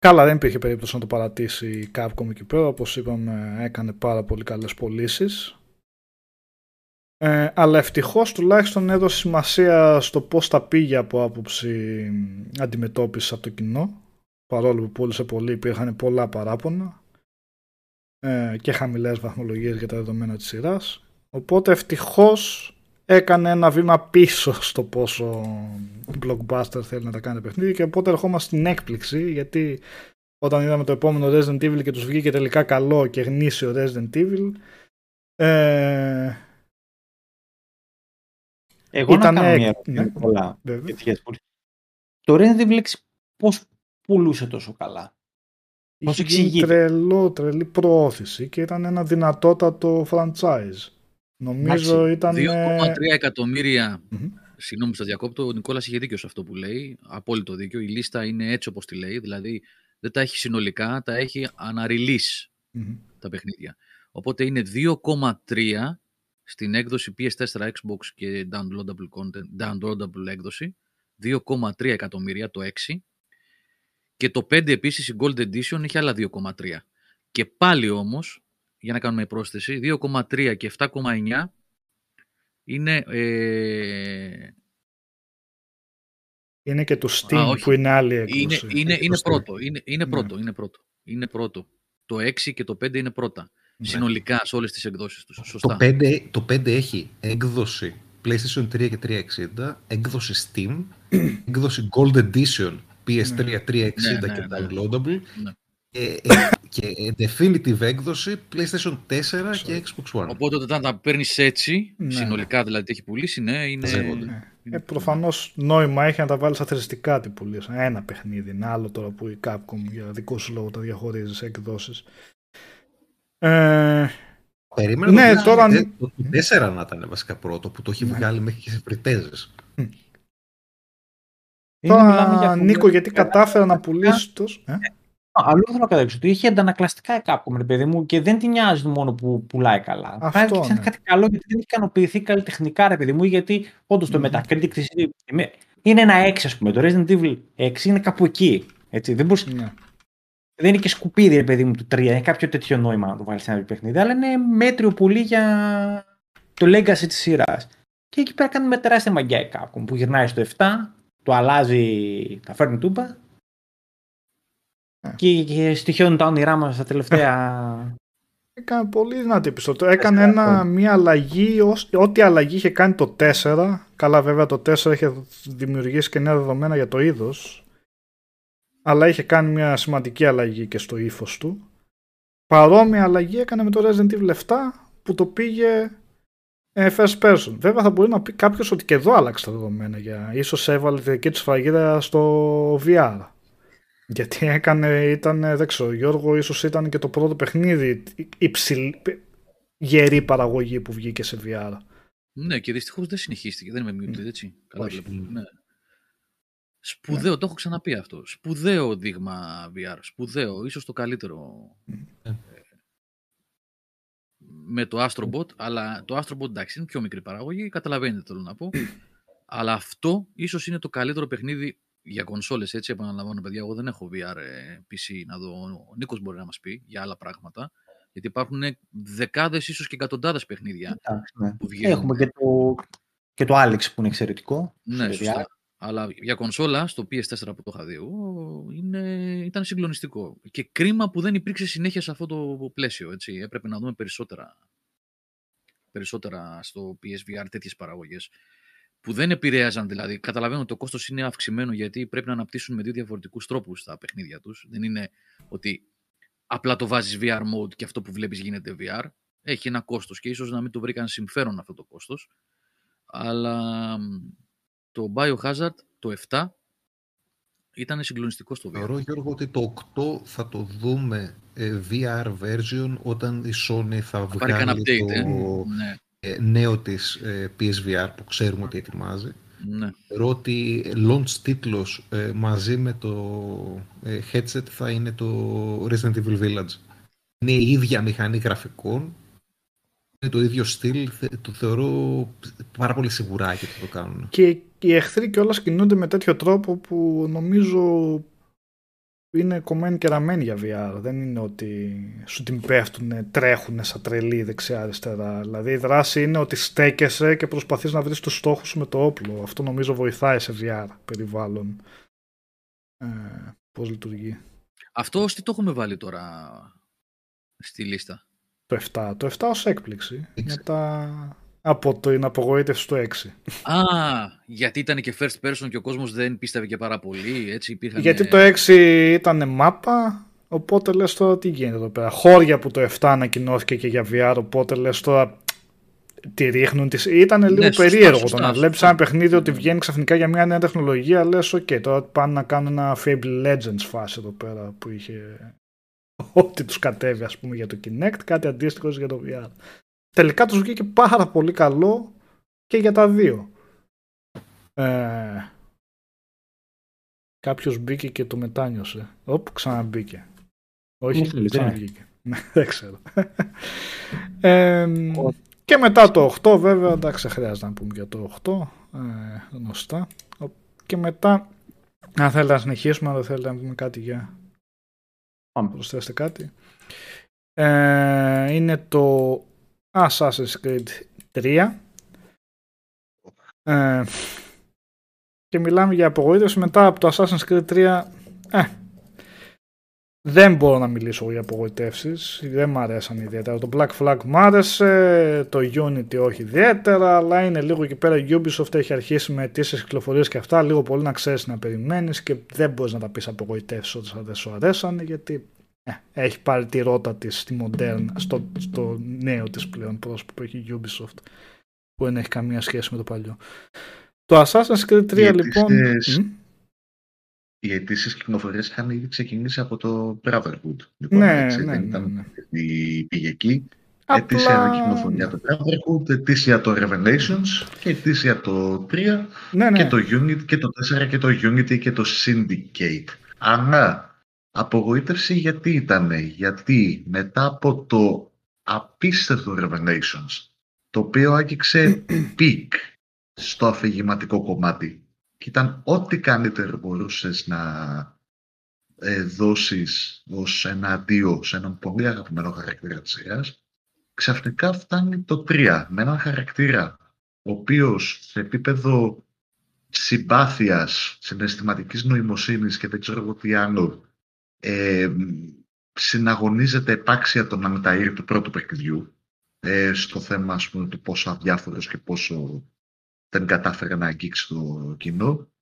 Καλά, δεν υπήρχε περίπτωση να το παρατήσει η Capcom εκεί πέρα. Όπως είπαμε, έκανε πάρα πολύ καλές πωλήσεις. Ε, αλλά ευτυχώς τουλάχιστον έδωσε σημασία στο πώς τα πήγε από άποψη αντιμετώπισης από το κοινό. Παρόλο που πούλησε πολύ, υπήρχαν πολλά παράπονα ε, και χαμηλές βαθμολογίες για τα δεδομένα της σειράς. Οπότε ευτυχώς έκανε ένα βήμα πίσω στο πόσο blockbuster θέλει να τα κάνει παιχνίδι και οπότε ερχόμαστε στην έκπληξη γιατί όταν είδαμε το επόμενο Resident Evil και τους βγήκε τελικά καλό και γνήσιο Resident Evil ε,
Εγώ
Ήτανε-
να κάνω μια
ναι.
ερώτηση, Νικόλα,
βέβαια.
γιατί πολύ. Το Resident Evil 6 πώς πουλούσε τόσο καλά. Πώς
είχε γίνει
εξηγείται;
τρελό, τρελή προώθηση και ήταν ένα δυνατότατο franchise. Νομίζω
Εντάξει,
ήταν...
2,3 εκατομμύρια.
Μμμ.
Συγγνώμη που σας διακόπτω. Ο Νικόλας είχε δίκιο σε αυτό που λέει. Απόλυτο δίκιο. Η λίστα είναι έτσι όπως τη λέει. Δηλαδή δεν τα έχει συνολικά, τα έχει αναρριλής
Μμμ.
τα παιχνίδια. Οπότε είναι 2,3 στην έκδοση PS4, Xbox και downloadable, content, downloadable έκδοση. 2,3 εκατομμύρια το 6. Και το 5 επίσης η Gold Edition έχει άλλα 2,3. Και πάλι όμως, για να κάνουμε πρόσθεση, 2,3 και 7,9 είναι... Ε,
Είναι και το Steam
Α, όχι.
που είναι άλλη
είναι,
έκδοση.
είναι, είναι
Steam.
πρώτο. Είναι, είναι
Ναι.
πρώτο. Είναι πρώτο. Είναι πρώτο. Το 6 και το 5 είναι πρώτα.
Ναι.
Συνολικά σε όλες τις εκδόσεις τους.
Το
Σωστά.
5, το 5 έχει έκδοση PlayStation 3 και 360, έκδοση Steam, *clears throat* έκδοση Gold Edition PS3, 360
Ναι, ναι,
και
ναι.
downloadable
Ναι.
και, ε, και definitive έκδοση PlayStation 4 και Xbox One.
Οπότε όταν τα παίρνεις έτσι,
Ναι.
συνολικά δηλαδή τι έχει πουλήσει, ναι, είναι.
Μαζεύονται.
Ναι.
είναι-
Ε, Προφανώς νόημα έχει να τα βάλεις αθρηστικά τι πουλήσει. Ένα παιχνίδι είναι άλλο τώρα που η Capcom για δικό σου λόγο τα διαχωρίζεις σε εκδόσεις. Ε,
Περίμενα
Ναι,
το,
τώρα-
PS4 το, το 4 να ήταν βασικά πρώτο που το έχει
Ναι.
βγάλει μέχρι και σε πριτέζες.
Είναι, μιλάμε για
τώρα,
πολύ-
Νίκο, γιατί κατάφερα να πουλήσεις τόσο. Ε;
Αλλού θέλω να καταλήξω ότι είχε αντανακλαστικά η Capcom, ρε παιδί μου, και δεν την νοιάζει μόνο που πουλάει καλά.
Αυτό,
Πάει και ψάχνει
ναι.
κάτι καλό γιατί δεν έχει ικανοποιηθεί καλλιτεχνικά, ρε παιδί μου, γιατί όντως το
Μμμ.
Metacritic της είναι- είναι ένα 6, ας πούμε. Το Resident Evil 6 είναι κάπου εκεί. Έτσι. Δεν, μπορείς,
Ναι.
Δεν είναι και σκουπίδι, ρε παιδί μου, του 3. Έχει κάποιο τέτοιο νόημα να το βάλεις σε ένα παιχνίδι, αλλά είναι μέτριο πολύ για το legacy της σειράς. Και εκεί πέρα κάνει με τεράστια μαγιά η Capcom που γυρνάει στο 7, το αλλάζει, τα φέρνει τούμπα.
Ε.
Και, και στοιχειώνουν τα όνειρά μας τα τελευταία.
Έκανε πολύ δυνατή επιστολή. Έκανε
Τέσσερα
ένα,
χρόνια.
μια αλλαγή, ως- ό,τι αλλαγή είχε κάνει το 4. Καλά, βέβαια το 4 είχε δημιουργήσει και νέα δεδομένα για το είδος. Αλλά είχε κάνει μια σημαντική αλλαγή και στο ύφος του. Παρόμοια αλλαγή έκανε με το Resident Evil 7 που το πήγε ε, first person. Βέβαια θα μπορεί να πει κάποιος ότι και εδώ άλλαξε τα δεδομένα. Για... Ίσως έβαλε τη δική του σφραγίδα στο VR. Γιατί έκανε, ήταν, δεν ξέρω, Γιώργο, ίσως ήταν και το πρώτο παιχνίδι υψηλή, γερή παραγωγή που βγήκε σε VR.
Ναι, και δυστυχώς δεν συνεχίστηκε. Δεν είμαι muted, έτσι. Καλά
Όχι.
βλέπω. Ναι. Σπουδαίο, το έχω ξαναπεί αυτό. Σπουδαίο δείγμα VR. Σπουδαίο, ίσως το καλύτερο.
Μμ.
ε, με το Astrobot, αλλά το Astrobot εντάξει είναι πιο μικρή παραγωγή, καταλαβαίνετε τι θέλω να πω. *coughs* αλλά αυτό ίσως είναι το καλύτερο παιχνίδι για κονσόλες, έτσι επαναλαμβάνω παιδιά, εγώ δεν έχω VR ε, PC να δω, ο Νίκος μπορεί να μας πει για άλλα πράγματα. Γιατί υπάρχουν δεκάδες ίσως και εκατοντάδες παιχνίδια
Εντάξει, ναι.
που βγαίνουν.
Έχουμε και το, και το Alex που είναι εξαιρετικό.
Ναι,
στο
σωστά.
VR.
Αλλά για κονσόλα, στο PS4 που το είχα δει εγώ, είναι, ήταν συγκλονιστικό. Και κρίμα που δεν υπήρξε συνέχεια σε αυτό το πλαίσιο. Έτσι. Έπρεπε να δούμε περισσότερα, περισσότερα στο PSVR τέτοιες παραγωγές. Που δεν επηρέαζαν δηλαδή. Καταλαβαίνω ότι το κόστος είναι αυξημένο γιατί πρέπει να αναπτύσσουν με δύο διαφορετικούς τρόπους τα παιχνίδια τους. Δεν είναι ότι απλά το βάζεις VR mode και αυτό που βλέπεις γίνεται VR. Έχει ένα κόστος και ίσως να μην το βρήκαν συμφέρον αυτό το κόστος. Αλλά μ, το Biohazard, το 7, ήταν συγκλονιστικό στο VR.
Θεωρώ, Γιώργο, ότι το 8 θα το δούμε ε, VR version όταν η Sony θα
Θα πάρει κανένα
βγάλει
update, ε.
το
Ναι,
ε, νέο της ε, PSVR που ξέρουμε ότι ετοιμάζει.
ναι.
Θεωρώ ότι launch τίτλος ε, μαζί με το ε, headset θα είναι το Resident Evil Village. Είναι η ίδια μηχανή γραφικών, είναι το ίδιο στυλ, θε- το θεωρώ πάρα πολύ σιγουράκι ότι το κάνουν.
Και οι εχθροί κιόλας κινούνται με τέτοιο τρόπο που νομίζω είναι κομμένοι και ραμμένοι για VR. Δεν είναι ότι σου την πέφτουν, τρέχουν σαν τρελή δεξιά-αριστερά. Δηλαδή η δράση είναι ότι στέκεσαι και προσπαθείς να βρεις τους στόχους σου με το όπλο. Αυτό νομίζω βοηθάει σε VR περιβάλλον. Ε, πώς λειτουργεί.
Αυτό ως τι το έχουμε βάλει τώρα στη λίστα;
Το 7. Το 7 ως έκπληξη.
Έξι.
Μετά από την απογοήτευση του 6.
Α, γιατί ήταν και first person και ο κόσμος δεν πίστευε και πάρα πολύ, έτσι υπήρχαν...
Γιατί το 6 ήταν μάπα, οπότε λες τώρα τι γίνεται εδώ πέρα. Χώρια που το 7 ανακοινώθηκε και για VR, οπότε λες τώρα τη ρίχνουν. Τις... Ήταν λίγο
Ναι, σωστά,
περίεργο
σωστά,
το να
σωστά.
βλέπεις ένα παιχνίδι ότι
Ναι.
βγαίνει ξαφνικά για μια νέα τεχνολογία, λες οκ, τώρα πάνε να κάνουν ένα Fable Legends φάση εδώ πέρα που είχε *laughs* ό,τι τους κατέβει ας πούμε για το Kinect, κάτι αντίστοιχο για το VR. Τελικά τους βγήκε πάρα πολύ καλό και για τα δύο. Ε, κάποιος μπήκε και το μετάνιωσε. Οπ, ξαναμπήκε. Όχι,
Μου φίλοι, δεν είναι.
ξαναβγήκε. Ναι, δεν ξέρω. Ε, και μετά το 8 βέβαια, εντάξει, δεν χρειάζεται να πούμε για το 8, ε, γνωστά. Ο- Και μετά, αν θέλετε να συνεχίσουμε, αν δεν θέλετε να πούμε κάτι για
Πάμε.
προσθέσετε κάτι. Ε, είναι το Assassin's Creed 3. Ε, και μιλάμε για απογοήτευση μετά από το Assassin's Creed 3. Ε, δεν μπορώ να μιλήσω για απογοητεύσεις. Δεν μ' αρέσαν ιδιαίτερα. Το Black Flag μ' άρεσε, το Unity όχι ιδιαίτερα, αλλά είναι λίγο εκεί πέρα η Ubisoft έχει αρχίσει με αιτήσεις κυκλοφορίες και αυτά, λίγο πολύ να ξέρεις να περιμένεις και δεν μπορείς να τα πεις απογοητεύσεις όταν δεν σου αρέσαν, γιατί ε, έχει πάρει τη ρότα της στη Modern, στο, στο νέο της πλέον πρόσωπο που έχει η Ubisoft, που δεν έχει καμία σχέση με το παλιό. Το Assassin's Creed 3
Οι
λοιπόν...
αιτήσεις-
Μμ.
Οι αιτήσεις κυκλοφορίε είχαν ήδη ξεκινήσει από το Brotherhood. Λοιπόν,
Ναι,
έτσι,
ναι,
δεν
ναι,
ήταν
ναι.
η πήγε εκεί. Ετήσια κυκλοφορία το Brotherhood, ετήσια το Revelations και ετήσια το 3
Ναι, ναι.
και το Unity και το 4 και το Unity και το Syndicate. Αλλά απογοήτευση γιατί ήταν, γιατί μετά από το απίστευτο Revelations, το οποίο άγγιξε *clears throat* peak στο αφηγηματικό κομμάτι και ήταν ό,τι καλύτερο μπορούσες να ε, δώσεις ως ένα αντίο σε έναν πολύ αγαπημένο χαρακτήρα της σειράς, ξαφνικά φτάνει το 3 με έναν χαρακτήρα ο οποίος σε επίπεδο συμπάθειας, συναισθηματικής νοημοσύνης και δεν ξέρω εγώ τι άλλο, ε, συναγωνίζεται επάξια τον Αμεταήρ του πρώτου παιχνιδιού ε, στο θέμα ας πούμε, του πόσο αδιάφορος και πόσο δεν κατάφερε να αγγίξει το κοινό.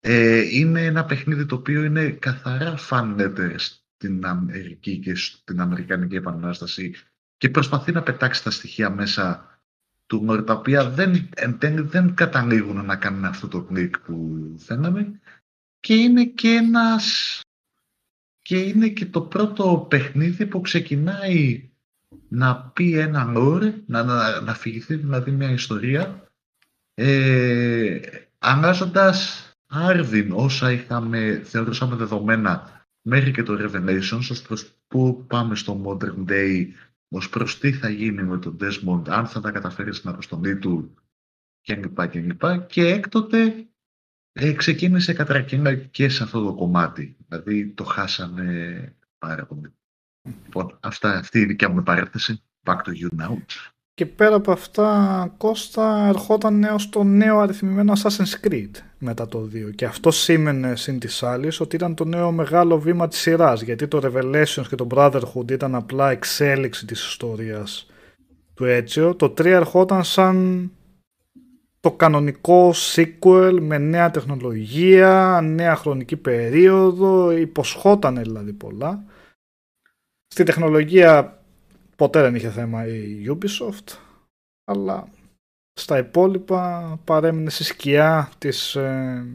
Ε, είναι ένα παιχνίδι το οποίο είναι καθαρά fan letter στην Αμερική και στην Αμερικανική Επανάσταση και προσπαθεί να πετάξει τα στοιχεία μέσα του Νόρ, τα οποία δεν, εν τέλει δεν καταλήγουν να κάνουν αυτό το κλικ που θέλαμε και είναι και ένας και είναι και το πρώτο παιχνίδι που ξεκινάει να πει ένα lore, να, να, να αφηγηθεί δηλαδή μια ιστορία ε, αλλάζοντας άρδιν όσα είχαμε, θεωρούσαμε δεδομένα μέχρι και το Revelations ως προς πού πάμε στο Modern Day ως προς τι θα γίνει με τον Desmond αν θα τα καταφέρει στην αποστολή του κλπ. Και, και, και έκτοτε ε, ξεκίνησε κατρακύνα και σε αυτό το κομμάτι. Δηλαδή το χάσανε πάρα πολύ. Λοιπόν, αυτά, αυτή είναι η δικιά μου παρέθεση. Back to you now.
Και πέρα από αυτά, Κώστα ερχόταν νέο στο νέο αριθμημένο Assassin's Creed μετά το 2. Και αυτό σήμαινε συν της άλλης ότι ήταν το νέο μεγάλο βήμα της σειράς. Γιατί το Revelations και το Brotherhood ήταν απλά εξέλιξη της ιστορίας του Έτσιο. Το 3 ερχόταν σαν το κανονικό sequel με νέα τεχνολογία, νέα χρονική περίοδο, υποσχόταν δηλαδή πολλά. Στη τεχνολογία ποτέ δεν είχε θέμα η Ubisoft, αλλά στα υπόλοιπα παρέμεινε στη σκιά της, ε,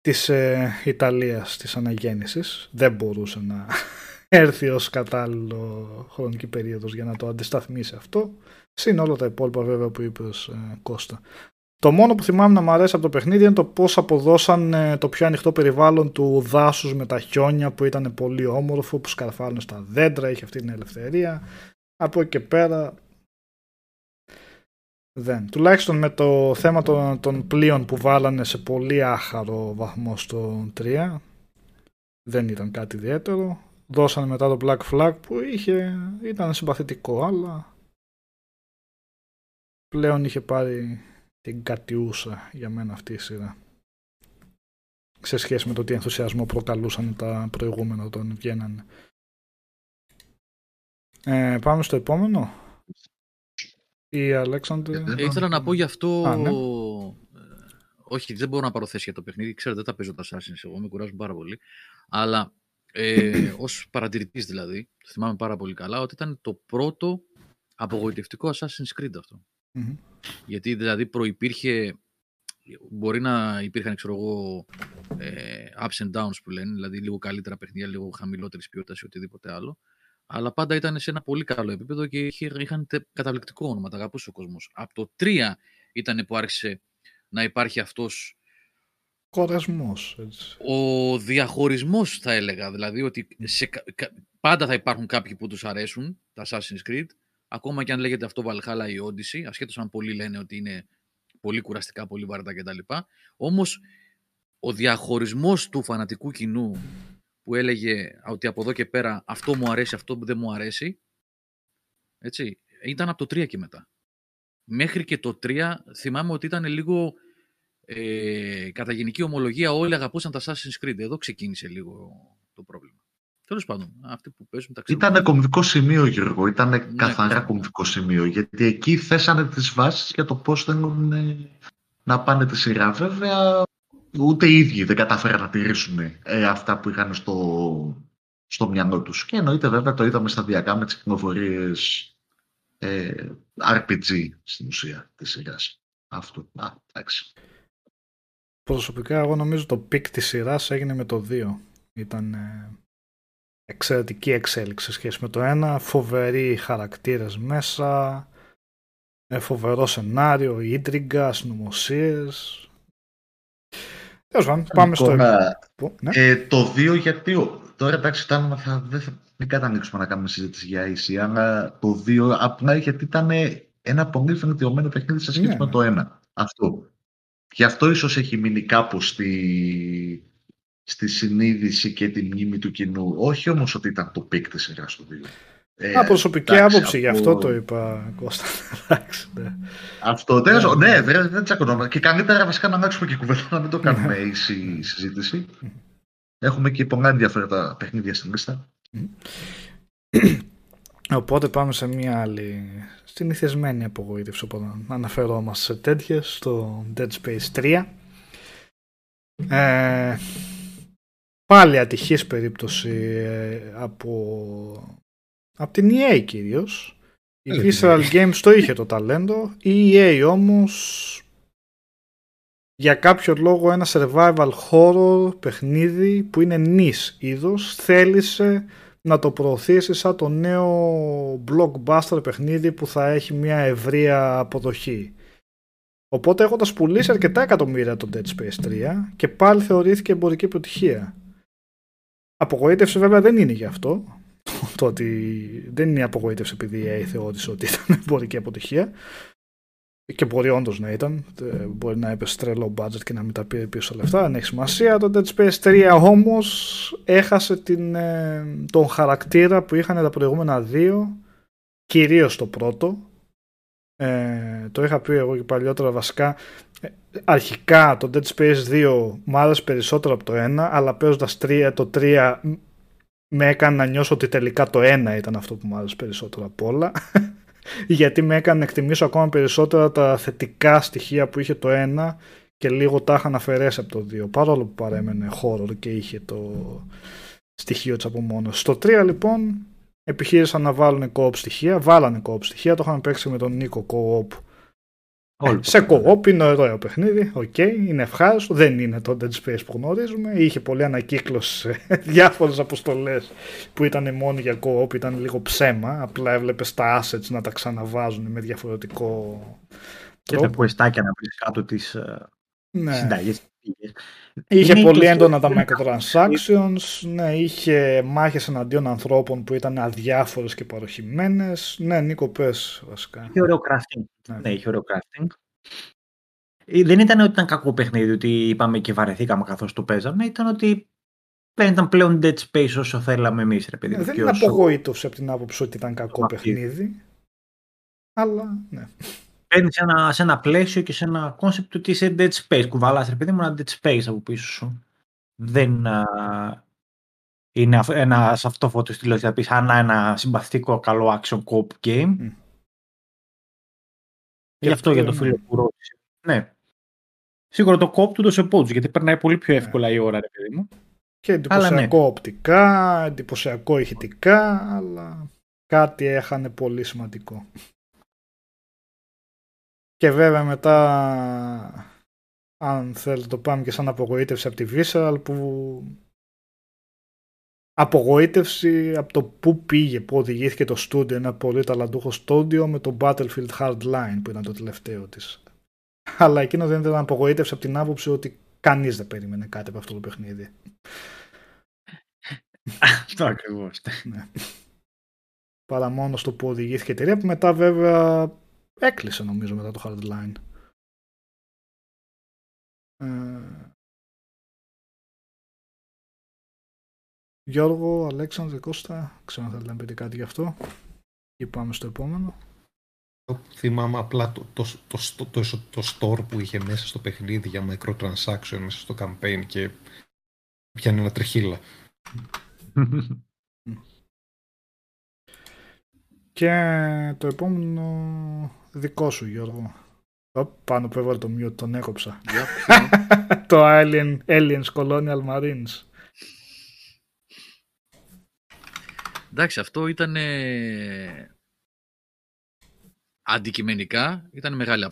της ε, Ιταλίας της αναγέννησης. Δεν μπορούσε να *laughs* έρθει ως κατάλληλο χρονική περίοδος για να το αντισταθμίσει αυτό. Συν όλα τα υπόλοιπα βέβαια που είπες ε, Κώστα. Το μόνο που θυμάμαι να μου αρέσει από το παιχνίδι είναι το πώς αποδώσαν ε, το πιο ανοιχτό περιβάλλον του δάσους με τα χιόνια που ήταν πολύ όμορφο, που σκαρφάλουν στα δέντρα, είχε αυτή την ελευθερία. Από εκεί και πέρα δεν. Τουλάχιστον με το θέμα των, των πλοίων που βάλανε σε πολύ άχαρο βαθμό στο 3 δεν ήταν κάτι ιδιαίτερο. Δώσανε μετά το Black Flag που είχε, ήταν συμπαθητικό αλλά πλέον είχε πάρει την κατιούσα για μένα αυτή η σειρά. Σε σχέση με το τι ενθουσιασμό προκαλούσαν τα προηγούμενα όταν βγαίνανε. Ε, πάμε στο επόμενο. Ή Αλέξανδρε.
Ε, ήθελα να πω γι' αυτό.
Α, ναι.
Ε, όχι, δεν μπορώ να πάρω θέση για το παιχνίδι. Ξέρετε, δεν τα παίζω τα Assassin's εγώ, με κουράζουν πάρα πολύ. Αλλά ε, *clears throat* ως παρατηρητής δηλαδή, το θυμάμαι πάρα πολύ καλά, ότι ήταν το πρώτο απογοητευτικό Assassin's Creed αυτό.
Μμμ.
Γιατί δηλαδή προϋπήρχε, μπορεί να υπήρχαν ξέρω εγώ, ε, ups and downs που λένε, δηλαδή λίγο καλύτερα παιχνίδια, λίγο χαμηλότερης ποιότητας ή οτιδήποτε άλλο. Αλλά πάντα ήταν σε ένα πολύ καλό επίπεδο και είχε, είχαν τε- καταπληκτικό όνομα, τα αγαπούσε ο κόσμος. Από το 3 ήταν που άρχισε να υπάρχει αυτός
Κορεσμός. έτσι.
ο διαχωρισμός θα έλεγα. Δηλαδή ότι σε, κα- κα- πάντα θα υπάρχουν κάποιοι που τους αρέσουν τα Assassin's Creed, ακόμα και αν λέγεται αυτό Valhalla ή Odyssey, ασχέτως αν πολλοί λένε ότι είναι πολύ κουραστικά, πολύ βαρετά κτλ. Όμως ο διαχωρισμός του φανατικού κοινού που έλεγε ότι από εδώ και πέρα αυτό μου αρέσει, αυτό δεν μου αρέσει, έτσι, ήταν από το 3 και μετά. Μέχρι και το 3 θυμάμαι ότι ήταν λίγο ε, κατά γενική ομολογία όλοι αγαπούσαν τα Assassin's Creed. Εδώ ξεκίνησε λίγο το πρόβλημα. Τέλος πάντων, αυτοί που παίζουν τα ξέρουν.
Ήταν κομβικό σημείο, Γιώργο. Ήταν καθαρά
καθαρά.
κομβικό σημείο. Γιατί εκεί θέσανε τις βάσεις για το πώς θέλουν ε, να πάνε τη σειρά. Βέβαια, ούτε οι ίδιοι δεν κατάφεραν να τηρήσουν ε, αυτά που είχαν στο, στο μυαλό τους. Και εννοείται βέβαια το είδαμε σταδιακά με τις κυκλοφορίες ε, RPG στην ουσία της σειράς. Αυτό. Α, εντάξει.
Προσωπικά εγώ νομίζω το peak της σειράς έγινε με το 2. Ήταν ε, εξαιρετική εξέλιξη σε σχέση με το 1. Φοβεροί χαρακτήρες μέσα. ε, φοβερό σενάριο, ίντριγκα, συνωμοσίες. Τέλος πάντων, πάμε στο
Τώρα,
επόμενο. Ναι.
Ε, το 2 γιατί. ο- Τώρα εντάξει, ήταν, θα, δεν θα μην κατανοήσουμε να κάνουμε συζήτηση για ίση, αλλά το 2 απλά γιατί ήταν ένα πολύ βελτιωμένο παιχνίδι σε σχέση
Ναι.
με το 1. Αυτό. Γι' αυτό ίσως έχει μείνει κάπου στη, στη συνείδηση και τη μνήμη του κοινού. Όχι όμως ότι ήταν το peak της σειράς το 2. Ε,
Α, προσωπική
εντάξει,
άποψη, γι'
από-
αυτό το είπα, Κώστα. *laughs* Εντάξει, ναι.
Αυτό τέλος, ναι, δεν, δεν τσακωνόμαστε. Και καλύτερα βασικά να αλλάξουμε και κουβέντα, να μην το κάνουμε ίση συζήτηση. Έχουμε και πολλά ενδιαφέροντα παιχνίδια στην λίστα.
Οπότε πάμε σε μια άλλη συνηθισμένη απογοήτευση όταν αναφερόμαστε σε τέτοιες στο Dead Space 3 ε, πάλι ατυχής περίπτωση ε, από, από την EA κυρίως η
Έλα,
Visceral Games το είχε το ταλέντο η EA όμως για κάποιο λόγο ένα survival horror παιχνίδι που είναι νης είδος θέλησε να το προωθήσει σαν το νέο blockbuster παιχνίδι που θα έχει μια ευρεία αποδοχή. Οπότε έχοντας πουλήσει αρκετά εκατομμύρια το Dead Space 3 και πάλι θεωρήθηκε εμπορική επιτυχία. Απογοήτευση βέβαια δεν είναι γι' αυτό. Το ότι δεν είναι η απογοήτευση επειδή η EA θεώρησε ότι ήταν εμπορική αποτυχία. και μπορεί όντως να ήταν. Ε, μπορεί να έπεσε τρελό budget και να μην τα πήρε πίσω λεφτά. Δεν έχει σημασία. Το Dead Space 3 όμως έχασε την, ε, τον χαρακτήρα που είχαν τα προηγούμενα δύο. Κυρίως το πρώτο. Ε, το είχα πει εγώ και παλιότερα βασικά. Ε, αρχικά το Dead Space 2 μου άρεσε περισσότερο από το 1, αλλά παίζοντας το 3 με έκανε να νιώσω ότι τελικά το 1 ήταν αυτό που μου άρεσε περισσότερο από όλα. *laughs* γιατί με έκανε να εκτιμήσω ακόμα περισσότερα τα θετικά στοιχεία που είχε το 1 και λίγο τα είχαν αφαιρέσει από το 2 παρόλο που παρέμενε horror και είχε το στοιχείο της απομόνωσης. Στο 3 λοιπόν επιχείρησαν να βάλουν co-op στοιχεία, βάλανε co-op στοιχεία, το είχαμε παίξει με τον Νίκο co-op ε, σε co-op είναι ωραίο παιχνίδι, okay, είναι ευχάριστο, δεν είναι το Dead Space που γνωρίζουμε, είχε πολλή ανακύκλωση σε *laughs* διάφορες αποστολές που ήταν μόνο για co-op, ήταν λίγο ψέμα, απλά έβλεπες τα assets να τα ξαναβάζουν με διαφορετικό
τρόπο. Και τα κουεστάκια να βρεις κάτω τις ε, ναι. συνταγές.
Είχε είναι πολύ έντονα τα microtransactions, ναι, είχε μάχες εναντίον ανθρώπων που ήταν αδιάφορες και παροχημένες. Ναι, Νίκο, πες βασικά.
Είχε ωραίο crafting. Ναι, ναι είχε ωραίο crafting. Ε, δεν ήταν ότι ήταν κακό παιχνίδι, ότι είπαμε και βαρεθήκαμε καθώς το παίζαμε, ήταν ότι δεν ήταν πλέον Dead Space όσο θέλαμε εμείς, ρε παιδί.
Ναι, δεν είναι όσο... απογοήτευση από την άποψη ότι ήταν κακό παιχνίδι, αλλά ναι
παίρνεις σε ένα, σε ένα πλαίσιο και σε ένα concept ότι είσαι Dead Space. Κουβαλάς, ρε παιδί μου, ένα Dead Space από πίσω σου. Δεν α, είναι ένα σε αυτό φώτο στυλό, θα πεις σαν ένα συμπαθητικό καλό action co-op game. Mm. Γι' αυτό για το φίλο που ρώτησε. Ναι. Σίγουρα το cop του το πόντους, γιατί περνάει πολύ πιο ναι. εύκολα η ώρα, ρε παιδί μου.
Και εντυπωσιακό ναι. οπτικά, εντυπωσιακό ηχητικά, αλλά κάτι έχανε πολύ σημαντικό. Και βέβαια μετά, αν θέλετε το πάμε και σαν απογοήτευση από τη Visceral που απογοήτευση από το που πήγε, που οδηγήθηκε το στούντιο, ένα πολύ ταλαντούχο στούντιο με το Battlefield Hardline που ήταν το τελευταίο της. Αλλά εκείνο δεν ήταν απογοήτευση από την άποψη ότι κανείς δεν περίμενε κάτι από αυτό το παιχνίδι.
Αυτό ακριβώς.
Ναι. Παρά μόνο στο που οδηγήθηκε η εταιρεία που μετά βέβαια Έκλεισε νομίζω μετά το Hardline. Ε... Γιώργο, Αλέξανδρε, Κώστα, ξέρω αν θέλετε να πείτε κάτι γι' αυτό ή πάμε στο επόμενο.
Θυμάμαι απλά το, το, το, το, το, store που είχε μέσα στο παιχνίδι για microtransaction μέσα στο campaign και πιάνει ένα τριχύλα. *laughs*
και το επόμενο Δικό σου Γιώργο. πάνω που έβαλε το mute τον έκοψα. *laughs* το Alien, Aliens Colonial Marines.
Εντάξει, αυτό ήταν αντικειμενικά ήταν μεγάλη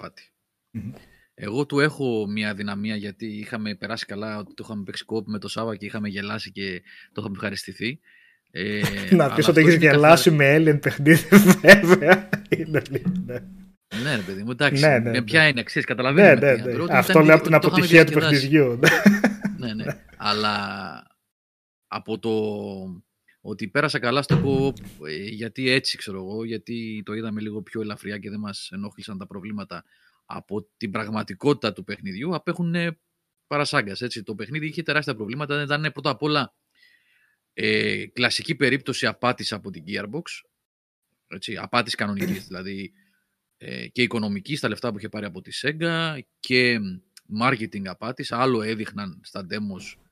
Εγώ του έχω μια δυναμία γιατί είχαμε περάσει καλά ότι το είχαμε παίξει κόπη με το Σάβα και είχαμε γελάσει και το είχαμε ευχαριστηθεί.
Ε, *laughs* να πεις ότι έχεις γελάσει με Alien παιχνίδι *laughs* βέβαια. είναι,
ναι. Ναι, ρε παιδί μου, εντάξει. Ναι, ναι, ναι. Ποια είναι, ξέρεις, καταλαβαίνω.
Ναι, ναι, ναι. Αυτό λέω από την αποτυχία του παιχνιδιού.
ναι, ναι. Αλλά από το ότι πέρασα καλά στο κοπ, γιατί έτσι ξέρω εγώ, γιατί το είδαμε λίγο πιο ελαφριά και δεν μας ενόχλησαν τα προβλήματα από την πραγματικότητα του παιχνιδιού, απέχουν παρασάγκας. Έτσι. Το παιχνίδι είχε τεράστια προβλήματα, δεν ήταν πρώτα απ' όλα ε, κλασική περίπτωση απάτης από την Gearbox, έτσι, απάτης κανονικής, δηλαδή ε, και οικονομική στα λεφτά που είχε πάρει από τη Sega και marketing απάτης. Άλλο έδειχναν στα demos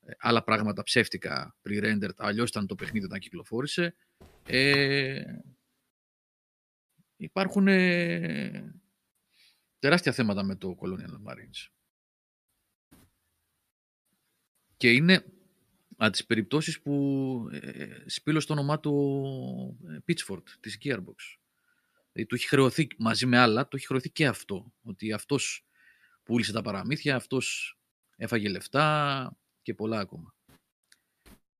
ε, άλλα πράγματα ψεύτικα pre-rendered, αλλιώς ήταν το παιχνίδι όταν κυκλοφόρησε. Ε, υπάρχουν ε, τεράστια θέματα με το Colonial Marines. Και είναι από τις περιπτώσεις που ε, σπήλωσε το όνομά του Pitchford της Gearbox. Δηλαδή, του έχει χρεωθεί μαζί με άλλα, του έχει χρεωθεί και αυτό. Ότι αυτός πούλησε τα παραμύθια, αυτός έφαγε λεφτά και πολλά ακόμα.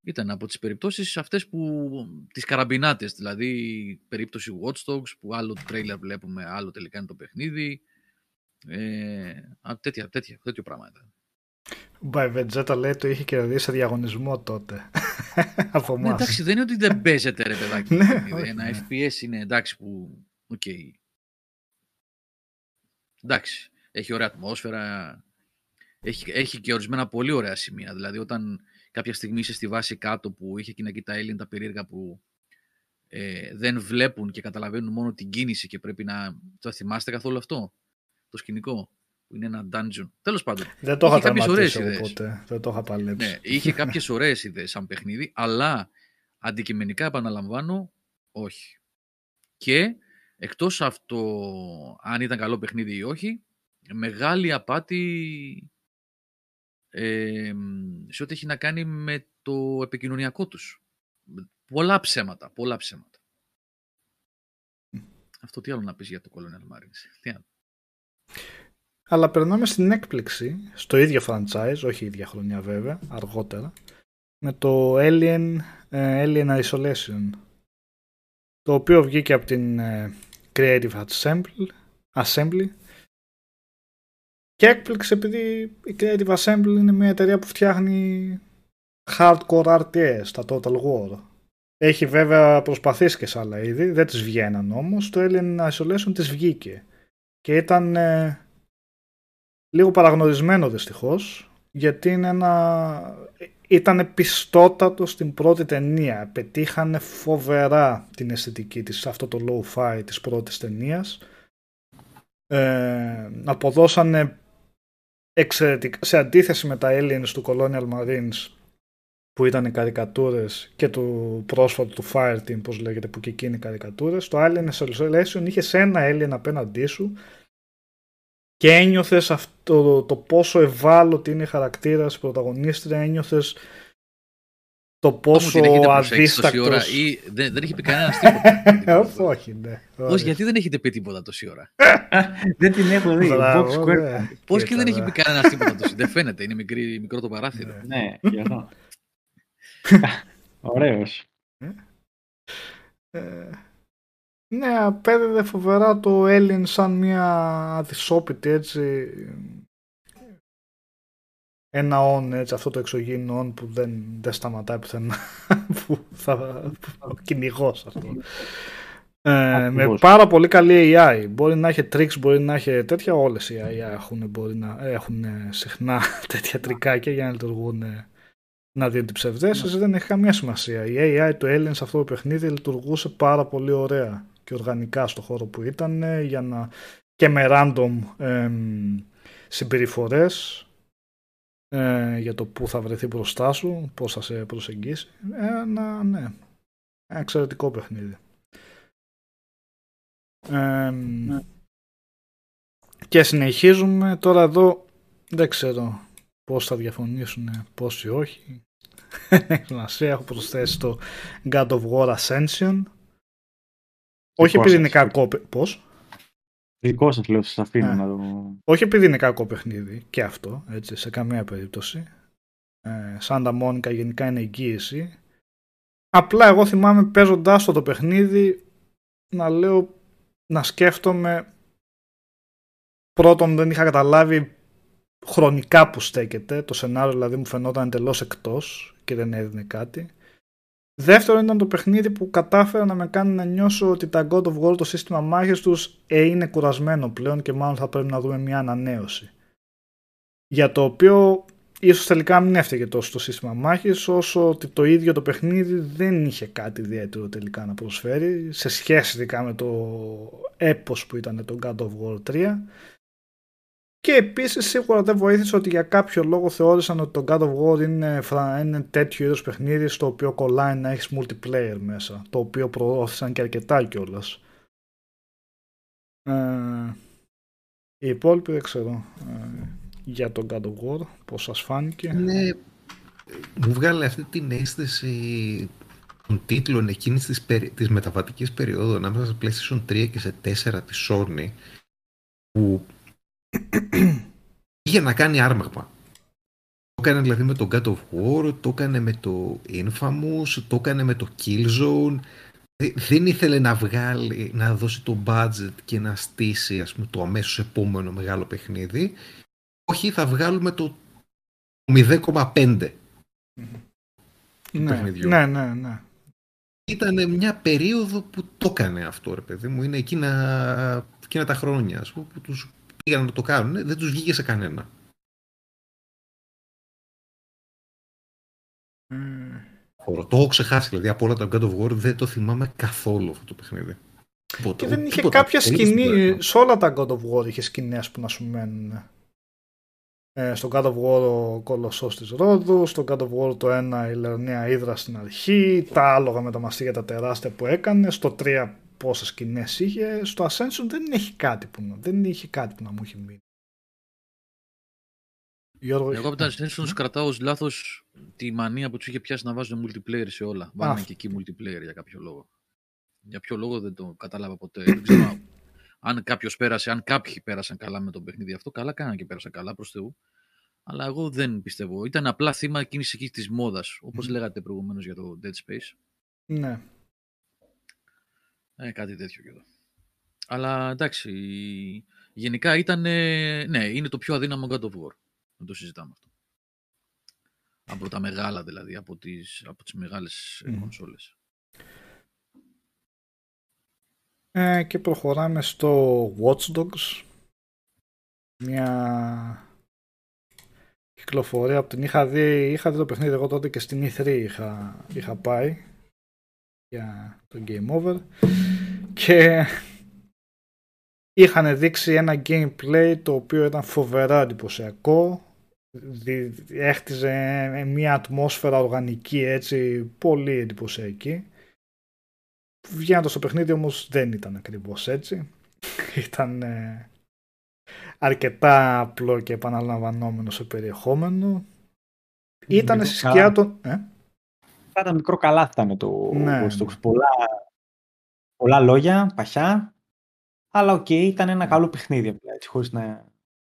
Ήταν από τις περιπτώσεις αυτές που τις καραμπινάτες, δηλαδή περίπτωση Watch Dogs που άλλο τρέιλερ βλέπουμε, άλλο τελικά είναι το παιχνίδι. Ε, τέτοια, τέτοια, τέτοιο πράγμα ήταν.
Βεντζέτα λέει το είχε κερδίσει σε διαγωνισμό τότε. *laughs* από
ναι, εντάξει, δεν είναι ότι δεν παίζεται ρε παιδάκι. *laughs* ναι, ένα FPS είναι εντάξει που Okay. εντάξει, έχει ωραία ατμόσφαιρα, έχει, έχει και ορισμένα πολύ ωραία σημεία. Δηλαδή, όταν κάποια στιγμή είσαι στη βάση κάτω που είχε εκείνα εκεί τα Alien τα περίεργα που ε, δεν βλέπουν και καταλαβαίνουν μόνο την κίνηση και πρέπει να. Το θυμάστε καθόλου αυτό, το σκηνικό που είναι ένα dungeon. Τέλος πάντων.
Δεν το είχα
είχε κάποιες ωραίες
τερματίσει
ιδέες.
οπότε. Δεν το είχα παλέψει.
Ναι, είχε κάποιες ωραίες ιδέες σαν παιχνίδι, αλλά αντικειμενικά επαναλαμβάνω, όχι. Και εκτός αυτό, αν ήταν καλό παιχνίδι ή όχι, μεγάλη απάτη ε, σε ό,τι έχει να κάνει με το επικοινωνιακό τους. Πολλά ψέματα, πολλά ψέματα. Αυτό τι άλλο να πεις για το Colonial Marines. Τι άλλο.
Αλλά περνάμε στην έκπληξη, στο ίδιο franchise, όχι ίδια χρονιά βέβαια, αργότερα, με το Alien, ε, Alien Isolation, το οποίο βγήκε από την ε, Creative Assembly, Assembly και έκπληξη επειδή η Creative Assembly είναι μια εταιρεία που φτιάχνει hardcore RTS, τα Total War. Έχει βέβαια προσπαθήσει και σε άλλα είδη, δεν τις βγαίναν όμως, το Alien Isolation της βγήκε και ήταν ε, λίγο παραγνωρισμένο δυστυχώς γιατί είναι ένα... ήταν πιστότατο στην πρώτη ταινία. Πετύχανε φοβερά την αισθητική της αυτό το low-fi της πρώτης ταινίας. Ε, αποδώσανε εξαιρετικά σε αντίθεση με τα aliens του Colonial Marines που ήταν οι καρικατούρες και του πρόσφατου του Fireteam πώς λέγεται που και εκείνοι οι καρικατούρες το Alien Isolation είχε ένα alien απέναντί σου και ένιωθες αυτό το πόσο ευάλωτη είναι η χαρακτήρας η πρωταγωνίστρια, ένιωθες το
Όμως
πόσο
την έχετε προσέξει τόση ώρα
αδίστακτος.
ή δεν, δεν έχει πει κανένας τίποτα. *laughs*
Όχι, ναι.
Πώς, γιατί δεν έχετε πει τίποτα τόση ώρα; *laughs*
Δεν την έχω δει.
Μπράβο,
Box Square.
ναι.
Πώς και δεν
Κοίτα,
έχει πει
ναι.
κανένας τίποτα τόση. Δεν φαίνεται, είναι μικρή, μικρό το παράθυρο.
Ναι.
Ναι, γι' αυτό. *laughs* Ωραίος.
Ε, ναι, απέδιδε φοβερά το Alien σαν μια αδυσόπιτη έτσι ένα on έτσι, αυτό το εξωγήινο on που δεν, δεν σταματάει πουθενά *laughs* που θα ο κυνηγός αυτό. Ε, με
Ακριβώς.
πάρα πολύ καλή AI. Μπορεί να έχει tricks, μπορεί να έχει τέτοια. Όλες οι AI έχουν, μπορεί να, έχουν συχνά *laughs* τέτοια τρικάκια για να λειτουργούν ε, να δίνουν την ψευδέστηση. Δεν έχει καμία σημασία. Η AI του Alien σε αυτό το παιχνίδι λειτουργούσε πάρα πολύ ωραία και οργανικά στο χώρο που ήταν ε, για να, και με random εμ, συμπεριφορές ε, για το πού θα βρεθεί μπροστά σου, πώς θα σε προσεγγίσει. Ένα, ναι, ένα εξαιρετικό παιχνίδι. Εμ,
Ναι.
Και συνεχίζουμε τώρα εδώ, δεν ξέρω πώς θα διαφωνήσουν, πώς ή όχι. Δεν έχει σημασία, έχω προσθέσει το God of War Ascension. Όχι
Δικό
επειδή είναι
σας.
κακό, παι- πώς;
Δικό σας λέω, σας αφήνω
Ναι.
να το...
Όχι επειδή είναι κακό παιχνίδι και αυτό, έτσι, σε καμία περίπτωση. Ε, Σάντα Μόνικα γενικά είναι εγγύηση. Απλά εγώ θυμάμαι παίζοντάς το το παιχνίδι να λέω, να σκέφτομαι πρώτον δεν είχα καταλάβει χρονικά που στέκεται. Το σενάριο δηλαδή μου φαινόταν εντελώς εκτός και δεν έδινε κάτι. Δεύτερον ήταν το παιχνίδι που κατάφερα να με κάνει να νιώσω ότι τα God of War το σύστημα μάχης τους ε, είναι κουρασμένο πλέον και μάλλον θα πρέπει να δούμε μια ανανέωση. Για το οποίο ίσως τελικά μην έφταιγε τόσο το σύστημα μάχης όσο ότι το ίδιο το παιχνίδι δεν είχε κάτι ιδιαίτερο τελικά να προσφέρει σε σχέση ειδικά με το έπος που ήταν το God of War 3 και επίσης σίγουρα δεν βοήθησε ότι για κάποιο λόγο θεώρησαν ότι το God of War είναι, φρα- είναι τέτοιο είδος παιχνίδι στο οποίο κολλάει να έχεις multiplayer μέσα το οποίο προώθησαν και αρκετά κιόλας. Ε, οι υπόλοιποι δεν ξέρω ε, για τον God of War πώς σας φάνηκε.
Είναι, μου βγάλε αυτή την αίσθηση των τίτλων εκείνης της, περι- της μεταβατικής περίοδου ανάμεσα σε PlayStation 3 και σε 4 της Sony που *clears throat* είχε να κάνει άρμαγμα. Το έκανε δηλαδή με το God of War, το έκανε με το Infamous, το έκανε με το Killzone. Ε, Δεν ήθελε να βγάλει, να δώσει το budget και να στήσει ας πούμε, το αμέσως επόμενο μεγάλο παιχνίδι. Όχι, θα βγάλουμε το 0,5
ναι,
παιχνιδιού.
ναι, ναι, ναι.
Ήταν μια περίοδο που το έκανε αυτό, ρε παιδί μου. Είναι εκείνα, εκείνα τα χρόνια, ας πούμε, που τους πήγαν να το κάνουν, δεν τους βγήκε σε κανένα. Mm. Το έχω ξεχάσει, δηλαδή από όλα τα God of War δεν το θυμάμαι καθόλου αυτό το παιχνίδι.
και δεν είχε τίποτα, κάποια σκηνή, σε όλα τα God of War είχε σκηνές που να σου μένουν. Ε, στο God of War ο Κολοσσός της Ρόδου, στο God of War το ένα η Λερναία Ήδρα στην αρχή, τα άλογα με τα μαστίγια τα τεράστια που έκανε, στο 3 πόσες σκηνές είχε, στο Ascension δεν έχει κάτι που, δεν είχε κάτι που να μου έχει μείνει.
Γιώργο, Εγώ από τα Ascension ναι. κρατάω ως λάθος τη μανία που τους είχε πιάσει να βάζουν multiplayer σε όλα. Βάλανε και εκεί multiplayer για κάποιο λόγο. Για ποιο λόγο δεν το κατάλαβα ποτέ. δεν ξέρω αν κάποιος πέρασε, αν κάποιοι πέρασαν καλά με το παιχνίδι αυτό, καλά κάνανε και πέρασαν καλά προς Θεού. Αλλά εγώ δεν πιστεύω. Ήταν απλά θύμα εκείνη εκεί της μόδας, όπως mm. λέγατε προηγουμένως για το Dead Space.
Ναι.
Ε, κάτι τέτοιο και εδώ. Αλλά εντάξει, γενικά ήταν, ναι, είναι το πιο αδύναμο God of War. Δεν το συζητάμε αυτό. Από τα μεγάλα δηλαδή, από τις, από τις μεγάλες mm. κονσόλες.
Ε, και προχωράμε στο Watch Dogs. Μια κυκλοφορία που την είχα δει, είχα δει το παιχνίδι εγώ τότε και στην E3 είχα, είχα πάει για το Game Over. Και είχαν δείξει ένα gameplay το οποίο ήταν φοβερά εντυπωσιακό. Έχτιζε μια ατμόσφαιρα οργανική έτσι πολύ εντυπωσιακή. Βγαίνοντας στο παιχνίδι όμως δεν ήταν ακριβώς έτσι. *laughs* Ήταν ε, αρκετά απλό και επαναλαμβανόμενο σε περιεχόμενο. Ήταν στη σκιά των... Ε;
Ήταν μικρό καλά ήταν το ναι. Πολλά, πολλά λόγια, παχιά, αλλά okay, ήταν ένα καλό παιχνίδι απλά, έτσι, χωρίς να...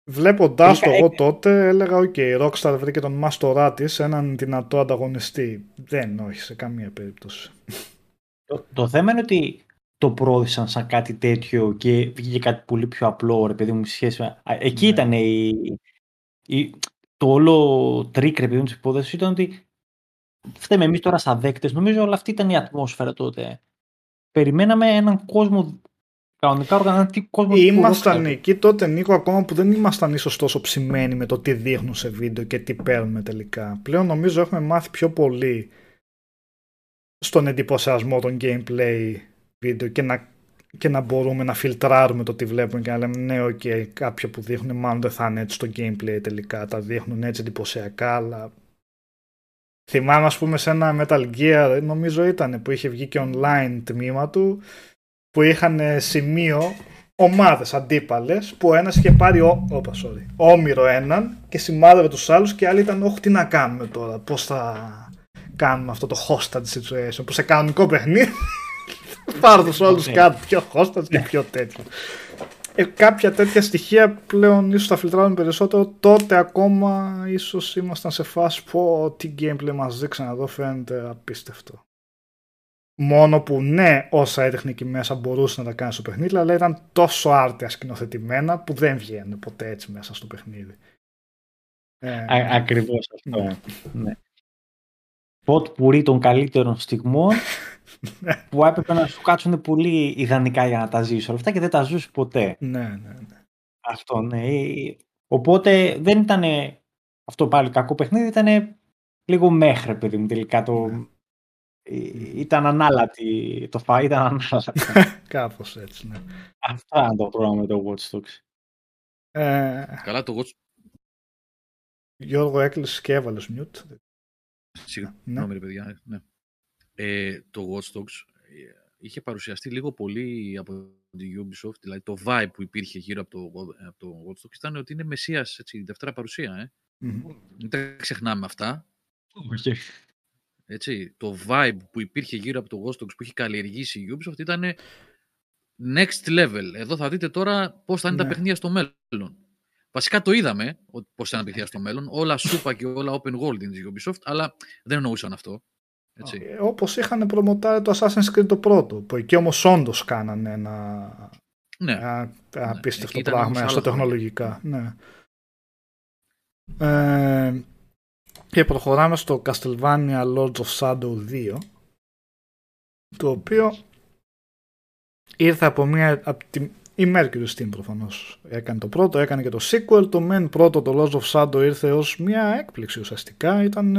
Βλέποντάς το εγώ τότε, έλεγα: Okay, η Rockstar βρήκε τον μάστορά της, έναν δυνατό ανταγωνιστή. Δεν, όχι, σε καμία περίπτωση.
Το, το θέμα είναι ότι το πρόδισαν σαν κάτι τέτοιο και βγήκε κάτι πολύ πιο απλό, ρε παιδί μου, σχέση με... Εκεί ναι. ήταν η, η, το όλο τρίκ, ρε παιδί μου, της υπόθεσης ήταν ότι φταίμε εμείς τώρα σαν δέκτες, νομίζω όλα αυτή ήταν η ατμόσφαιρα τότε. Περιμέναμε έναν κόσμο κανονικά οργανωτή κόσμο.
Ήμασταν εκεί τότε, Νίκο, ακόμα που δεν ήμασταν ίσως τόσο ψημένοι με το τι δείχνουν σε βίντεο και τι παίρνουμε τελικά. Πλέον νομίζω έχουμε μάθει πιο πολύ στον εντυπωσιασμό των gameplay βίντεο και να, και να μπορούμε να φιλτράρουμε το τι βλέπουμε και να λέμε ναι, ok, κάποιο που δείχνουν μάλλον δεν θα είναι έτσι στο gameplay τελικά. Τα δείχνουν έτσι εντυπωσιακά, αλλά θυμάμαι ας πούμε σε ένα Metal Gear νομίζω ήταν που είχε βγει και online τμήμα του που είχαν σημείο ομάδες αντίπαλες που ο ένας είχε πάρει ο... Όπα, sorry, όμοιρο έναν και σημάδευε τους άλλους και άλλοι ήταν όχι τι να κάνουμε τώρα, πώς θα κάνουμε αυτό το hostage situation που σε κανονικό παιχνίδι *laughs* πάρω τους όλους κάτω πιο hostage και πιο τέτοιο. Ε, κάποια τέτοια στοιχεία πλέον ίσως τα φιλτράρουν περισσότερο. Τότε ακόμα ίσως ήμασταν σε φάση που τι gameplay μας δείξαν εδώ φαίνεται απίστευτο μόνο που ναι όσα έδειχνε εκεί μέσα μπορούσε να τα κάνει στο παιχνίδι αλλά ήταν τόσο άρτια σκηνοθετημένα που δεν βγαίνουν ποτέ έτσι μέσα στο παιχνίδι.
Ε, Ακριβώς αυτό. ναι. ναι. Ποτ πουρί των καλύτερων στιγμών. ναι. *laughs* *laughs* που έπρεπε να σου κάτσουν πολύ ιδανικά για να τα ζήσει όλα αυτά και δεν τα ζούσε ποτέ.
Ναι, ναι, ναι.
Αυτό, ναι. Οπότε δεν ήταν αυτό πάλι κακό παιχνίδι, ήταν λίγο μέχρι, παιδί μου, τελικά το... Ναι. Ήταν ανάλατη το φα, ήταν ανάλατη. *laughs*
Κάπως έτσι, ναι.
Αυτό είναι το πρόβλημα με το Watch Dogs.
Ε... Καλά το Watch
Γιώργο έκλεισε και έβαλες mute.
Συγγνώμη, ναι. παιδιά. Ναι. Ε, το Watch Dogs ε, είχε παρουσιαστεί λίγο πολύ από την Ubisoft, δηλαδή το vibe που υπήρχε γύρω από το, από το Watch Dogs ήταν ότι είναι μεσίας, έτσι, δεύτερα παρουσία. Ε. Mm-hmm. Μην τα ξεχνάμε αυτά.
Okay.
Έτσι, το vibe που υπήρχε γύρω από το Watch Dogs που είχε καλλιεργήσει η Ubisoft ήταν next level. Εδώ θα δείτε τώρα πώς θα είναι τα ναι. παιχνίδια στο μέλλον. Βασικά το είδαμε πώς θα αναπτυχθεί στο μέλλον. Όλα σούπα και όλα open world είναι της Ubisoft, αλλά δεν εννοούσαν αυτό. Έτσι.
Ε, όπως είχαν προμοτάρει το Assassin's Creed το πρώτο, που εκεί όμως όντως κάνανε ένα,
ναι.
ένα απίστευτο ναι. πράγμα στο τεχνολογικά. Ναι. Ε, και προχωράμε στο Castlevania Lords of Shadow 2 το οποίο ήρθε από μια από τη, η Mercury Steam προφανώς έκανε το πρώτο, έκανε και το sequel. Το Men πρώτο, το Lost of Shadow ήρθε ως μια έκπληξη ουσιαστικά. Ήταν...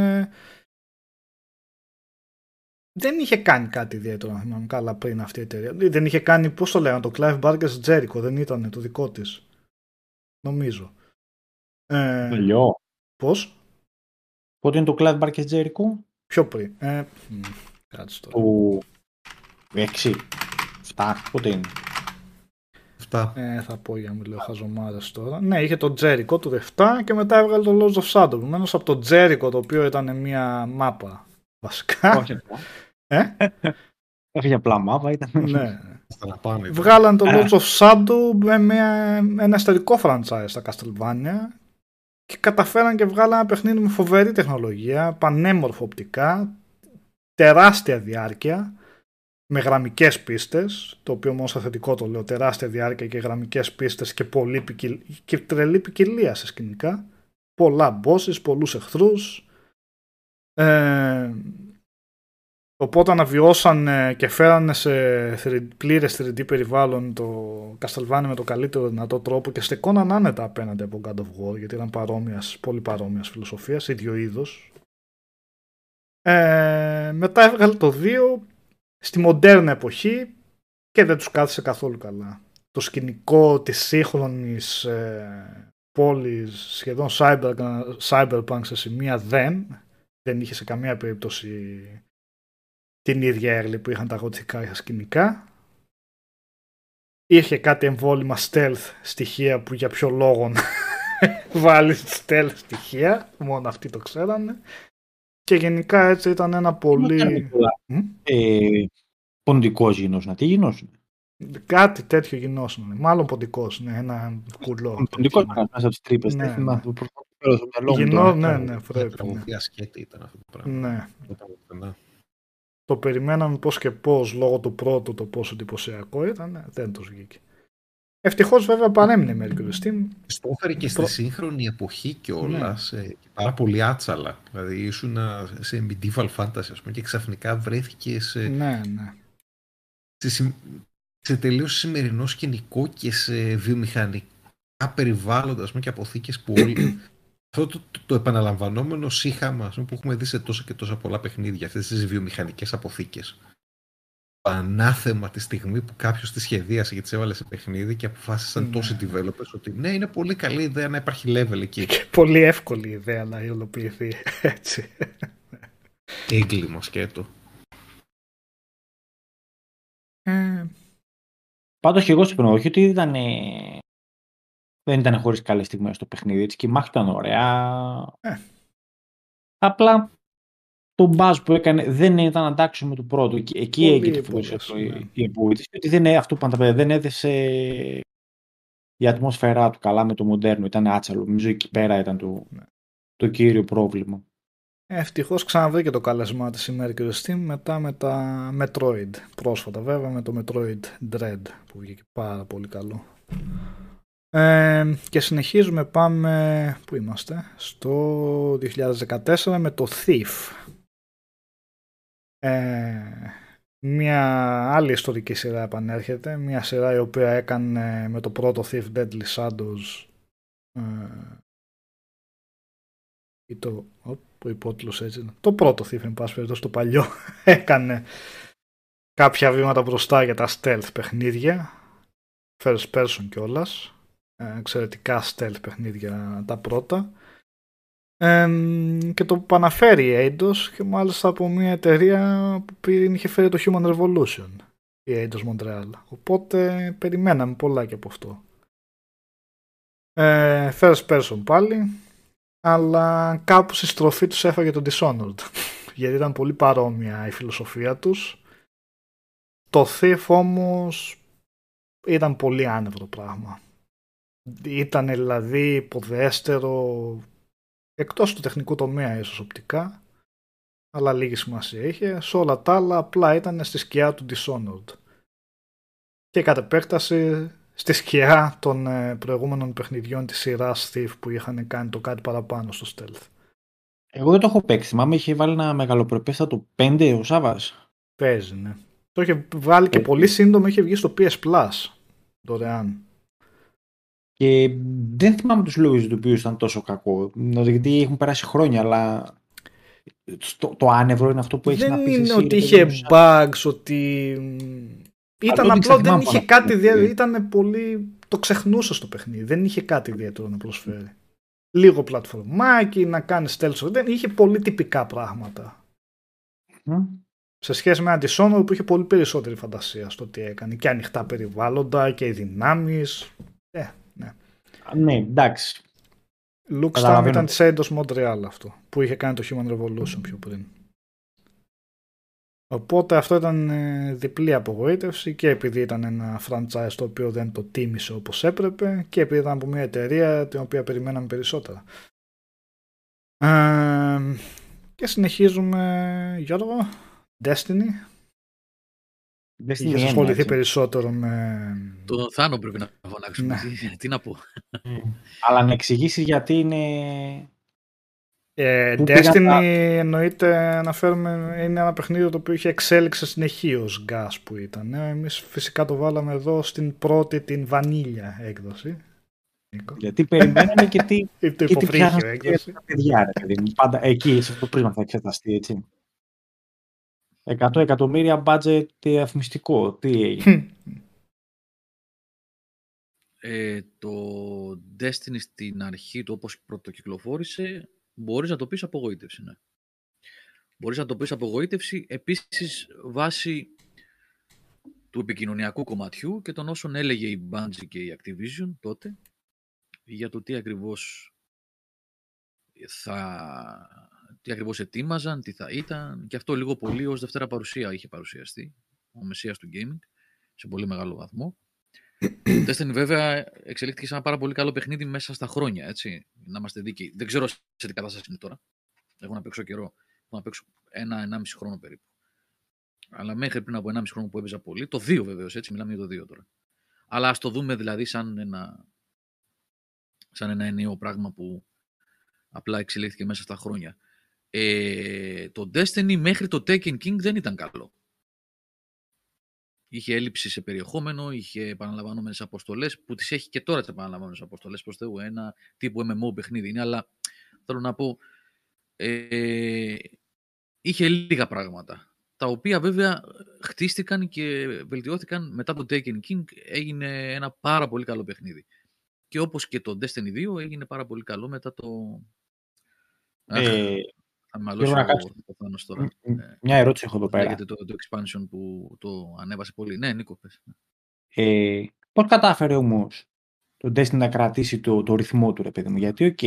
ε, Δεν είχε κάνει κάτι ιδιαίτερο, να θυμάμαι καλά, πριν αυτή η εταιρεία. Δεν είχε κάνει, πώς το λέγανε, το Clive Barker's Jericho, δεν ήταν το δικό της. Νομίζω. Ε,
Παλιό.
πώς;
Πότε είναι το Clive Barker Jericho?
Πιο πριν. Ε, μ, κάτσε τώρα.
Του 6. 7. Πότε είναι;
Αυτά.
Ε, θα πω για να μην λέω χαζομάρες τώρα. Ναι, είχε το Jericho του 7 και μετά έβγαλε το Lords of Shadow. Επομένως από το Jericho το οποίο ήταν μια μάπα βασικά.
Όχι *laughs* απλά.
Ε;
Όχι απλά μάπα, ήταν.
ναι.
Στα να πάνε.
Βγάλαν το Lords of Shadow με μια, ένα ιστορικό franchise στα Castlevania και καταφέραν και βγάλαν ένα παιχνίδι με φοβερή τεχνολογία, πανέμορφο οπτικά, τεράστια διάρκεια, με γραμμικές πίστες, το οποίο μόνο στο θετικό το λέω, τεράστια διάρκεια και γραμμικές πίστες και, πολύ ποικιλ... και τρελή ποικιλία σε σκηνικά. Πολλά bosses, πολλούς εχθρούς. Ε, οπότε αναβιώσαν ε, και φέρανε σε 3D πλήρες 3D περιβάλλον το Castlevania με το καλύτερο δυνατό τρόπο και στεκόναν άνετα απέναντι από God of War γιατί ήταν παρόμοιας, πολύ παρόμοιας φιλοσοφίας, ίδιο είδος. Ε, μετά έβγαλε το 2 στη μοντέρνα εποχή και δεν τους κάθισε καθόλου καλά. Το σκηνικό της σύγχρονης ε, πόλης σχεδόν cyber, cyberpunk σε σημεία δεν δεν είχε σε καμία περίπτωση την ίδια έρλη που είχαν τα γοτικά σκηνικά. Είχε κάτι εμβόλυμα stealth στοιχεία που για ποιο λόγο να *laughs* βάλεις stealth στοιχεία, μόνο αυτοί το ξέρανε. Και γενικά έτσι ήταν ένα πολύ... Μμ;
Ε, ποντικός γινόσουν. Τι γινόσουν.
Κάτι τέτοιο γινόσουν. Μάλλον ποντικός, ναι, ένα κουλό.
Ποντικός ήταν μέσα από τις τρύπες.
Ναι,
Δεν θυμάμαι.
ναι.
το πρωτοβουλίο στο μυαλό μου
Γινό,
τώρα.
ναι,
Ήταν
ναι,
μια
πρέπει. Ναι.
τραγωδία σκέτη ήταν αυτό το πράγμα.
ναι.
Ήταν πουθενά.
Το περιμέναμε πώς και πώς λόγω του πρώτου το πόσο εντυπωσιακό ήταν, δεν τους βγήκε. Ευτυχώς βέβαια παρέμεινε η Mercury Steam.
Στο έφερε και στη
Προ-
σύγχρονη εποχή κιόλας. Ε, και πάρα πολύ άτσαλα. Δηλαδή ήσουν σε medieval fantasy, ας πούμε, και ξαφνικά βρέθηκε σε,
Ναι, ναι.
σε, συμ- σε τελείως σημερινό σκηνικό και σε βιομηχανικά περιβάλλοντα ας πούμε, και αποθήκες που όλοι. *clears throat* Αυτό το, το, το επαναλαμβανόμενο σύγχαμα ας πούμε, που έχουμε δει σε τόσα και τόσα πολλά παιχνίδια, αυτές τις βιομηχανικές αποθήκες. Το ανάθεμα τη στιγμή που κάποιος τη σχεδίασε και τι έβαλε σε παιχνίδι και αποφάσισαν
Ναι.
τόσοι developers ότι ναι, είναι πολύ καλή ιδέα να υπάρχει level εκεί.
Και πολύ εύκολη ιδέα να υλοποιηθεί έτσι.
Έγκλημα σκέτο.
Ε,
Πάντως και εγώ συμφωνώ, όχι ότι ήταν, ε, δεν ήταν χωρίς καλές στιγμές στο παιχνίδι, έτσι και η μάχη ήταν ωραία.
Ε.
Απλά το μπάζ που έκανε δεν ήταν αντάξιο με το πρώτο. Εκεί, εκεί
Πολύ
έγινε
υπόβαση,
αυτό,
ναι.
η- η απογοήτευση. Ότι δεν, είναι- αυτό που είπαν τα παιδιά, δεν έδεσε η ατμόσφαιρά του καλά με το μοντέρνο. Ήταν άτσαλο. Νομίζω εκεί πέρα ήταν το,
Ναι.
το κύριο πρόβλημα.
Ευτυχώς ξαναβρήκε το κάλεσμά της η Mercury Steam μετά με τα Metroid. Πρόσφατα βέβαια με το Metroid Dread που βγήκε πάρα πολύ καλό. Ε, και συνεχίζουμε πάμε, πού είμαστε, στο 2014 με το Thief. Ε, μια άλλη ιστορική σειρά επανέρχεται, μια σειρά η οποία έκανε με το πρώτο Thief Deadly Shadows ε, ή το, οπ, ο υπότιτλος έτσι είναι. Το πρώτο Thief εν πάση περιπτώσει, το παλιό *laughs* έκανε κάποια βήματα μπροστά για τα stealth παιχνίδια first person κιόλας ε, εξαιρετικά stealth παιχνίδια τα πρώτα. Ε, και το παναφέρει η Eidos και μάλιστα από μια εταιρεία που πριν είχε φέρει το Human Revolution η Eidos Montreal. Οπότε περιμέναμε πολλά και από αυτό. Ε, first person πάλι αλλά κάπου στη στροφή τους έφαγε το Dishonored *laughs* γιατί ήταν πολύ παρόμοια η φιλοσοφία τους. Το Thief όμως ήταν πολύ άνευρο πράγμα ήταν δηλαδή υποδέστερο εκτός του τεχνικού τομέα ίσως οπτικά αλλά λίγη σημασία είχε σε όλα τα άλλα απλά ήταν στη σκιά του Dishonored και κατ' επέκταση στη σκιά των ε, προηγούμενων παιχνιδιών της σειράς Thief που είχαν κάνει το κάτι παραπάνω στο stealth.
Εγώ δεν το έχω παίξει. Θυμάμαι είχε βάλει ένα μεγαλοπρεπέστατο 5 ο Σάβας.
Παίζει, ναι. Το είχε βγάλει και
Ε,
πολύ σύντομα είχε βγει στο PS Plus. δωρεάν.
Και δεν θυμάμαι τους λόγους τους οποίους ήταν τόσο κακό. Γιατί έχουν περάσει χρόνια, αλλά το, το άνευρο είναι αυτό που έχεις
δεν
να πεις
είναι
εσύ,
ότι
ρε
είχε
παιδί μου, σαν-
bugs, ότι... Ήταν
ότι
απλό, δεν
ξεχνάμε
είχε
αυτό.
κάτι ιδιαίτερο. Ήταν πολύ... Το ξεχνούσε στο παιχνίδι. Δεν είχε κάτι ιδιαίτερο να προσφέρει. Λίγο πλατφορμάκι, να κάνεις stealth. Δεν είχε πολύ τυπικά πράγματα.
Μμ.
Σε σχέση με ένα Dishonored που είχε πολύ περισσότερη φαντασία στο τι έκανε. Και ανοιχτά περιβάλλοντα και οι δυνάμεις. Ε, ναι.
Ναι, εντάξει.
Luke Stam
Καταλαβαίνω.
ήταν τη Eidos Montreal αυτό, που είχε κάνει το Human Revolution πιο πριν. Οπότε αυτό ήταν ε, διπλή απογοήτευση και επειδή ήταν ένα franchise το οποίο δεν το τίμησε όπως έπρεπε και επειδή ήταν από μια εταιρεία την οποία περιμέναμε περισσότερα. Ε, και συνεχίζουμε Γιώργο, Destiny.
Δεν
Είχε ασχοληθεί περισσότερο με...
Το Θάνο πρέπει να φωνάξουμε.
Ναι.
Τι, *laughs* τι να πω.
Αλλά να εξηγήσεις γιατί είναι.
Ε,
Πού
Destiny
πήγαν τα-
εννοείται αναφέρουμε είναι ένα παιχνίδι το οποίο είχε εξέλιξη συνεχείως gas που ήταν. Ε, εμείς φυσικά το βάλαμε εδώ στην πρώτη την βανίλια έκδοση. Νίκο.
Γιατί περιμέναμε και τι, *laughs*
Ή το
και τι
υποβρύχιο
πιάνανε
έκδοση.
τα παιδιά, ρε παιδί μου. Πάντα εκεί, σε αυτό το πρίσμα θα εξεταστεί, έτσι. 100 εκατομμύρια budget διαφημιστικό. Τι έγινε.
Ε, το Destiny στην αρχή του όπως πρωτοκυκλοφόρησε μπορείς να το πεις απογοήτευση. Ναι. Μπορείς να το πεις απογοήτευση επίσης βάσει του επικοινωνιακού κομματιού και των όσων έλεγε η Bungie και η Activision τότε για το τι ακριβώς θα τι ακριβώς ετοίμαζαν, τι θα ήταν και αυτό λίγο πολύ ως Δευτέρα παρουσία είχε παρουσιαστεί ο Μεσσίας του gaming σε πολύ μεγάλο βαθμό. Το Destiny βέβαια εξελίχθηκε σε ένα πάρα πολύ καλό παιχνίδι μέσα στα χρόνια, έτσι, να είμαστε δίκαιοι. Δεν ξέρω σε τι κατάσταση είναι τώρα. Έχω να παίξω καιρό. Έχω να παίξω ένα-ενάμιση χρόνο περίπου. Αλλά μέχρι πριν από 1,5 χρόνο που έπαιζα πολύ, το 2 βεβαίως, έτσι, μιλάμε για το 2 τώρα. Αλλά ας το δούμε δηλαδή σαν ένα, σαν ένα ενιαίο πράγμα που απλά εξελίχθηκε μέσα στα χρόνια. Ε, το Destiny μέχρι το Taken King δεν ήταν καλό. Είχε έλλειψη σε περιεχόμενο, είχε επαναλαμβανόμενες αποστολές, που τις έχει και τώρα τις επαναλαμβανόμενες αποστολές προς Θεού. Ένα τύπου MMO παιχνίδι είναι, αλλά θέλω να πω, ε, είχε λίγα πράγματα. Τα οποία βέβαια χτίστηκαν και βελτιώθηκαν μετά το Taken King. Έγινε ένα πάρα πολύ καλό παιχνίδι. Και όπως και το Destiny 2 έγινε πάρα πολύ καλό μετά το... Αχ,
Ε,
θα μαλώσει
θέλω να
ο
κάτσω.
ο Θάνος τώρα.
μ-
Ε,
μια ερώτηση έχω εδώ πέρα.
Λέγεται το, το expansion που το ανέβασε πολύ. Ναι, Νίκο, πες.
Ε, Πώς κατάφερε όμω το Destiny να κρατήσει το, το ρυθμό του, ρε παιδί μου; Γιατί, οκ.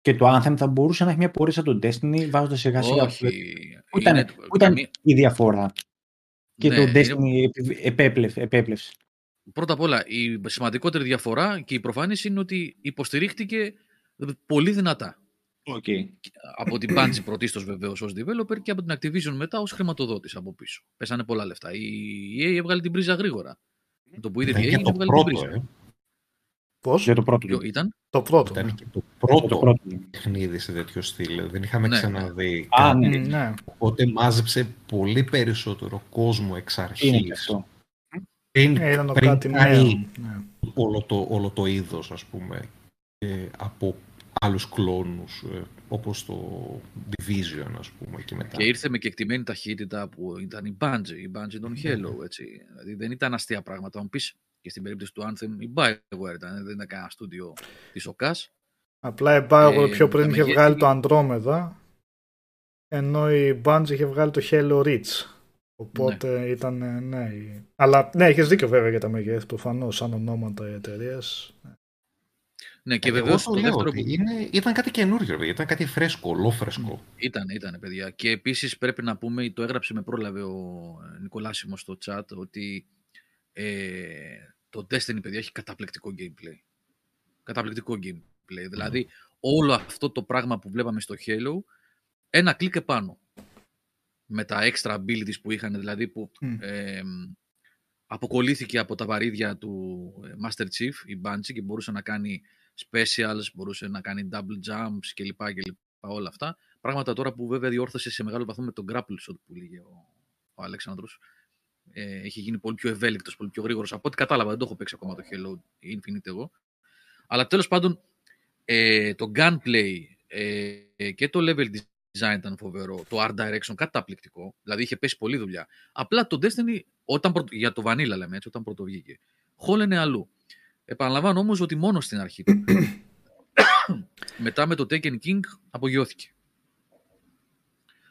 Και το Anthem θα μπορούσε να έχει μια πορεία σαν το Destiny βάζοντας σιγά σιγά.
Όχι.
Πού ήταν,
είναι-
πού ήταν
καμία-
η διαφορά. Και
Ναι,
το
είναι-
Destiny επι- επέπλευε. επέπλευσε.
Πρώτα απ' όλα, η σημαντικότερη διαφορά και η προφανής είναι ότι υποστηρίχτηκε πολύ δυνατά.
Okay.
Από την Bungie πρωτίστως βεβαίως ως developer και από την Activision μετά ως χρηματοδότης από πίσω. Πέσανε πολλά λεφτά. Η EA έβγαλε την πρίζα γρήγορα. Με το που είδε
Ήταν
η EA
και το
έβγαλε την
πρώτο,
πρίζα.
ε.
Πώς;
Για το πρώτο.
Ποιο ήταν;
Το πρώτο.
Ήταν
ναι.
και το
Το
πρώτο
πρώτο.
παιχνίδι σε τέτοιο στυλ. Δεν είχαμε
Ναι,
ξαναδεί
Α,
κάτι.
ναι.
Μ, ναι.
Οπότε μάζεψε πολύ περισσότερο κόσμο εξ
Είναι και
αρχής.
αυτό.
Πριν,
Ε, Ήταν το
πριν
κάτι
κάνει
νέο. Ναι.
όλο το, όλο το είδος, ας πούμε, ε, από άλλους κλόνους, ε, όπως το Division, ας πούμε, και μετά.
Και ήρθε με κεκτημένη ταχύτητα που ήταν η Bungie, η Bungie των Halo, έτσι. Δηλαδή δεν ήταν αστεία πράγματα. Αν πεις και στην περίπτωση του Anthem η Bioware ήταν, δεν ήταν κανένα στούντιο της ΟΚΑΣ.
Απλά η Bioware
Ε,
πιο πριν
τα
είχε
μεγέθη-
βγάλει το Andromeda ενώ η Bungie είχε βγάλει το Halo Reach. Οπότε ήταν, ε, ναι. η- Αλλά ναι, έχεις δίκιο βέβαια για τα μεγέθη προφανώς, σαν ονόματα οι εταιρείες.
Ναι, και
Εγώ
βεβαίως
το
το
λέω
δεύτερο
ότι
που
είναι, ήταν κάτι καινούργιο, παιδιά. ήταν κάτι φρέσκο, ολόφρεσκο.
ήταν, ήταν παιδιά. Και επίσης πρέπει να πούμε, το έγραψε με πρόλαβε ο ε, Νικολάσιμος στο chat, ότι ε, το Destiny, παιδιά, έχει καταπληκτικό gameplay. Καταπληκτικό gameplay. Δηλαδή, όλο αυτό το πράγμα που βλέπαμε στο Halo, ένα κλικ επάνω. Με τα extra abilities που είχαν, δηλαδή που
Μμ.
ε, αποκολλήθηκε από τα βαρύδια του ε, Master Chief, η Bungie, και μπορούσε να κάνει specials, μπορούσε να κάνει double jumps κλπ. κλπ όλα αυτά. Πράγματα τώρα που βέβαια διόρθωσε σε μεγάλο βαθμό με τον grapple shot που λέγε ο, ο Αλέξανδρος. Ε, έχει γίνει πολύ πιο ευέλικτος, πολύ πιο γρήγορος. Από ό,τι κατάλαβα, δεν το έχω παίξει ακόμα το Halo Infinite εγώ. Αλλά τέλος πάντων, ε, το gunplay ε, και το level design ήταν φοβερό. Το art direction καταπληκτικό. Δηλαδή είχε πέσει πολλή δουλειά. Απλά το Destiny, όταν πρωτο, για το Vanilla λέμε έτσι, όταν πρώτο βγήκε, χόλενε αλλού. Επαναλαμβάνω όμως ότι μόνο στην αρχή του. Μετά με το Taken King απογειώθηκε.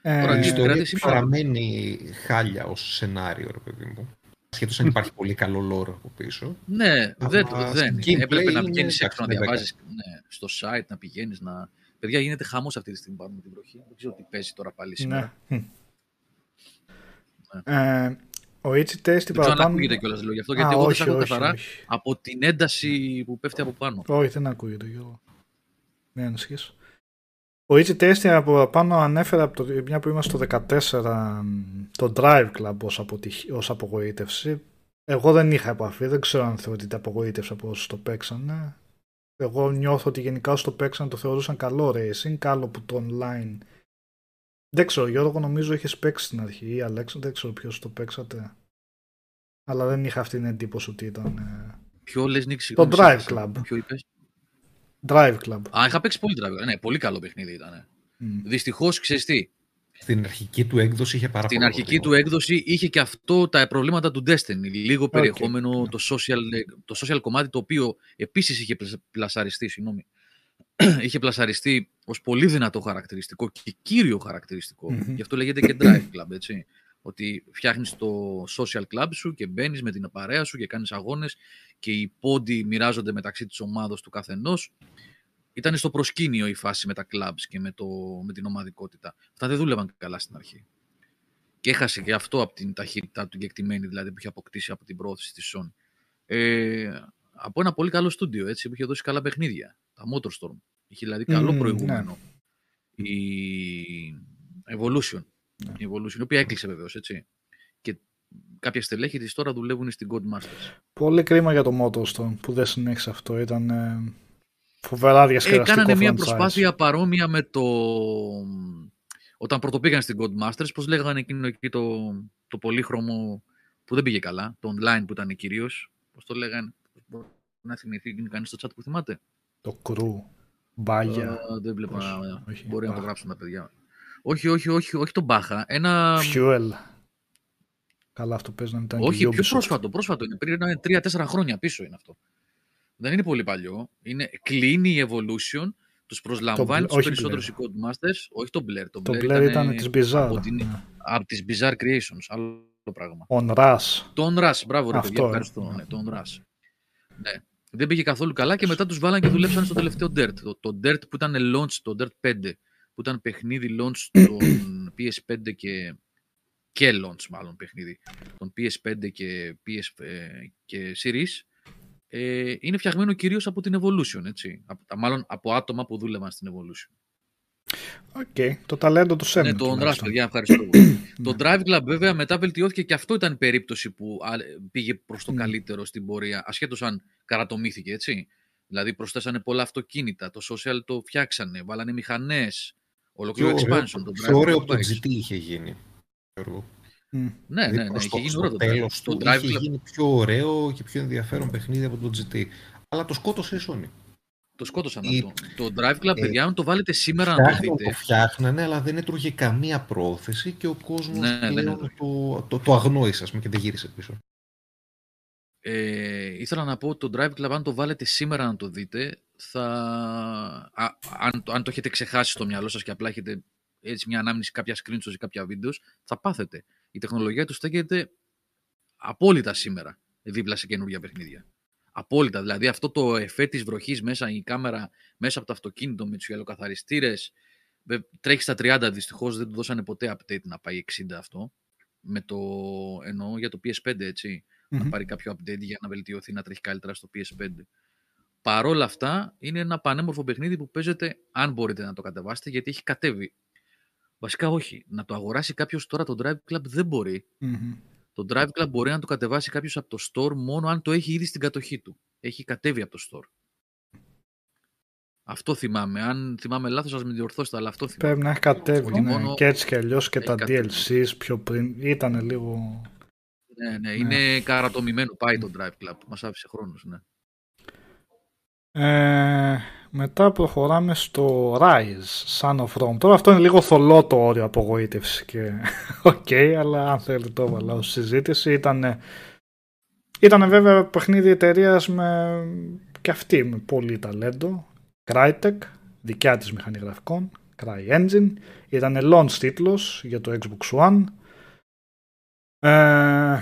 Ε,
Τώρα,
η
τι
ιστορία
κράτη σήμερα.
παραμένει χάλια ως σενάριο, ρε παιδί μου. Σχέτως αν υπάρχει πολύ καλό lore από πίσω.
Ναι,
Αλλά
δεν,
στην
δεν.
gameplay
Έπρεπε να
είναι,
πηγαίνει
εντάξει,
έξω να
δεν
διαβάζεις ναι, στο site, να πηγαίνεις να. Παιδιά, γίνεται χαμός αυτή τη στιγμή πάνω με την βροχή. Δεν ξέρω τι παίζει τώρα πάλι σήμερα.
Ναι. Ε, ο Ichi Tasty
Δεν ξέρω αν
παραπάνω...
ακούγεται κιόλας λέω γι' αυτό,
Α,
γιατί εγώ δεν
όχι,
τα ακούω
όχι,
καθαρά
όχι.
από την ένταση που πέφτει από πάνω.
Όχι, δεν ακούγεται Γιώργο. Μην ανησυχείς. Ο Ichi Tasty από πάνω ανέφερε από το, μια που είμαστε στο 14 το Drive Club ως, αποτυχ, ως απογοήτευση. Εγώ δεν είχα επαφή, δεν ξέρω αν θεωρείται απογοήτευση από όσους το παίξανε. Εγώ νιώθω ότι γενικά όσοι το παίξαν το θεωρούσαν καλό racing, καλό που το online. Δεν ξέρω, Γιώργο νομίζω είχες παίξει στην αρχή ή Αλέξο, δεν ξέρω ποιος το παίξατε. Αλλά δεν είχα αυτή την εντύπωση ότι ήταν ε,
Ποιο λες Νίκη,
Το
συγγνώμη,
Drive
σε-
Club.
Ποιο είπες;
Drive Club.
Α, είχα παίξει πολύ Drive. Ναι, πολύ καλό παιχνίδι ήταν.
Μμ.
Δυστυχώς, ξέρεις τι,
Στην αρχική του έκδοση είχε πάρα
Στην
πολλά
αρχική του
προβλήματα.
έκδοση είχε και αυτό τα προβλήματα του Destiny. Λίγο περιεχόμενο,
ναι.
το, social, το social κομμάτι το οποίο επίσης είχε πλασ- πλασαριστεί, συγγνώμη, *clears throat* είχε πλασαριστεί ως πολύ δυνατό χαρακτηριστικό και κύριο χαρακτηριστικό.
Μμμ.
Γι' αυτό λέγεται και Drive Club, έτσι. Ότι φτιάχνεις το social club σου και μπαίνεις με την παρέα σου και κάνεις αγώνες και οι πόντι μοιράζονται μεταξύ της ομάδος του καθενός. Ήταν στο προσκήνιο η φάση με τα clubs και με, το, με την ομαδικότητα. Αυτά δεν δούλευαν καλά στην αρχή. Και έχασε και αυτό από την ταχύτητα του κεκτημένη, δηλαδή που είχε αποκτήσει από την πρόθεση της Sony. Ε, από ένα πολύ καλό στούντιο, έτσι, που είχε δώσει καλά παιχνίδια. Τα Motorstorm. Είχε δηλαδή καλό
Μμμ,
προηγούμενο. Η Evolution.
Ναι.
Η Evolution, η οποία έκλεισε βεβαίως, έτσι. Και κάποια στελέχη της τώρα δουλεύουν στην Codemasters.
Πολύ κρίμα για το Motorstorm που δεν συνέχισε αυτό. Ήταν ε, φοβερά
Ε,
διασκεδαστικό
κάνανε μια
franchise.
προσπάθεια παρόμοια με το... Όταν πρωτοπήγαν στην Codemasters, πώς λέγανε εκείνο εκεί το, το πολύχρωμο που δεν πήγε καλά, το online που ήταν κυρίως. Πώς το λέγανε, μπορεί να θυμηθεί κανείς στο chat που θυμάται;
Το crew. Μπάγια.
Ε, δεν βλέπω
Όχι,
να...
όχι.
Μπορεί να το
Α.
γράψουν τα παιδιά. Όχι, όχι, όχι, όχι τον Μπάχα. Ένα...
Fuel. Καλά, αυτό παίζει να ήταν
Όχι,
και
πιο
Ubisoft.
πρόσφατο. Πρόσφατο είναι. Πριν τρία-τέσσερα χρόνια πίσω είναι αυτό. Δεν είναι πολύ παλιό. Είναι, κλείνει η Evolution, τους προσλαμβάνει
Bl-
τους
όχι
περισσότερους
Blair.
οι Codemasters. Όχι το Blair. Το,
Το
Blair,
Blair ήταν της Bizarre.
Από, την,
Ναι.
από τις Bizarre Creations. Άλλο πράγμα.
On Rush.
Τον Rush, μπράβο ρε
Αυτό,
παιδιά,
ε.
ευχαριστώ. Ναι, τον Rush. Ναι. Δεν πήγε καθόλου καλά και μετά τους βάλαν και δουλέψαν στο τελευταίο Dirt. Το, το Dirt που ήταν launch, το Dirt 5, που ήταν παιχνίδι launch των PS5 και, και launch μάλλον παιχνίδι, των PS5 και, PS, ε, και Series, ε, είναι φτιαγμένο κυρίως από την Evolution, έτσι. Από, τα- μάλλον από άτομα που δούλευαν στην Evolution.
Ok. Το ταλέντο του έμεινε.
Ναι, τον Rushy,
τουλάχιστον.
παιδιά, ευχαριστώ. πολύ. *clears throat* το
Ναι.
Drive Club βέβαια μετά βελτιώθηκε και αυτό ήταν περίπτωση που α, πήγε προς το
Μμ.
καλύτερο στην πορεία, ασχέτως αν καρατομήθηκε, έτσι. Δηλαδή προσθέσανε πολλά αυτοκίνητα, το social το φτιάξανε, βάλανε μηχανές, ολοκληρό
Πιο ωραίο,
expansion. Το
πιο
Drive
ωραίο
Club
από το
Bikes.
GT είχε γίνει. Γιώργο.
Μμ.
Ναι, ναι,
Δηλαδή,
ναι,
προς
είχε
το-
γίνει
στο
ωραίο το Drive.
τέλος
Το
του
Drive
είχε
Club
γίνει πιο ωραίο και πιο ενδιαφέρον παιχνίδι από το GT. Αλλά το σκότωσε η Sony.
Το σκότωσαν
η-
αυτό. Το Drive Club,
ε,
παιδιά, αν το βάλετε σήμερα να το
Φτιάχναν,
δείτε,
το φτιάχνανε, αλλά δεν έτρωγε καμία πρόθεση και ο κόσμος
Ναι, δεν
πλέον
έτρωγε.
το, το, το αγνόησε, ας πούμε, και δεν γύρισε πίσω.
Ε, ήθελα να πω το Drive Club, αν το βάλετε σήμερα να το δείτε, θα... Α, αν, το- αν το έχετε ξεχάσει στο μυαλό σας και απλά έχετε έτσι μια ανάμνηση κάποια screenshots ή κάποια βίντεος, θα πάθετε. Η τεχνολογία τους στέκεται απόλυτα σήμερα δίπλα σε καινούργια παιχνίδια. Απόλυτα. Δηλαδή αυτό το εφέ της βροχής μέσα, η κάμερα μέσα από το αυτοκίνητο με τους γυαλοκαθαριστήρες, βε- τρέχει στα 30, δυστυχώς δεν του δώσανε ποτέ update να πάει 60 αυτό. Με το εννοώ για το PS5 έτσι να
Μμμ.
πάρει κάποιο update για να βελτιωθεί, να τρέχει καλύτερα στο PS5. Παρόλα αυτά, είναι ένα πανέμορφο παιχνίδι που παίζετε αν μπορείτε να το κατεβάσετε, γιατί έχει κατέβει. Βασικά όχι. Να το αγοράσει κάποιος τώρα το Drive Club δεν μπορεί.
Μμμ.
Το Drive Club μπορεί να το κατεβάσει κάποιος από το store μόνο αν το έχει ήδη στην κατοχή του. Έχει κατέβει από το store. Αυτό θυμάμαι. Αν θυμάμαι λάθος, σας με διορθώσετε, αλλά αυτό θυμάμαι.
Πρέπει να έχει κατέβει.
Ότι
Ναι.
μόνο
Και έτσι και αλλιώς και
έχει
τα
κατέβει.
DLCs πιο πριν ήταν λίγο.
Ναι, ναι, είναι καρατομημένο. Πάει το Drive Club. Μας άφησε χρόνος, ναι.
Ε, μετά προχωράμε στο Ryse, Son of Rome. Τώρα αυτό είναι λίγο θολό το όριο απογοήτευσης και *laughs* οκ, αλλά αν θέλετε το έβαλα ως συζήτηση. Ήταν, ήταν βέβαια παιχνίδι εταιρείας με και αυτή με πολύ ταλέντο. Crytek, δικιά της μηχανή γραφικών, CryEngine. Ήταν launch τίτλος για το Xbox One. Ε,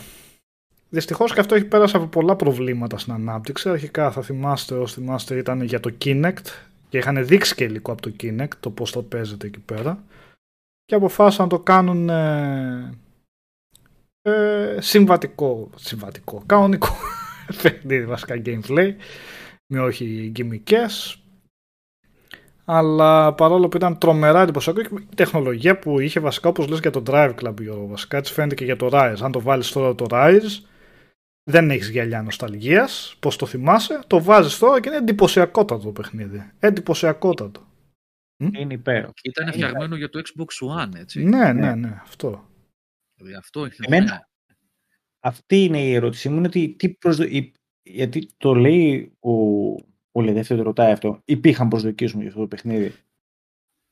δυστυχώς και αυτό έχει πέρασει από πολλά προβλήματα στην ανάπτυξη. Αρχικά θα θυμάστε όσοι θυμάστε ήταν για το Kinect και είχαν δείξει και υλικό από το Kinect το πώς το παίζεται εκεί πέρα. Και αποφάσισαν να το κάνουν ε, ε, συμβατικό, συμβατικό, κανονικό *laughs* παιχνίδι βασικά gameplay με όχι γκυμικές. Αλλά παρόλο που ήταν τρομερά εντυπωσιακό και η τεχνολογία που είχε βασικά όπως λες για το Drive Club βασικά έτσι φαίνεται και για το Rise αν το βάλεις τώρα το Rise δεν έχεις γυαλιά νοσταλγίας πως το θυμάσαι το βάζεις τώρα και είναι εντυπωσιακότατο το παιχνίδι εντυπωσιακότατο
είναι υπέροχο.
Ήταν φτιαγμένο για το Xbox One, έτσι.
Ναι, ναι, ναι, αυτό.
Δηλαδή, αυτό είναι
Εμένα, αυτή είναι η ερώτησή μου, είναι ότι τι προσδο... γιατί το λέει ο, ο Λεδεύτη, το ρωτάει αυτό, υπήρχαν προσδοκίες μου για αυτό το παιχνίδι.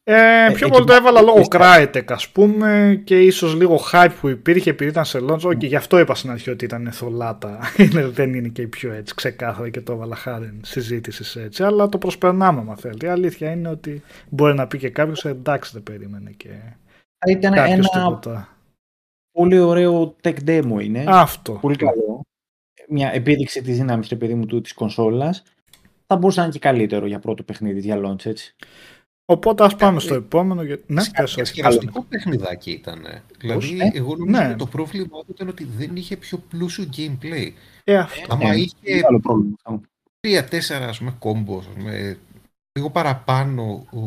Ε, πιο πολύ το έβαλα λόγω Crytek ας πούμε και ίσως λίγο hype που υπήρχε επειδή ήταν σε launch. Και γι' αυτό είπα στην αρχή ότι ήταν θολάτα. *laughs* Δεν είναι και η πιο έτσι ξεκάθαρη και το έβαλα χάρη συζήτησης έτσι αλλά το προσπερνάμε άμα θέλετε. Η αλήθεια είναι ότι μπορεί να πει και κάποιος εντάξει δεν περίμενε και
ήταν ένα τίποτα. πολύ ωραίο tech demo είναι.
Αυτό.
Πολύ καλό. Μια επίδειξη της δύναμης του παιδί μου του της κονσόλας. Θα μπορούσε να είναι και καλύτερο για πρώτο παιχνίδι για launch έτσι
Οπότε ας πάμε στο επόμενο. Ναι,
Σκεφαστικό παιχνιδάκι ήταν. Δηλαδή, ναι. εγώ νομίζω ναι. ότι το πρόβλημα ήταν ότι δεν είχε πιο πλούσιο gameplay.
Ε, αυτό.
Άμα είχε τρία-τέσσερα κόμπος με λίγο παραπάνω ο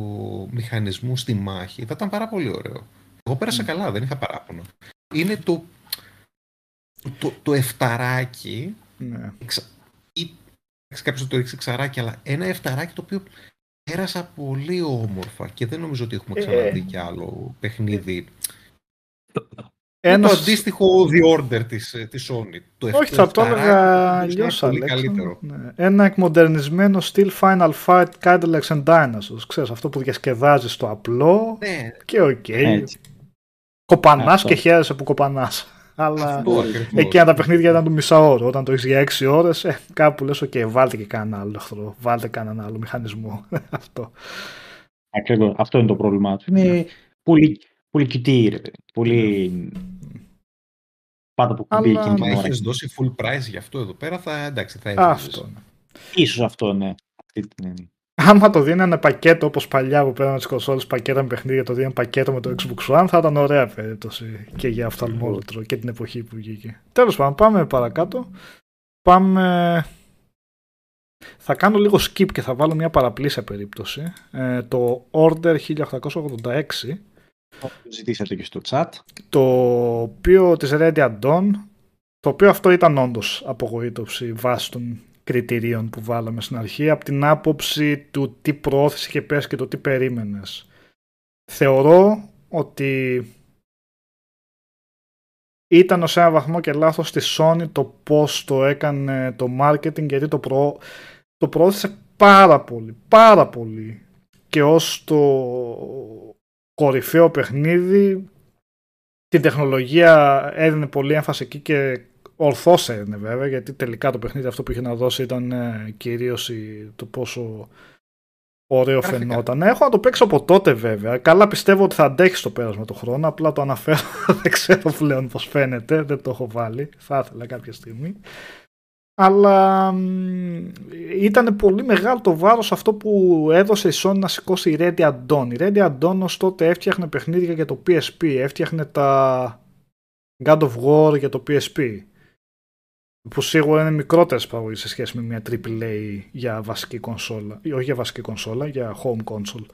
μηχανισμούς στη μάχη, θα ήταν πάρα πολύ ωραίο. Εγώ πέρασα mm. καλά, δεν είχα παράπονο. Είναι το, το, το εφταράκι, ναι. εξα, ή κάποιος το ρίξει εξαράκι, αλλά ένα εφταράκι το οποίο πέρασα πολύ όμορφα και δεν νομίζω ότι έχουμε ξαναδεί ε. κι άλλο παιχνίδι. Ένα το αντίστοιχο The Order της, ε, της Sony.
Το Όχι, θα το έλεγα αλλιώς ναι. Ένα εκμοντερνισμένο στυλ Final Fight Cadillacs and Dinosaurs. Ξέρεις, αυτό που διασκεδάζει στο απλό
ναι.
και okay. Κοπανάς και χαίρεσαι που κοπανάς. Αλλά εκείνα τα παιχνίδια ήταν του μισάωρο. Όταν το έχεις για 6 ώρες, ε, κάπου λες: OK, βάλτε και κανένα άλλο εχθρό. Βάλτε κανένα άλλο μηχανισμό. *laughs* Αυτό.
Ακριβώς. Αυτό είναι το πρόβλημά του. Είναι ναι. πολύ, πολύ κοιτή, ρε Πολύ. Πάντα που κουμπί
εκείνη την ώρα. δώσει full price γι' αυτό εδώ πέρα, θα, εντάξει, θα έβγαλες.
Αυτό, ναι.
Ίσως αυτό, ναι. Αυτή την έννοια
άμα το δίνανε πακέτο όπως παλιά που πέραν τις κονσόλες πακέτα με παιχνίδια, το δίνανε πακέτο με το Xbox One, θα ήταν ωραία περίπτωση και για οφθαλμόλυτρο και την εποχή που βγήκε. Τέλος πάντων, πάμε παρακάτω. Πάμε. Θα κάνω λίγο skip και θα βάλω μια παραπλήσια περίπτωση. Ε, το Order 1886.
Ζητήσατε και στο chat.
Το οποίο της Ready Dawn, το οποίο αυτό ήταν όντως απογοήτευση βάσει των κριτηρίων που βάλαμε στην αρχή από την άποψη του τι προώθησες και πες και το τι περίμενες. Θεωρώ ότι ήταν ως ένα βαθμό και λάθος στη Sony το πώς το έκανε το marketing γιατί το, προ... το προώθησε πάρα πολύ, πάρα πολύ και ως το κορυφαίο παιχνίδι την τεχνολογία έδινε πολύ έμφαση εκεί και ορθώ είναι βέβαια, γιατί τελικά το παιχνίδι αυτό που είχε να δώσει ήταν ε, κυρίως το πόσο ωραίο φαινόταν. Έχω να το παίξω από τότε βέβαια. Καλά πιστεύω ότι θα αντέχεις το πέρασμα του χρόνου. Απλά το αναφέρω. *laughs* δεν ξέρω πλέον πώς φαίνεται. Δεν το έχω βάλει. Θα ήθελα κάποια στιγμή. Αλλά ήταν πολύ μεγάλο το βάρος αυτό που έδωσε η Sony να σηκώσει η Ready Addon. Η Ready Addon ως τότε έφτιαχνε παιχνίδια για το PSP, έφτιαχνε τα God of War για το PSP που σίγουρα είναι μικρότερες παραγωγές σε σχέση με μια AAA για βασική κονσόλα, ή όχι για βασική κονσόλα, για home console.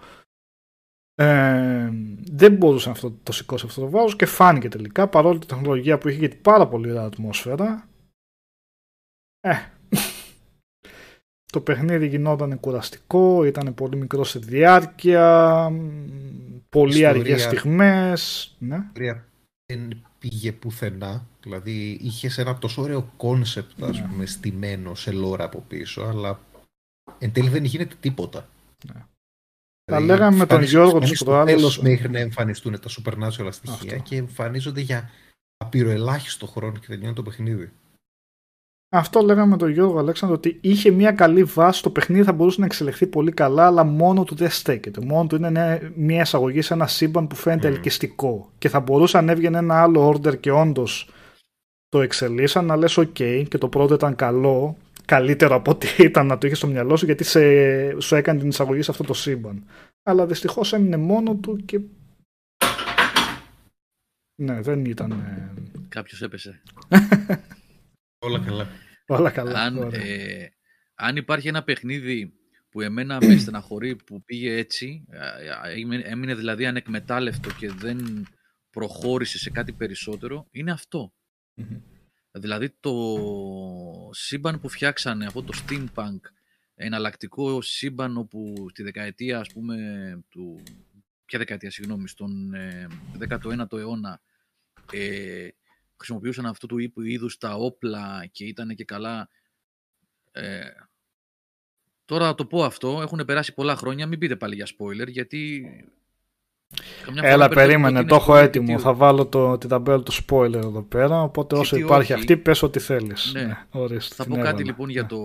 Ε, δεν μπορούσε αυτό το σηκώσει αυτό το βάρος και φάνηκε τελικά παρόλο τη τεχνολογία που είχε γιατί πάρα πολύ ωραία ατμόσφαιρα. Ε, *laughs* το παιχνίδι γινόταν κουραστικό, ήταν πολύ μικρό σε διάρκεια, πολύ αργές στιγμές. Ναι
δεν πήγε πουθενά. Δηλαδή είχες ένα τόσο ωραίο concept, ας
Ναι.
πούμε, στημένο σε lore από πίσω, αλλά εν τέλει δεν γίνεται τίποτα.
Ναι.
Δηλαδή,
Τα λέγαμε με τον
φτάνεις-
Γιώργο
φτάνεις
τους
στο
προάλλες.
τέλος μέχρι να εμφανιστούν τα supernatural στοιχεία
Αυτό.
και εμφανίζονται για απειροελάχιστο χρόνο και τελειώνει το παιχνίδι.
Αυτό λέγαμε με τον Γιώργο Αλέξανδρο ότι είχε μια καλή βάση. Το παιχνίδι θα μπορούσε να εξελιχθεί πολύ καλά, αλλά μόνο του δεν στέκεται. Μόνο του είναι νέα- μια εισαγωγή σε ένα σύμπαν που φαίνεται
Μμμ.
ελκυστικό. Και θα μπορούσε αν έβγαινε ένα άλλο order και όντως το εξελίσσαν να λες ok και το πρώτο ήταν καλό, καλύτερο από ό,τι ήταν να το είχε στο μυαλό σου γιατί σε, σου έκανε την εισαγωγή σε αυτό το σύμπαν. Αλλά δυστυχώς έμεινε μόνο του και. Ναι, δεν ήταν. ε,
Κάποιος έπεσε. *laughs*
Όλα καλά.
όλα καλά.
αν,
Ωραία.
ε, αν υπάρχει ένα παιχνίδι που εμένα με στεναχωρεί που πήγε έτσι, α, α, έμεινε- έμεινε δηλαδή ανεκμετάλλευτο και δεν προχώρησε σε κάτι περισσότερο, είναι αυτό.
Μμμ.
Δηλαδή το σύμπαν που φτιάξανε, αυτό το steampunk, εναλλακτικό σύμπαν όπου στη δεκαετία, ας πούμε, του... Ποια δεκαετία, συγγνώμη, στον ε, 19ο αιώνα ε, χρησιμοποιούσαν αυτού του ύπου είδους τα όπλα και ήταν και καλά... Ε, τώρα θα το πω αυτό, έχουν περάσει πολλά χρόνια, μην πείτε πάλι για spoiler, γιατί... καμιά φορά
Έλα,
μπερδεύω
περίμενε,
ότι
το
είναι
έχω
spoiler
έτοιμο.
και τι-
Θα βάλω το, την ταμπέλα του spoiler εδώ πέρα. Οπότε
Και
όσο
τι
υπάρχει
όχι.
αυτή, πες ό,τι θέλεις.
Ναι.
ορίστε,
Θα
την
πω κάτι
έβαλα.
λοιπόν για
Ναι.
το...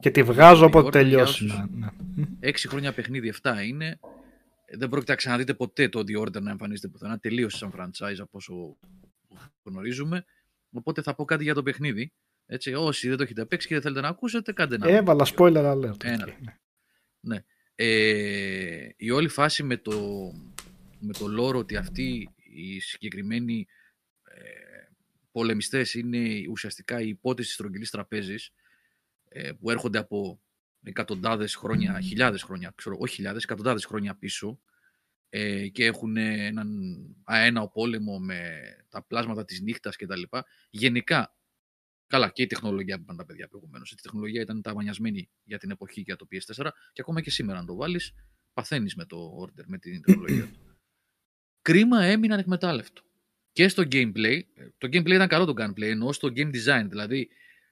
Και τη βγάζω
το
όποτε
The Order για
τελειώσει.
όσους-
Ναι, ναι.
Έξι χρόνια παιχνίδι, 7 είναι. Δεν πρόκειται να ξαναδείτε ποτέ το The Order να εμφανίζεται πουθενά. Τελείωσε σαν franchise από όσο γνωρίζουμε. Οπότε θα πω κάτι για το παιχνίδι. Έτσι, όσοι δεν το έχετε παίξει και δεν θέλετε να ακούσετε, κάντε ένα.
Έβαλα spoiler alert.
Ένα.
εκεί, ναι.
Ε, η όλη φάση με το, με το λόρο ότι αυτοί οι συγκεκριμένοι ε, πολεμιστές είναι ουσιαστικά η υπόθεση της στρογγυλής τραπέζης ε, που έρχονται από εκατοντάδες χρόνια, χιλιάδες χρόνια, ξέρω, όχι χιλιάδες, εκατοντάδες χρόνια πίσω ε, και έχουν έναν αέναο πόλεμο με τα πλάσματα της νύχτας κτλ. Γενικά, καλά και η τεχνολογία που είπαν τα παιδιά προηγουμένως. Η τεχνολογία ήταν ταβανιασμένη για την εποχή για το PS4 και ακόμα και σήμερα αν το βάλεις παθαίνεις με το order, με την τεχνολογία του. Κρίμα έμεινε ανεκμετάλλευτο. Και στο gameplay, ε, το gameplay ήταν καλό το gameplay, ενώ στο game design, δηλαδή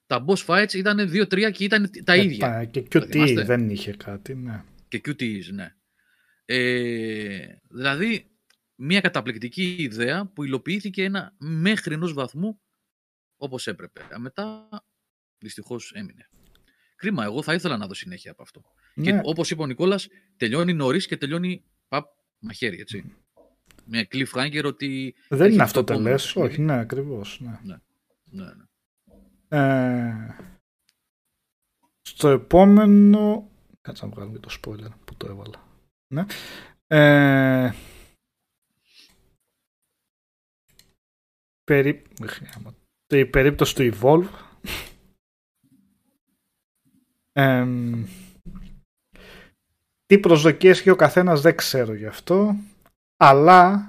τα boss fights ήταν 2-3 και ήταν τα
Ε,
ίδια.
πα- Και
Το
QT
θυμάστε;
δεν είχε κάτι. Ναι.
Και QTEs, ναι. Ε, δηλαδή, μια καταπληκτική ιδέα που υλοποιήθηκε ένα, μέχρι ενός βαθμού όπως έπρεπε. Α, Μετά, δυστυχώς, έμεινε. Κρίμα, εγώ θα ήθελα να δω συνέχεια από αυτό. Και
Ναι.
όπως είπε ο Νικόλας, τελειώνει νωρίς και τελειώνει παπ, μαχαίρι, έτσι. Με cliffhanger ότι...
Δεν
έχει
είναι
το
αυτό
επόμενο
τελές.
παιχνίδι.
Όχι, ναι, ακριβώς. Ναι.
Ναι, ναι.
Ε, στο επόμενο. Κάτσε να βγάλουμε το spoiler που το έβαλα. Ναι. Ε, περί... Η περίπτωση του Evolve. Ε, τι προσδοκίες έχει ο καθένας δεν ξέρω γι' αυτό. Αλλά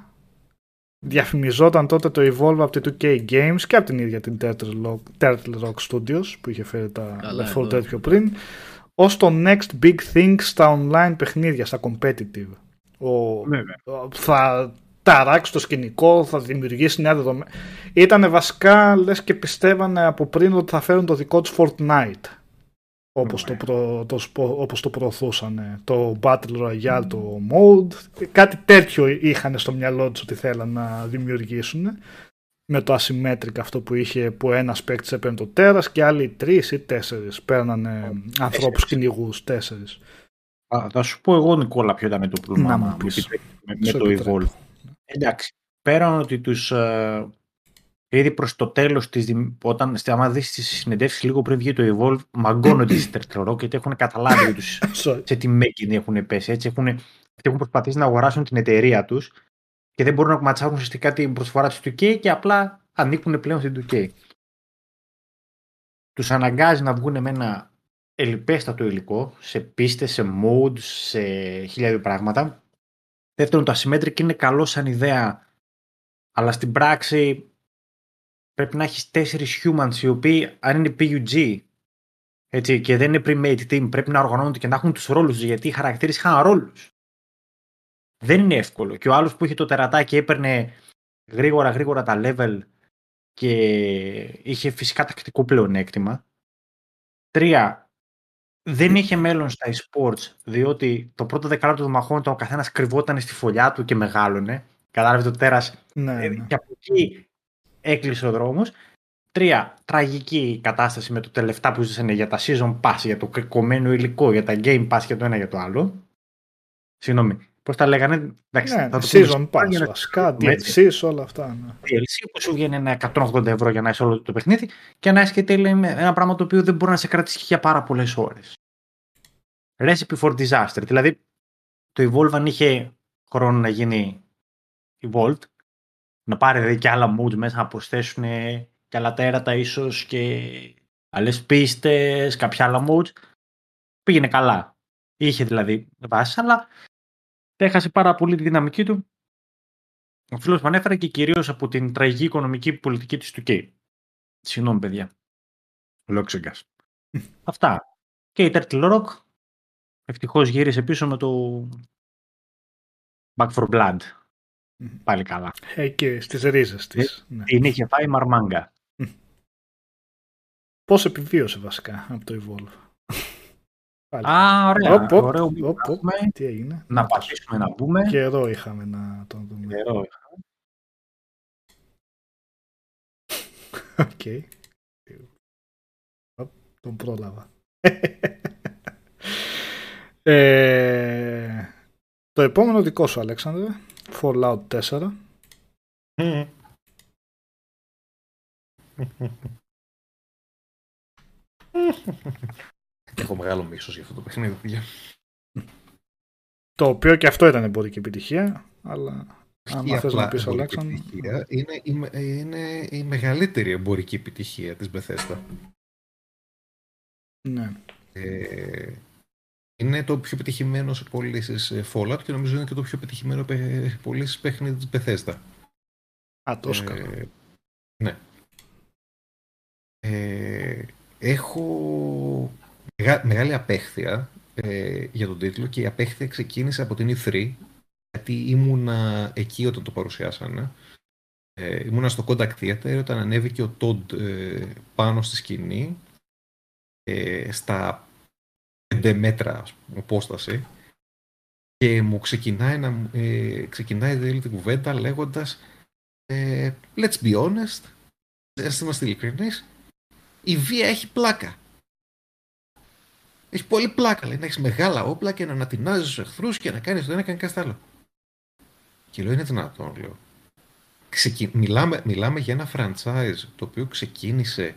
διαφημιζόταν τότε το Evolve από τη 2K Games και από την ίδια την Turtle Rock, Turtle Rock Studios που είχε φέρει τα
Καλά,
Left 4
εδώ.
Dead πιο πριν ως το next big thing στα online παιχνίδια, στα competitive. Ο,
Βέβαια.
ο- θα ταράξει το σκηνικό, θα δημιουργήσει νέα δεδομένα. Ήτανε βασικά, λες και πιστεύανε από πριν ότι θα φέρουν το δικό τους Fortnite. Όπως, το, προ, το, σπο- όπως το προωθούσαν το Battle Royale, το Mode κάτι τέτοιο είχαν στο μυαλό τους ότι θέλαν να δημιουργήσουν με το asymmetric αυτό που είχε που ένας παίκτης έπαιρνε το τέρας και άλλοι τρεις ή τέσσερις παίρνανε ανθρώπους κυνηγούς τέσσερις
Α, θα σου πω εγώ, Νικόλα, ποιο ήταν το πρόβλημα
Να μου
μου
πεις.
με, με
Σου
το
επιτρέπω.
Evolve. Εντάξει, πέραν ότι τους ε, ήδη προς το τέλος της, δημ- όταν στη- άμα δεις τις συνεντεύξεις λίγο πριν βγει το Evolve, μαγκώνονται στις τερτλερό γιατί έχουν καταλάβει τους
Sorry.
σε τι μέγενη έχουν πέσει. Έτσι έχουν, αυτοί έχουν προσπαθήσει να αγοράσουν την εταιρεία τους και δεν μπορούν να ματσάρουν ουσιαστικά την προσφορά της 2K και απλά ανήκουν πλέον στην 2K. Τους αναγκάζει να βγουν με ένα ελιπέστατο υλικό, σε πίστες, σε modes, σε χίλια δύο πράγματα. Δεύτερον, το asymmetric είναι καλό σαν ιδέα, αλλά στην πράξη πρέπει να έχεις τέσσερις humans οι οποίοι, αν είναι PUG, έτσι, και δεν είναι pre-made team, πρέπει να οργανώνονται και να έχουν τους ρόλους τους, γιατί οι χαρακτήρες είχαν ρόλους. Δεν είναι εύκολο. Και ο άλλος που είχε το τερατάκι έπαιρνε γρήγορα γρήγορα τα level και είχε φυσικά τακτικό πλεονέκτημα. Τρία, δεν είχε μέλλον στα e-sports, διότι το πρώτο δεκάλεπτο του μαχών ο καθένας κρυβόταν στη φωλιά του και μεγάλωνε. Κατάλαβε το τέρας.
Ναι,
Ε,
ναι.
Και από εκεί έκλεισε ο δρόμος. Τρία, τραγική κατάσταση με το τελευταίο που ζήσανε για τα season pass, για το κομμένο υλικό, για τα game pass για το ένα για το άλλο. Συγγνώμη, πώς τα λέγανε; Εντάξει,
Ναι,
θα το πούμε
season
στο-
pass,
για να
βασικά,
πούμε έτσι.
DLCs, όλα αυτά. Ναι.
DLC που σου βγαίνει ένα 180 ευρώ για να είσαι όλο το παιχνίδι και να έχει και λέει, ένα πράγμα το οποίο δεν μπορεί να σε κρατήσει για πάρα πολλές ώρες. Recipe for disaster. Δηλαδή, το Evolve αν είχε χρόνο να γίνει Evolved, να πάρει δηλαδή, και άλλα moods μέσα να προσθέσουν και άλλα τέρατα ίσως και άλλες πίστες, κάποια άλλα moods. Πήγαινε καλά. Είχε δηλαδή βάσει, αλλά έχασε πάρα πολύ τη δυναμική του ο φίλος μου ανέφερε και κυρίως από την τραγική οικονομική πολιτική της του K. Συγγνώμη, παιδιά. Λόξεγκας. Αυτά. Και η Turtle Rock ευτυχώς γύρισε πίσω με το Back for Blood.
Μμμ.
Πάλι καλά.
Ε, και στις ρίζες της. Ναι.
Την είχε φάει μαρμάγκα.
Πώς επιβίωσε βασικά από το Evolve. Πάλι.
Α, ωραία.
Οπ, οπ,
Ωραίο
οπ, οπ.
πούμε.
Τι έγινε;
Να πατήσουμε να μπούμε.
Καιρό είχαμε να τον δούμε.
Καιρό.
Οκ. Οπ, Τον πρόλαβα. ε, το επόμενο δικό σου, Αλέξανδρε. Fallout 4.
Έχω μεγάλο μίσος για αυτό το παιχνίδι, παιδιά.
Το οποίο και αυτό ήταν εμπορική επιτυχία. Αλλά
Όχι
αν θες
απλά
να πεις,
εμπορική
Αλέξανδρε.
επιτυχία, είναι, η με- είναι η μεγαλύτερη εμπορική επιτυχία της Bethesda.
Ναι.
Ε, είναι το πιο πετυχημένο σε πωλήσεις Fallout και νομίζω είναι και το πιο πετυχημένο σε πωλήσεις παιχνίδι της Bethesda.
Α, τόσο
Ε,
καλό.
ναι. Ε, έχω μεγα- μεγάλη απέχθεια ε, για τον τίτλο και η απέχθεια ξεκίνησε από την E3 γιατί ήμουνα εκεί όταν το παρουσιάσανε. Ε, ήμουνα στο Contact Theater όταν ανέβηκε ο Todd ε, πάνω στη σκηνή ε, στα 5 μέτρα ας πούμε, απόσταση και μου ξεκινάει, να, μου- ε, ξεκινάει δηλαδή την κουβέντα λέγοντας ε, let's be honest, ας είμαστε ειλικρινείς, η βία έχει πλάκα. Έχεις πολύ πλάκα, λέει, να έχεις μεγάλα όπλα και να ανατινάζεις τους εχθρούς και να κάνεις το ένα και να κάνεις το άλλο. Και λέω, είναι δυνατόν, λέω. Ξεκι... Μιλάμε, μιλάμε για ένα franchise το οποίο ξεκίνησε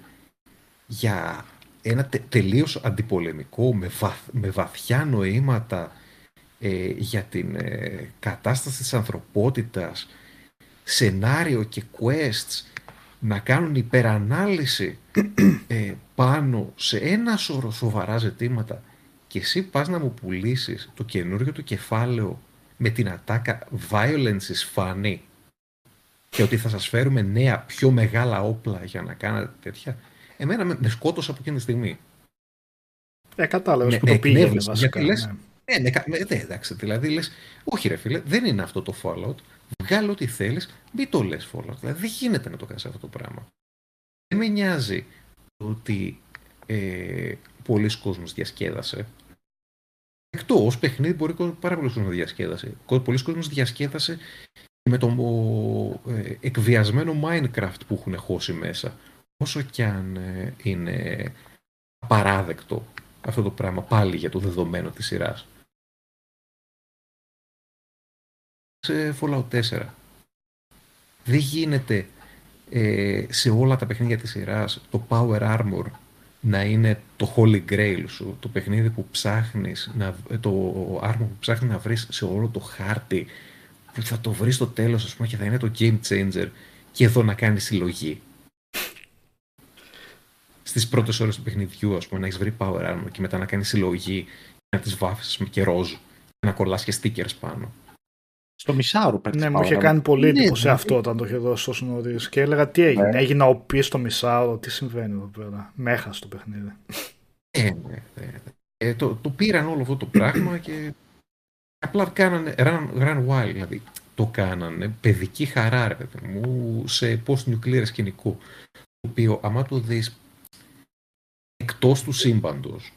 για ένα τε, τελείως αντιπολεμικό με, βαθ- με βαθιά νοήματα ε, για την ε, κατάσταση της ανθρωπότητας σενάριο και quests να κάνουν υπερανάλυση ε, πάνω σε ένα σώρο σοβαρά ζητήματα και εσύ πας να μου πουλήσεις το καινούριο του κεφάλαιο με την ατάκα violence is funny και ότι θα σας φέρουμε νέα πιο μεγάλα όπλα για να κάνετε τέτοια εμένα με, με σκότωσε από εκείνη τη στιγμή
Ε, κατάλαβες
Ναι,
που το πήγαινε
εκνεύρισε,
βασικά.
γιατί λες,
ναι.
ε, ναι, κα- ναι, ναι, εντάξει, δηλαδή λες, όχι ρε φίλε, δεν είναι αυτό το Fallout. Βγάλε ό,τι θέλεις, μην το λες Fallout. Δηλαδή δεν γίνεται να το κάνεις αυτό το πράγμα. Δεν με νοιάζει το ότι ε, πολλοί κόσμος διασκέδασε. Εκτός ως παιχνίδι μπορεί κο- πάρα πολλοί κόσμος να διασκέδασε. Κο- Πολλοί κόσμος διασκέδασε με το ο, ε, εκβιασμένο Minecraft που έχουν χώσει μέσα. Όσο κι αν ε, είναι απαράδεκτο αυτό το πράγμα πάλι για το δεδομένο της σειράς. Σε Fallout 4. Δεν γίνεται ε, σε όλα τα παιχνίδια της σειράς το Power Armor να είναι το Holy Grail σου, το παιχνίδι που ψάχνεις, να, το armor που ψάχνεις να βρεις σε όλο το χάρτη, που θα το βρεις στο τέλος ας πούμε και θα είναι το game changer και εδώ να κάνεις συλλογή. Στις πρώτες ώρες του παιχνιδιού ας πούμε να έχεις βρει Power Armor και μετά να κάνεις συλλογή και να τις βάφεις ας πούμε, και ροζ και να κολλάς και stickers πάνω.
Στο μισάωρο παίρνει.
Ναι, μου είχε κάνει πολύ
Ναι,
εντύπωση
δηλαδή.
αυτό όταν το είχε δώσει τόσο νωρί. Και έλεγα τι έγινε.
Ναι.
Έγινα ο πει στο μισάωρο, τι συμβαίνει εδώ πέρα. Με έχασε το παιχνίδι.
Ε, ναι, ναι, ναι. Ε, το, το πήραν όλο αυτό το πράγμα και απλά κάνανε run, run wild. Δηλαδή, το κάνανε. Παιδική χαρά, ρε παιδί μου, σε post-nuclear σκηνικό. Το οποίο, άμα το δεις εκτός του σύμπαντος,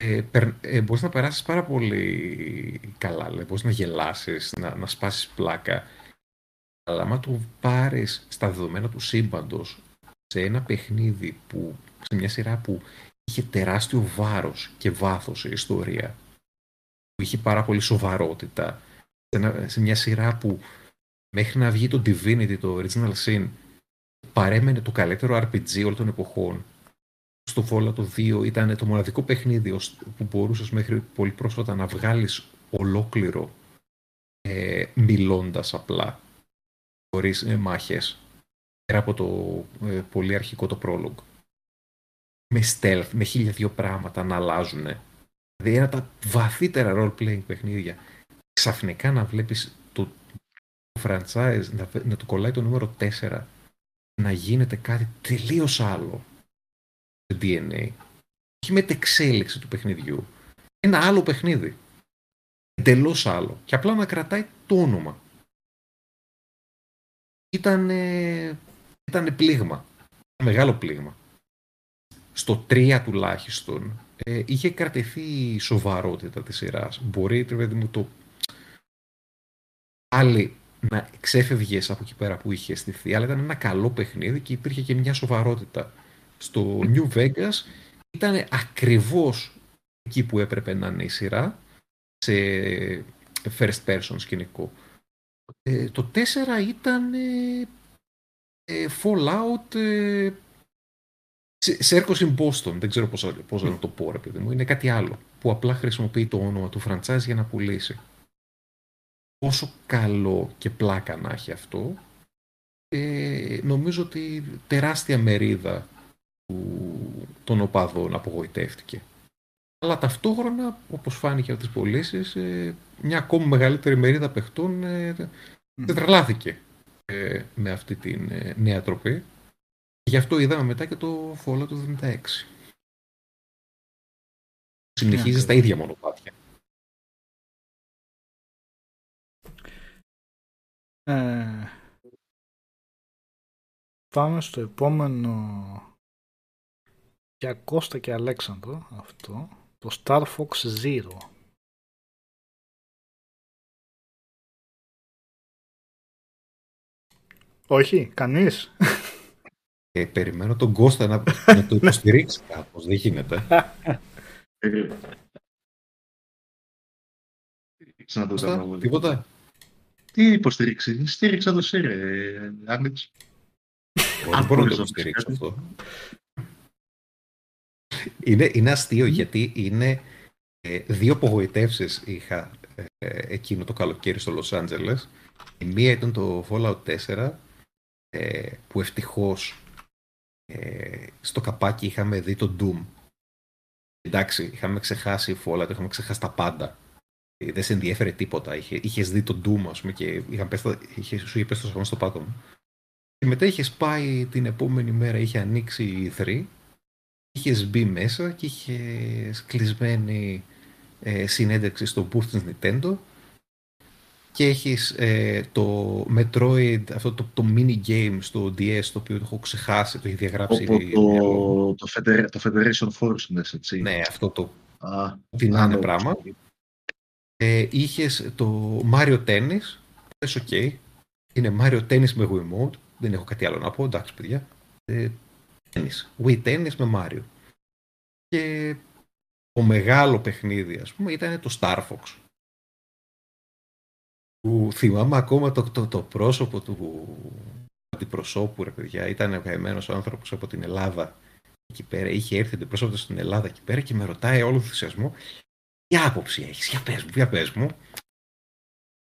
ε, ε, μπορείς να περάσεις πάρα πολύ καλά, δηλαδή, μπορείς να γελάσεις, να, να σπάσεις πλάκα. Αλλά άμα το πάρεις στα δεδομένα του σύμπαντος, σε ένα παιχνίδι που, σε μια σειρά που είχε τεράστιο βάρος και βάθος η ιστορία, που είχε πάρα πολύ σοβαρότητα, σε, μια σειρά που μέχρι να βγει το Divinity, το Original Sin, παρέμενε το καλύτερο RPG όλων των εποχών. Στο Fallout το 2 ήταν το μοναδικό παιχνίδι που μπορούσες μέχρι πολύ πρόσφατα να βγάλεις ολόκληρο ε, μιλώντας απλά, χωρίς ε, μάχες, πέρα από το ε, πολύ αρχικό το prologue. Με stealth, με χίλια δύο πράγματα να αλλάζουν. Δηλαδή ένα από τα βαθύτερα role-playing παιχνίδια ξαφνικά να βλέπεις το, franchise να, να του κολλάει το νούμερο 4 να γίνεται κάτι τελείως άλλο στο DNA όχι με την εξέλιξη του παιχνιδιού ένα άλλο παιχνίδι. Εντελώς άλλο. Και απλά να κρατάει το όνομα. Ήταν ήταν πλήγμα. Μεγάλο πλήγμα. Στο 3 τουλάχιστον ε, είχε κρατηθεί η σοβαρότητα της σειράς. Μπορεί μου το άλλη να ξέφευγες από εκεί πέρα που είχε στηθεί, αλλά ήταν ένα καλό παιχνίδι και υπήρχε και μια σοβαρότητα. Στο New Vegas ήταν ακριβώς εκεί που έπρεπε να είναι η σειρά, σε first person σκηνικό. Ε, το 4 ήταν ε, ε, Fallout ε, σε in Boston, δεν ξέρω πώς, πώς να το πω ρε παιδί μου, είναι κάτι άλλο που απλά χρησιμοποιεί το όνομα του franchise για να πουλήσει. Όσο καλό και πλάκα να έχει αυτό, ε, νομίζω ότι τεράστια μερίδα του, των οπαδών απογοητεύτηκε. Αλλά ταυτόχρονα, όπως φάνηκε από τις πωλήσεις, ε, μια ακόμα μεγαλύτερη μερίδα παιχτών ε, τρελάθηκε ε, με αυτή τη ε, νέα τροπή. Γι' αυτό είδαμε μετά και το Fallout του 76. Συνεχίζει στα ίδια μονοπάτια.
Ε, πάμε στο επόμενο για Κώστα και Αλέξανδρο αυτό το Star Fox Zero. Όχι, κανείς.
Ε, Περιμένω τον Κώστα να, να το *laughs* υποστηρίξει κάπως, δεν γίνεται.
Κώστα,
τίποτα;
Τι υποστήριξη, στήριξα το ΣΥΡΕ, Άγνετς.
Δεν μπορώ να το υποστηρίξω αυτό. Είναι, είναι αστείο γιατί είναι ε, δύο απογοητεύσεις είχα ε, εκείνο το καλοκαίρι στο Λος Άντζελες. Η μία ήταν το Fallout 4 ε, που ευτυχώς ε, στο καπάκι είχαμε δει το Doom. Εντάξει, είχαμε ξεχάσει Fallout, είχαμε ξεχάσει τα πάντα δεν σε ενδιέφερε τίποτα. Είχε, είχες δει τον Doom, ας πούμε, και είχαν πέστα, είχε, σου είχε πέσει το στο πάτο μου. Και μετά είχες πάει την επόμενη μέρα, είχε ανοίξει η 3, είχες μπει μέσα και είχες κλεισμένη ε, συνέντευξη στο booth της Nintendo και έχεις ε, το Metroid, αυτό το, το mini game στο DS, το οποίο το έχω ξεχάσει, το έχει διαγράψει.
το, το, το Federation Force, έτσι.
Ναι, αυτό το ah, πράγμα. Ε, είχες το Mario Tennis, πες οκ, είναι Mario Tennis με Wiimote, δεν έχω κάτι άλλο να πω, εντάξει παιδιά. Ε, tennis, Wii Tennis με Mario. Και το μεγάλο παιχνίδι, ας πούμε, ήταν το Star Fox. Που θυμάμαι ακόμα το, το, το πρόσωπο του αντιπροσώπου, ρε παιδιά, ήταν ο καημένος άνθρωπος από την Ελλάδα εκεί πέρα, είχε έρθει αντιπρόσωπος στην Ελλάδα εκεί πέρα και με ρωτάει όλο θυσιασμό τι άποψη έχεις, για πες μου, για πες μου.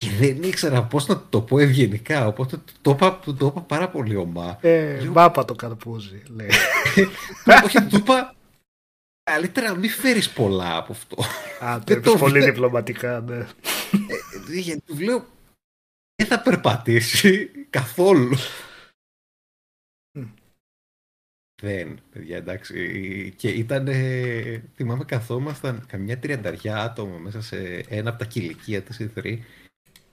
Και δεν ήξερα πώς να το πω ευγενικά, οπότε το είπα, το είπα πάρα πολύ ομά.
Ε, μπάπα το καρπούζι, λέει. *laughs*
Όχι, του είπα, καλύτερα μην φέρεις πολλά από αυτό.
Α, *laughs* το είπες πολύ διπλωματικά, ναι.
Ε, γιατί του λέω, δεν θα περπατήσει καθόλου. Δεν, παιδιά, εντάξει. Και ήταν, θυμάμαι, καθόμασταν καμιά τριανταριά άτομα μέσα σε ένα από τα κηλικία της E3 ε,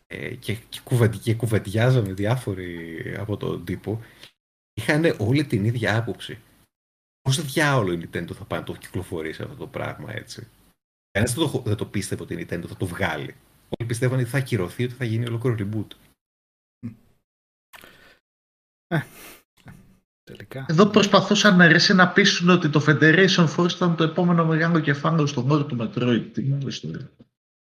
και, και, κουβεντι, και κουβεντιάζαμε διάφοροι από τον τύπο, είχαν όλη την ίδια άποψη. Πώς διάολο η Nintendo θα πάει να το κυκλοφορήσει αυτό το πράγμα έτσι; Κανένα δεν, το, δεν το πίστευε ότι η Nintendo θα το βγάλει. Όλοι πιστεύαν ότι θα ακυρωθεί, ότι θα γίνει ολόκληρο reboot.
Ε, τελικά.
Εδώ προσπαθούσαν να ρέσει να πείσουν ότι το Federation Force ήταν το επόμενο μεγάλο κεφάλαιο στον όρο του Metroid. Τι μεγάλη ιστορία.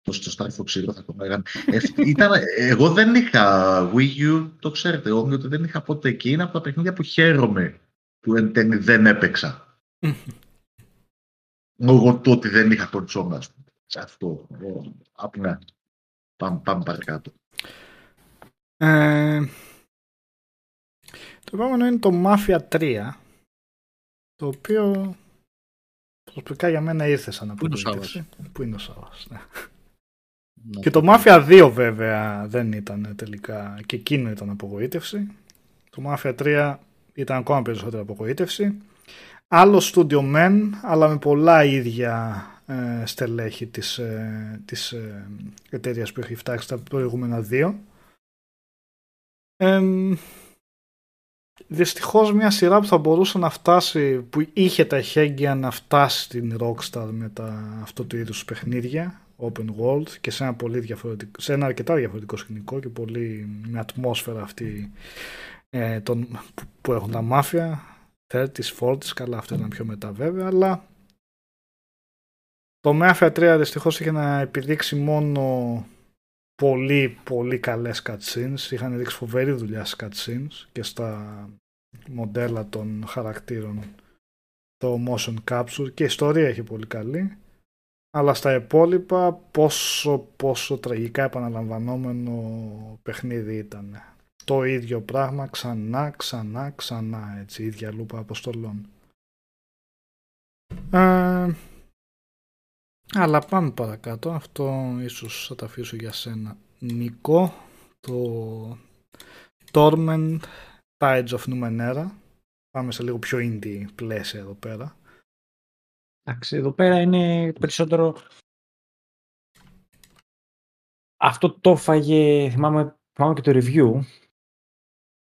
Πώς το Star Fox Zero θα το λέγανε. Ε, ήταν, εγώ δεν είχα Wii U, το ξέρετε, εγώ ότι δεν είχα ποτέ εκεί. Είναι από τα παιχνίδια που χαίρομαι που εν τέλει δεν έπαιξα. Λόγω του ότι δεν είχα κονσόλα. Σε αυτό. Απλά. Πάμε, πάμε παρακάτω.
Ε, το επόμενο είναι το Mafia 3 το οποίο προσωπικά για μένα ήρθε σαν απογοήτευση. Πού είναι ο Σάββας. Ναι.
Να
Και
το
το Mafia 2 βέβαια δεν ήταν τελικά και εκείνο ήταν απογοήτευση. Το Mafia 3 ήταν ακόμα περισσότερη απογοήτευση. Άλλο στούντιο μεν, αλλά με πολλά ίδια ε, στελέχη της, ε, της ε, εταιρείας που έχει φτάξει τα προηγούμενα δύο. Εμ, δυστυχώς μια σειρά που θα μπορούσε να φτάσει, που είχε τα εχέγγυα να φτάσει στην Rockstar με τα, αυτό του είδους παιχνίδια, open world και σε ένα, πολύ διαφορετικό, σε ένα αρκετά διαφορετικό σκηνικό και πολύ με ατμόσφαιρα αυτή ε, των, που, που έχουν τα μάφια 30s, 40s, καλά αυτό ήταν πιο μετά βέβαια, αλλά το Mafia 3 δυστυχώς είχε να επιδείξει μόνο πολύ πολύ καλές cutscenes, είχαν δείξει φοβερή δουλειά στις cutscenes και στα μοντέλα των χαρακτήρων το motion capture και η ιστορία έχει πολύ καλή αλλά στα υπόλοιπα πόσο πόσο τραγικά επαναλαμβανόμενο παιχνίδι ήταν το ίδιο πράγμα ξανά, ξανά, ξανά, έτσι, η ίδια λούπα αποστολών. Ε, αλλά πάμε παρακάτω, αυτό ίσως θα τα αφήσω για σένα. Νικό, το Torment Tides of Numenera. Πάμε σε λίγο πιο indie πλαίσια εδώ πέρα.
Εντάξει, εδώ πέρα είναι περισσότερο... Αυτό το έφαγε, θυμάμαι, θυμάμαι και το review,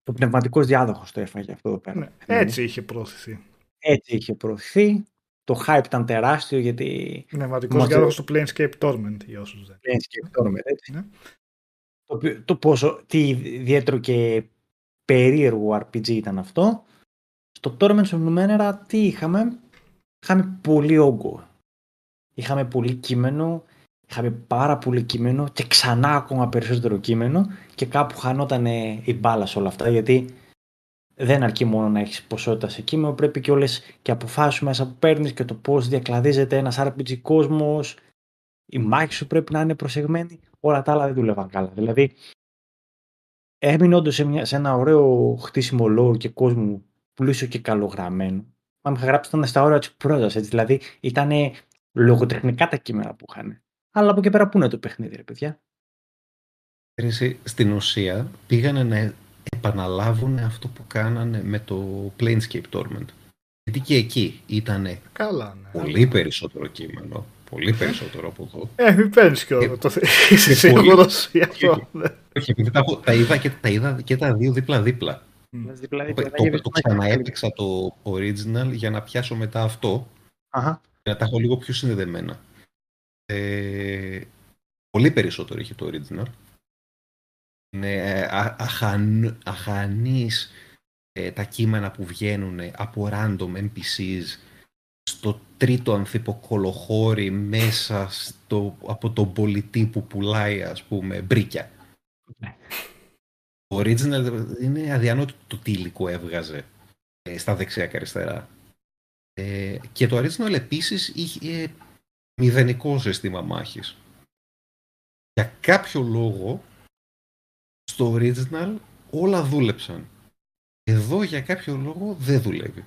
το πνευματικός διάδοχος το έφαγε αυτό εδώ πέρα.
Ναι, έτσι είχε προωθηθεί.
Έτσι είχε προωθηθεί. Το hype ήταν τεράστιο γιατί
Πνευματικός
Μας-
διάδοχος του Planescape Torment για όσους δεν.
Planescape Torment, έτσι.
Ναι.
Το, οποίο- το πόσο, τι ιδιαίτερο και περίεργο RPG ήταν αυτό. Στο Torment of Numenera τι είχαμε; Είχαμε πολύ όγκο. Είχαμε πολύ κείμενο. Είχαμε πάρα πολύ κείμενο και ξανά ακόμα περισσότερο κείμενο και κάπου χανόταν η μπάλα σε όλα αυτά γιατί δεν αρκεί μόνο να έχεις ποσότητα σε κείμενο, πρέπει και όλες και αποφάσεις μέσα που παίρνεις και το πώς διακλαδίζεται ένας RPG κόσμος, η μάχη σου πρέπει να είναι προσεγμένη, όλα τα άλλα δεν δούλευαν καλά. Δηλαδή, έμεινε όντως σε, μια- σε ένα ωραίο χτίσιμο lore και κόσμο πλούσιο και καλογραμμένο. Αν είχα γράψει ήταν στα όρια της πρότασης, έτσι, δηλαδή ήταν λογοτεχνικά τα κείμενα που είχαν. Αλλά από εκεί πέρα πού είναι το παιχνίδι, ρε παιδιά;
Εσύ, Στην ουσία πήγανε να επαναλάβουν αυτό που κάνανε με το Planescape Torment. Γιατί και εκεί ήταν
Καλά, ναι.
πολύ περισσότερο κείμενο, πολύ περισσότερο από εδώ.
Ε, μην παίρνεις και
Ε,
το είσαι
και *laughs* πολύ-
σίγουρος γι' αυτό.
και-
ναι.
Όχι, επειδή τα, έχω- τα είδα και τα, είδα και τα δύο δίπλα-δίπλα.
Δηλαδή,
Το, το, το ξαναέπαιξα το original για να πιάσω μετά αυτό
Αχα.
για να τα έχω λίγο πιο συνδεδεμένα. Ε, πολύ περισσότερο είχε το original. Είναι ε, α- αχαν, αχανής ε, τα κείμενα που βγαίνουν από random NPCs στο τρίτο ανθιποκολοχώρι μέσα στο, από τον πολιτή που πουλάει ας πούμε μπρίκια.
Ναι.
Το original είναι αδιανόητο το τι υλικό έβγαζε ε, στα δεξιά και αριστερά. Ε, και το original επίσης είχε ε, μηδενικό ζεστήμα μάχης. Για κάποιο λόγο στο original όλα δούλεψαν. Εδώ για κάποιο λόγο δεν δουλεύει.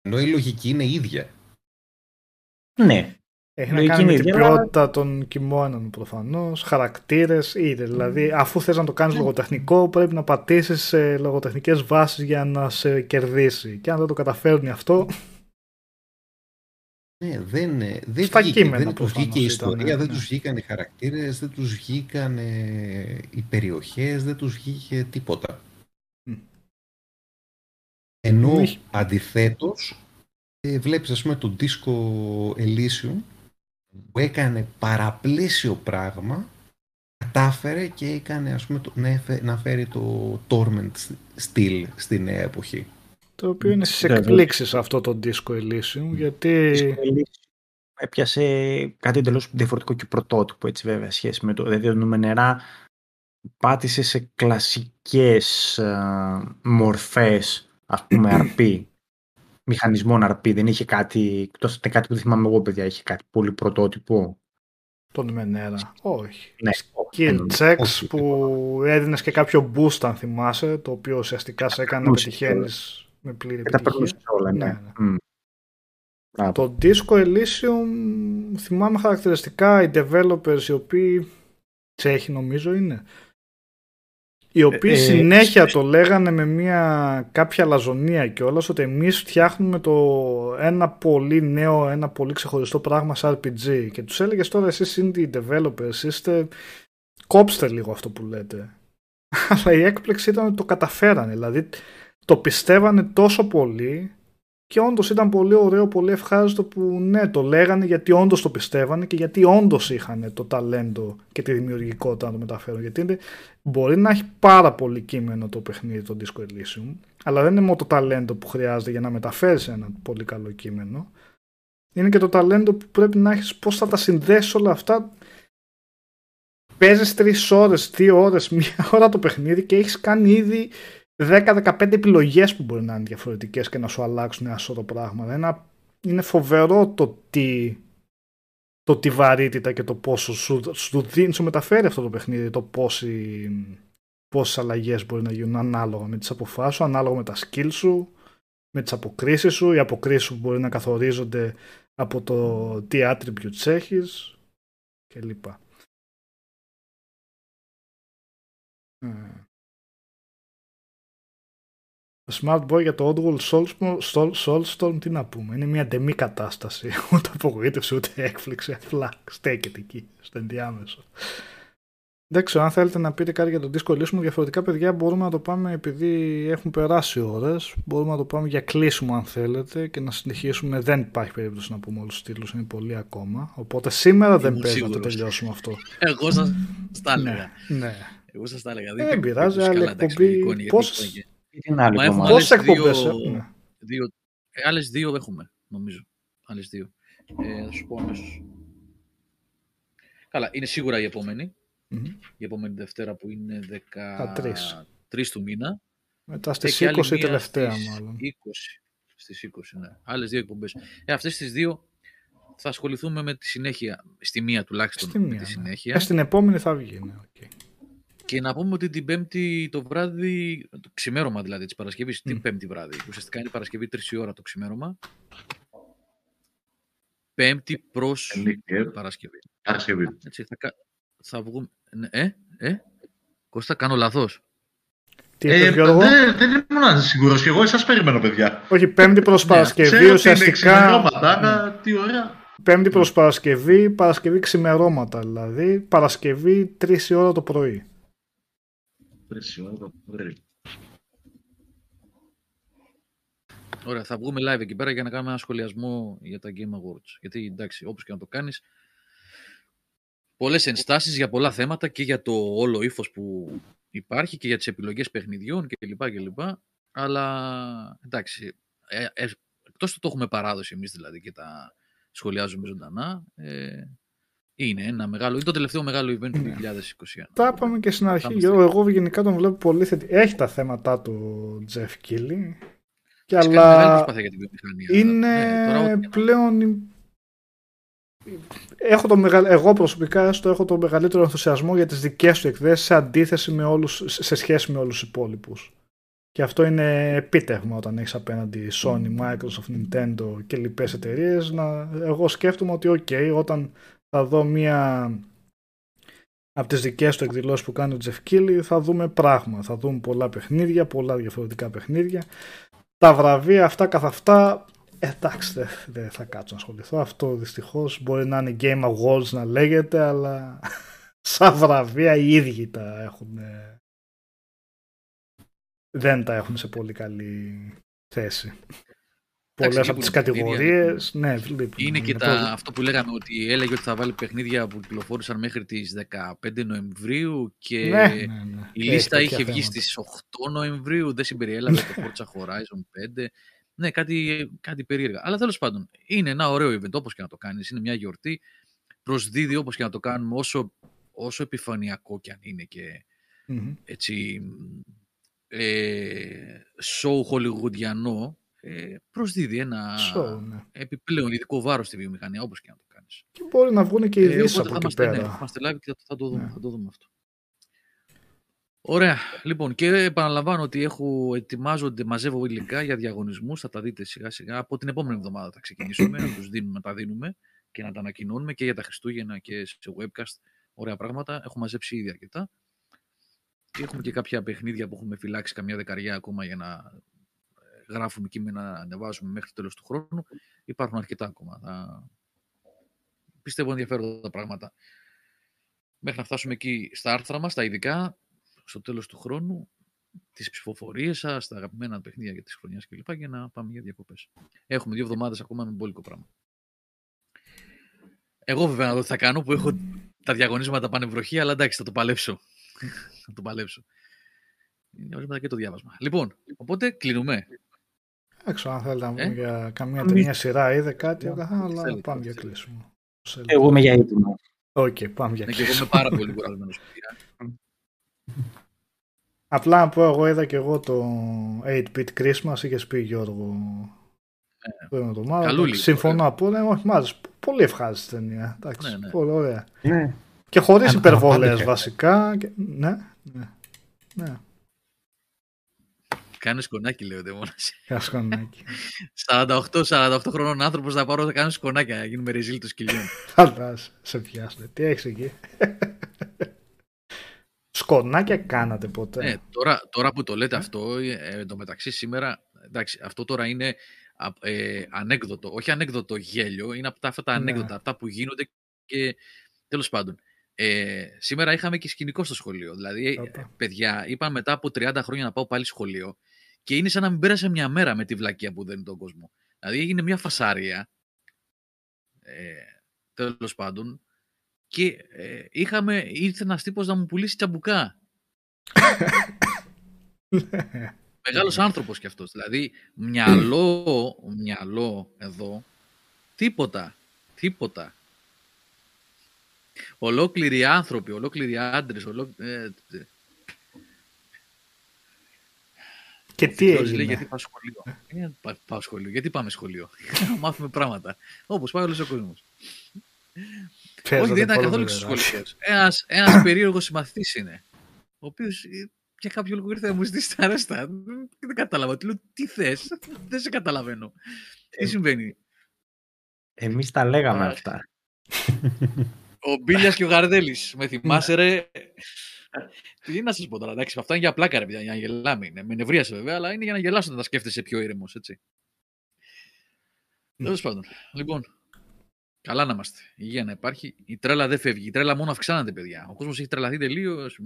Ενώ η λογική είναι ίδια.
Ναι.
Έχει να
Λογική
κάνει με
είναι
την
ίδια, αλλά-
ποιότητα των κοιμώνων προφανώς, χαρακτήρες, είτε. Δηλαδή, αφού θες να το κάνεις λογοτεχνικό, πρέπει να πατήσεις σε λογοτεχνικές βάσεις για να σε κερδίσει. Και αν δεν το καταφέρνει αυτό.
Ναι, δεν, ε, δεν
Στα
βγήκε,
κείμενα
δεν τους βγήκε η
προφανώς ήταν,
ιστορία, δεν
ναι.
τους βγήκαν οι χαρακτήρες, δεν τους βγήκαν ε, οι περιοχές, δεν τους βγήκε τίποτα.
Μμ.
Ενώ
Μη-
αντιθέτως ε, βλέπεις ας πούμε το Disco Elysium που έκανε παραπλήσιο πράγμα κατάφερε και έκανε ας πούμε το, να, έφε- να φέρει το Torment στυλ στη νέα εποχή.
Το οποίο είναι στι
Ναι,
εκπλήξεις αυτό το Disco Elysium, γιατί
έπιασε κάτι εντελώς διαφορετικό και πρωτότυπο έτσι βέβαια σχέση με το δηλαδή το νούμενερά πάτησε σε κλασικές α, μορφές ας πούμε RP μηχανισμών RP δεν είχε κάτι εκτός από κάτι που δεν θυμάμαι εγώ παιδιά είχε κάτι πολύ πρωτότυπο
τον Μενέρα. Όχι.
ναι,
Kill
εννοώ.
checks
όχι.
που έδινες και κάποιο boost αν θυμάσαι, το οποίο ουσιαστικά σε έκανε να
Περνούσε
πετυχαίνεις με πλήρη
και τα
επιτυχία.
περνούσε όλα ναι,
Ναι, ναι.
Μμ. Α,
Το Disco Elysium θυμάμαι χαρακτηριστικά οι developers οι οποίοι Τσέχοι νομίζω είναι οι οποίοι
Ε,
συνέχεια το λέγανε με μια κάποια λαζονία κιόλας ότι εμείς φτιάχνουμε το ένα πολύ νέο, ένα πολύ ξεχωριστό πράγμα σε RPG και τους έλεγες τώρα εσείς indie developers είστε κόψτε λίγο αυτό που λέτε. *laughs* Αλλά η έκπληξη ήταν ότι το καταφέρανε δηλαδή το πιστεύανε τόσο πολύ και όντως ήταν πολύ ωραίο, πολύ ευχάριστο που ναι, το λέγανε γιατί όντως το πιστεύανε και γιατί όντως είχαν το ταλέντο και τη δημιουργικότητα να το μεταφέρουν. Γιατί είναι, μπορεί να έχει πάρα πολύ κείμενο το παιχνίδι, το Disco Elysium, αλλά δεν είναι μόνο το ταλέντο που χρειάζεται για να μεταφέρεις ένα πολύ καλό κείμενο. Είναι και το ταλέντο που πρέπει να έχεις πώς θα τα συνδέσεις όλα αυτά. Παίζεις τρεις ώρες, δύο ώρες, μία ώρα το παιχνίδι και έχεις κάνει ήδη 10-15 επιλογές που μπορεί να είναι διαφορετικές και να σου αλλάξουν ένα σώρο πράγματα. Ένα, είναι φοβερό το τι, το τι βαρύτητα και το πόσο σου, σου, δίνει, σου μεταφέρει αυτό το παιχνίδι, το πόσοι, πόσες αλλαγές μπορεί να γίνουν ανάλογα με τις αποφάσεις σου, ανάλογα με τα skills σου, με τις αποκρίσεις σου. Οι αποκρίσεις σου μπορεί να καθορίζονται από το τι attributes έχεις κλπ. Ε. Το Smart Boy για το Oddworld Soulstorm, Soul- Soulstorm τι να πούμε. Είναι μια ντεμή κατάσταση. *laughs* Ούτε απογοήτευση ούτε έκπληξη. Απλά στέκεται εκεί, στο ενδιάμεσο. Εντάξει, αν θέλετε να πείτε κάτι για τον δίσκο λύσιμο, διαφορετικά παιδιά μπορούμε να το πάμε επειδή έχουν περάσει ώρες. Μπορούμε να το πάμε για κλείσιμο αν θέλετε και να συνεχίσουμε. Δεν υπάρχει περίπτωση να πούμε όλους τους τίτλους, είναι πολύ ακόμα. Οπότε σήμερα δεν
Ήμουν
παίζει να το
σίγουρος.
τελειώσουμε αυτό.
Εγώ σας τα έλεγα.
ναι, ναι.
Εγώ σας τα έλεγα.
Δεν
Δείτε
πειράζει,
τους
άλλη
καλά, εντάξει,
εκπομπή.
λογικό είναι, γιατί
Πόσες-
είπα και-
την άλλη
Μα έχουμε
εβδομάδα.
Πόσες
άλλες δύο-
εκπομπές έχουμε.
Δύο, ε, άλλες δύο έχουμε, νομίζω. Άλλες δύο. Ε, θα σου πω αμέσως. Καλά, είναι σίγουρα η επόμενη.
Μμμ.
Η επόμενη Δευτέρα που είναι
Α, τρεις.
13 του μήνα.
Μετά
Ε,
στις
και άλλη
20 η
μία
τελευταία
στις
μάλλον.
20. Στις 20, ναι. Άλλες δύο εκπομπές. Ε, αυτές τις δύο θα ασχοληθούμε με τη συνέχεια. Στη μία τουλάχιστον
Στη
με
μία,
τη
ναι.
συνέχεια.
Ε, στην επόμενη θα βγει, ναι, οκ.
Και να πούμε ότι την Πέμπτη το βράδυ, το ξημέρωμα δηλαδή της Παρασκευής,
Μμ.
την Πέμπτη βράδυ. Ουσιαστικά είναι Παρασκευή 3 η ώρα το ξημέρωμα. Πέμπτη προς
Νίκη,
Παρασκευή.
Παρασκευή.
Έτσι, θα, κα- θα βγούμε. Ναι, ε, ε, Κώστα, κάνω λαθό.
Τι
Ε,
είπες, Γιώργο;
δεν, δεν ήμουν σίγουρος και εγώ εσά περιμένω, παιδιά.
Όχι, πέμπτη προς Παρασκευή,
Ξέρω ότι είναι
ουσιαστικά.
ξημερώματα, αλλά τι ωραία.
Πέμπτη προς Παρασκευή, Παρασκευή ξημερώματα δηλαδή. Παρασκευή 3 η ώρα το πρωί.
Τρεις ώρα το πρωί.
Ωραία, θα βγούμε live εκεί πέρα για να κάνουμε ένα σχολιασμό για τα Game Awards. Γιατί εντάξει, όπως και να το κάνεις, πολλές ενστάσεις για πολλά θέματα και για το όλο ύφος που υπάρχει και για τις επιλογές παιχνιδιών κλπ. κλπ. Αλλά εντάξει, ε, ε, εκτός του το έχουμε παράδοση εμείς δηλαδή και τα σχολιάζουμε ζωντανά, ε, είναι ένα μεγάλο, είναι το τελευταίο μεγάλο event του
Ναι.
2021.
Τα είπαμε και στην αρχή.
Θα
Γιώργο, εγώ γενικά τον βλέπω πολύ θετικό. Έχει τα θέματα του Τζεφ Κίλι. Και
Έχει κάνει μεγάλη
αλλά
προσπάθεια για την βιομηχανία.
είναι
Ναι, τώρα ό,τι-
πλέον. Έχω το μεγα... Εγώ προσωπικά έστω έχω το μεγαλύτερο ενθουσιασμό για τις δικές του εκθέσεις σε αντίθεση με όλους, σε σχέση με όλους τους υπόλοιπους. Και αυτό είναι επίτευγμα όταν έχεις απέναντι Sony, Microsoft, Nintendo και λοιπές εταιρείες. Να... Εγώ σκέφτομαι ότι ok, όταν θα δω μία από τις δικές του εκδηλώσεις που κάνει ο Jeff Keighley θα δούμε πράγμα. Θα δούμε πολλά παιχνίδια, πολλά διαφορετικά παιχνίδια. Τα βραβεία αυτά καθ' αυτά Εντάξει, δεν δεν θα κάτσω να ασχοληθώ. Αυτό δυστυχώς μπορεί να είναι Game Awards να λέγεται, αλλά *laughs* σαν βραβεία οι ίδιοι τα έχουν. ε, Δεν τα έχουν σε πολύ καλή θέση. Πολλές από
λείπουν
τις
παιχνίδια,
κατηγορίες, ναι, λείπουν.
Είναι και
Είναι
τα,
πρόβλημα.
αυτό που λέγαμε ότι έλεγε ότι θα βάλει παιχνίδια που κυκλοφόρησαν μέχρι τις 15 Νοεμβρίου και
Ναι, ναι, ναι.
η
Έχει
λίστα
τέτοια
είχε βγει
θέματα.
στις 8 Νοεμβρίου, δεν συμπεριέλαβε το Forza Horizon 5. Ναι, κάτι, κάτι περίεργα. Αλλά τέλος πάντων, είναι ένα ωραίο event όπως και να το κάνεις. Είναι μια γιορτή. Προσδίδει όπως και να το κάνουμε όσο, όσο επιφανειακό κι αν είναι και
Μμμ.
έτσι ε, show χολιγουντιανό ε, προσδίδει ένα
So, ναι.
επιπλέον ειδικό βάρος στη βιομηχανία όπως και να το κάνεις.
Και μπορεί να βγουν και
Ε,
ειδήσει
οπότε
από
θα
εκεί
είμαστε, ναι,
πέρα.
θα είμαστε live και θα, θα το δούμε,
Ναι.
θα το δούμε αυτό. Ωραία. Λοιπόν, και επαναλαμβάνω ότι έχω, ετοιμάζονται, μαζεύω υλικά για διαγωνισμούς. Θα τα δείτε σιγά σιγά. Από την επόμενη εβδομάδα θα ξεκινήσουμε να τους δίνουμε, να τα δίνουμε και να τα ανακοινώνουμε και για τα Χριστούγεννα και σε webcast. Ωραία πράγματα. Έχω μαζέψει ήδη αρκετά. Και έχουμε και κάποια παιχνίδια που έχουμε φυλάξει καμιά δεκαριά ακόμα για να ε, γράφουμε κείμενα, να ανεβάζουμε μέχρι το τέλος του χρόνου. Υπάρχουν αρκετά ακόμα. Θα... Πιστεύω ενδιαφέροντα τα πράγματα. Μέχρι να φτάσουμε εκεί στα άρθρα μας, τα ειδικά, στο τέλος του χρόνου, τις ψηφοφορίες σας, τα αγαπημένα παιχνίδια για τις χρονιάς κλπ. για να πάμε για διακοπές. Έχουμε δύο εβδομάδες ακόμα με μπόλικο πράγμα. Εγώ βέβαια να δω τι θα κάνω που έχω τα διαγωνίσματα πάνε βροχή, αλλά εντάξει θα το παλέψω. *laughs* θα το παλέψω. Είναι διαγωνίσματα και το διάβασμα. Λοιπόν, οπότε κλείνουμε.
Έξω, αν θέλετε να
Ε;
πούμε για καμία
Μη-
ταινία σειρά, είδε κάτι,
Ναι.
αλλά
Θέλετε,
πάμε για
θέλετε.
κλείσιμο.
Εγώ είμαι για έτοιμος.
Οκ, πάμε για
Ναι, και εγώ
κλείσιμο.
είμαι πάρα πολύ κουρασμένος. παιδιά. *laughs*
Απλά να πω, εγώ είδα και εγώ το 8-bit Christmas, είχε πει Γιώργο πριν εβδομάδα.
Καλούλη,
Συμφωνώ από όλα. Όχι, μ' άρεσε. Πολύ ευχάριστη ταινία. Εντάξει,
Ναι, ναι.
πολύ ωραία.
Ναι.
Και χωρίς
Ανα-
υπερβολές
αναπάντηχα.
βασικά. Και... Ναι, ναι. Ναι,
Κάνε σκονάκι, λέει ο Δαίμονας.
κασκονάκι.
48-48 χρονών άνθρωπος θα πάρω θα κάνω σκονάκια να γίνουμε ρεζίλ των σκυλιών. *laughs*
Φαντάζεσαι, σε πιάσετε. Τι έχεις εκεί; *laughs* Σκονάκια κάνατε ποτέ;
Ναι, τώρα, τώρα που το λέτε αυτό, ε, εν τω μεταξύ σήμερα, εντάξει, αυτό τώρα είναι α, ε, ανέκδοτο, όχι ανέκδοτο γέλιο, είναι από τα, αυτά τα
Ναι.
ανέκδοτα, αυτά που γίνονται και τέλος πάντων. Ε, σήμερα είχαμε και σκηνικό στο σχολείο. Δηλαδή, ε,
Όπα.
παιδιά, είπαν μετά από 30 χρόνια να πάω πάλι σχολείο και είναι σαν να μην πέρασε μια μέρα με τη βλακεία που δένει τον κόσμο. Δηλαδή, έγινε μια φασάρια. Ε, Τέλος πάντων. Και ε, είχαμε, ήρθε ένας τύπος να μου πουλήσει τσαμπουκά. *laughs* Μεγάλος άνθρωπος κι αυτός. Δηλαδή, μυαλό, μυαλό εδώ, τίποτα, τίποτα. Ολόκληροι άνθρωποι, ολόκληροι άντρες, ολό... ε, ε,
Και τι
Θεός λέει
έγινε;
γιατί πάω σχολείο; Ε, πά- πάω σχολείο. Γιατί πάμε σχολείο; Να *laughs* μάθουμε πράγματα. Όπως πάει όλος ο κόσμος. Όχι,
Παίζατε
δεν ήταν
πολύ
καθόλου
με
σχολείο. Ένας, ένας περίεργος συμμαθητής είναι. Ο οποίος ε, για κάποιο λόγο ήρθε να μου ζητήσει τα αρέστα. Δεν δεν κατάλαβα. Του λέω, τι θες; Δεν σε καταλαβαίνω. Τι συμβαίνει;
Εμείς τα λέγαμε
Α.
αυτά.
Ο Μπίλιας και ο Γαρδέλης. Με θυμάσαι ρε; Τι να σας πω τώρα. Εντάξει, αυτά είναι για πλάκα ρε παιδιά. Για να γελάμε. Είναι. Με νευρίασε βέβαια, αλλά είναι για να γελάσω όταν τα σκέφτεσαι πιο ήρεμος, έτσι. Τέλος πάντων. Λοιπόν, καλά να είμαστε. Υγεία να υπάρχει. Η τρέλα δεν φεύγει. Η τρέλα μόνο αυξάνεται, παιδιά. Ο κόσμος έχει τρελαθεί τελείως.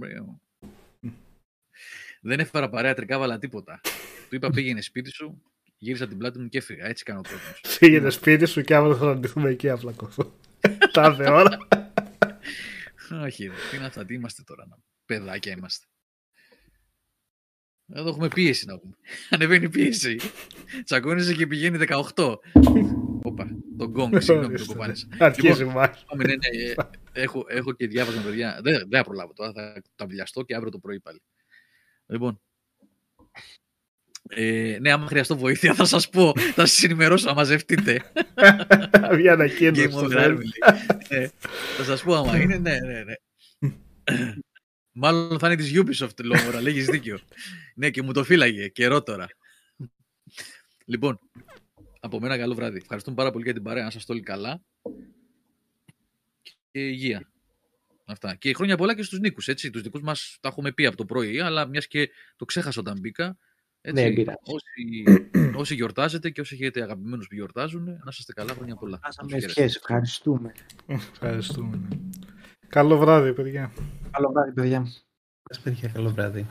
Δεν έφερα παρέα τρικάβαλα τίποτα. Του είπα πήγαινε σπίτι σου, γύρισα την πλάτη μου και έφυγα. Έτσι κάνω ο κόσμος.
Φύγετε σπίτι σου και αύριο θα αντιθούμε εκεί απλά κοφό. *laughs* Τάδε ώρα.
Όχι, ρε. τι είναι αυτά, τι είμαστε τώρα. να- Παιδάκια είμαστε. Εδώ έχουμε πίεση να πούμε. *laughs* Ανεβαίνει η πίεση. Τσακώνεσαι και πηγαίνει 18. Όπα, τον γκόγκ, συγγνώμη, το κοπάνισα. *laughs*
Αρχίζει η μάχη.
Πάμε, ναι, ναι, ε, έχω, έχω και διάβασμα, παιδιά. Δεν, δεν θα προλάβω τώρα, θα τα βιαστώ και αύριο το πρωί πάλι. Λοιπόν. Ε, ναι, άμα χρειαστώ βοήθεια θα σας πω, θα σας ενημερώσω να μαζευτείτε. *laughs*
Μια
Game
ανακοίνωση.
over,
στο
Army,
Facebook.
λέει. Ε, θα σας πω άμα είναι, ναι, ναι, ναι. Μάλλον θα είναι της Ubisoft, λόγω, λέγεις δίκιο. *laughs* ναι, και μου το φύλαγε, καιρό τώρα. λοιπόν, από μένα καλό βράδυ. Ευχαριστούμε πάρα πολύ για την παρέα, να σας το όλοι καλά. Και υγεία. Αυτά. Και χρόνια πολλά και στους Νίκους, έτσι. Τους δικούς μας τα έχουμε πει από το πρωί, αλλά μιας και το ξέχασα όταν μπήκα, Έτσι,
Δεν πειράζει.
όσοι, *clears throat* όσοι γιορτάζετε και όσοι έχετε αγαπημένους που γιορτάζουν, να είσαστε καλά χρόνια πολλά.
Φτάσαμε
Τους
ευχές. Ευχαριστούμε.
Ευχαριστούμε. Ναι. Καλό βράδυ, παιδιά.
Καλό βράδυ, παιδιά.
Σας παιδιά, καλό βράδυ.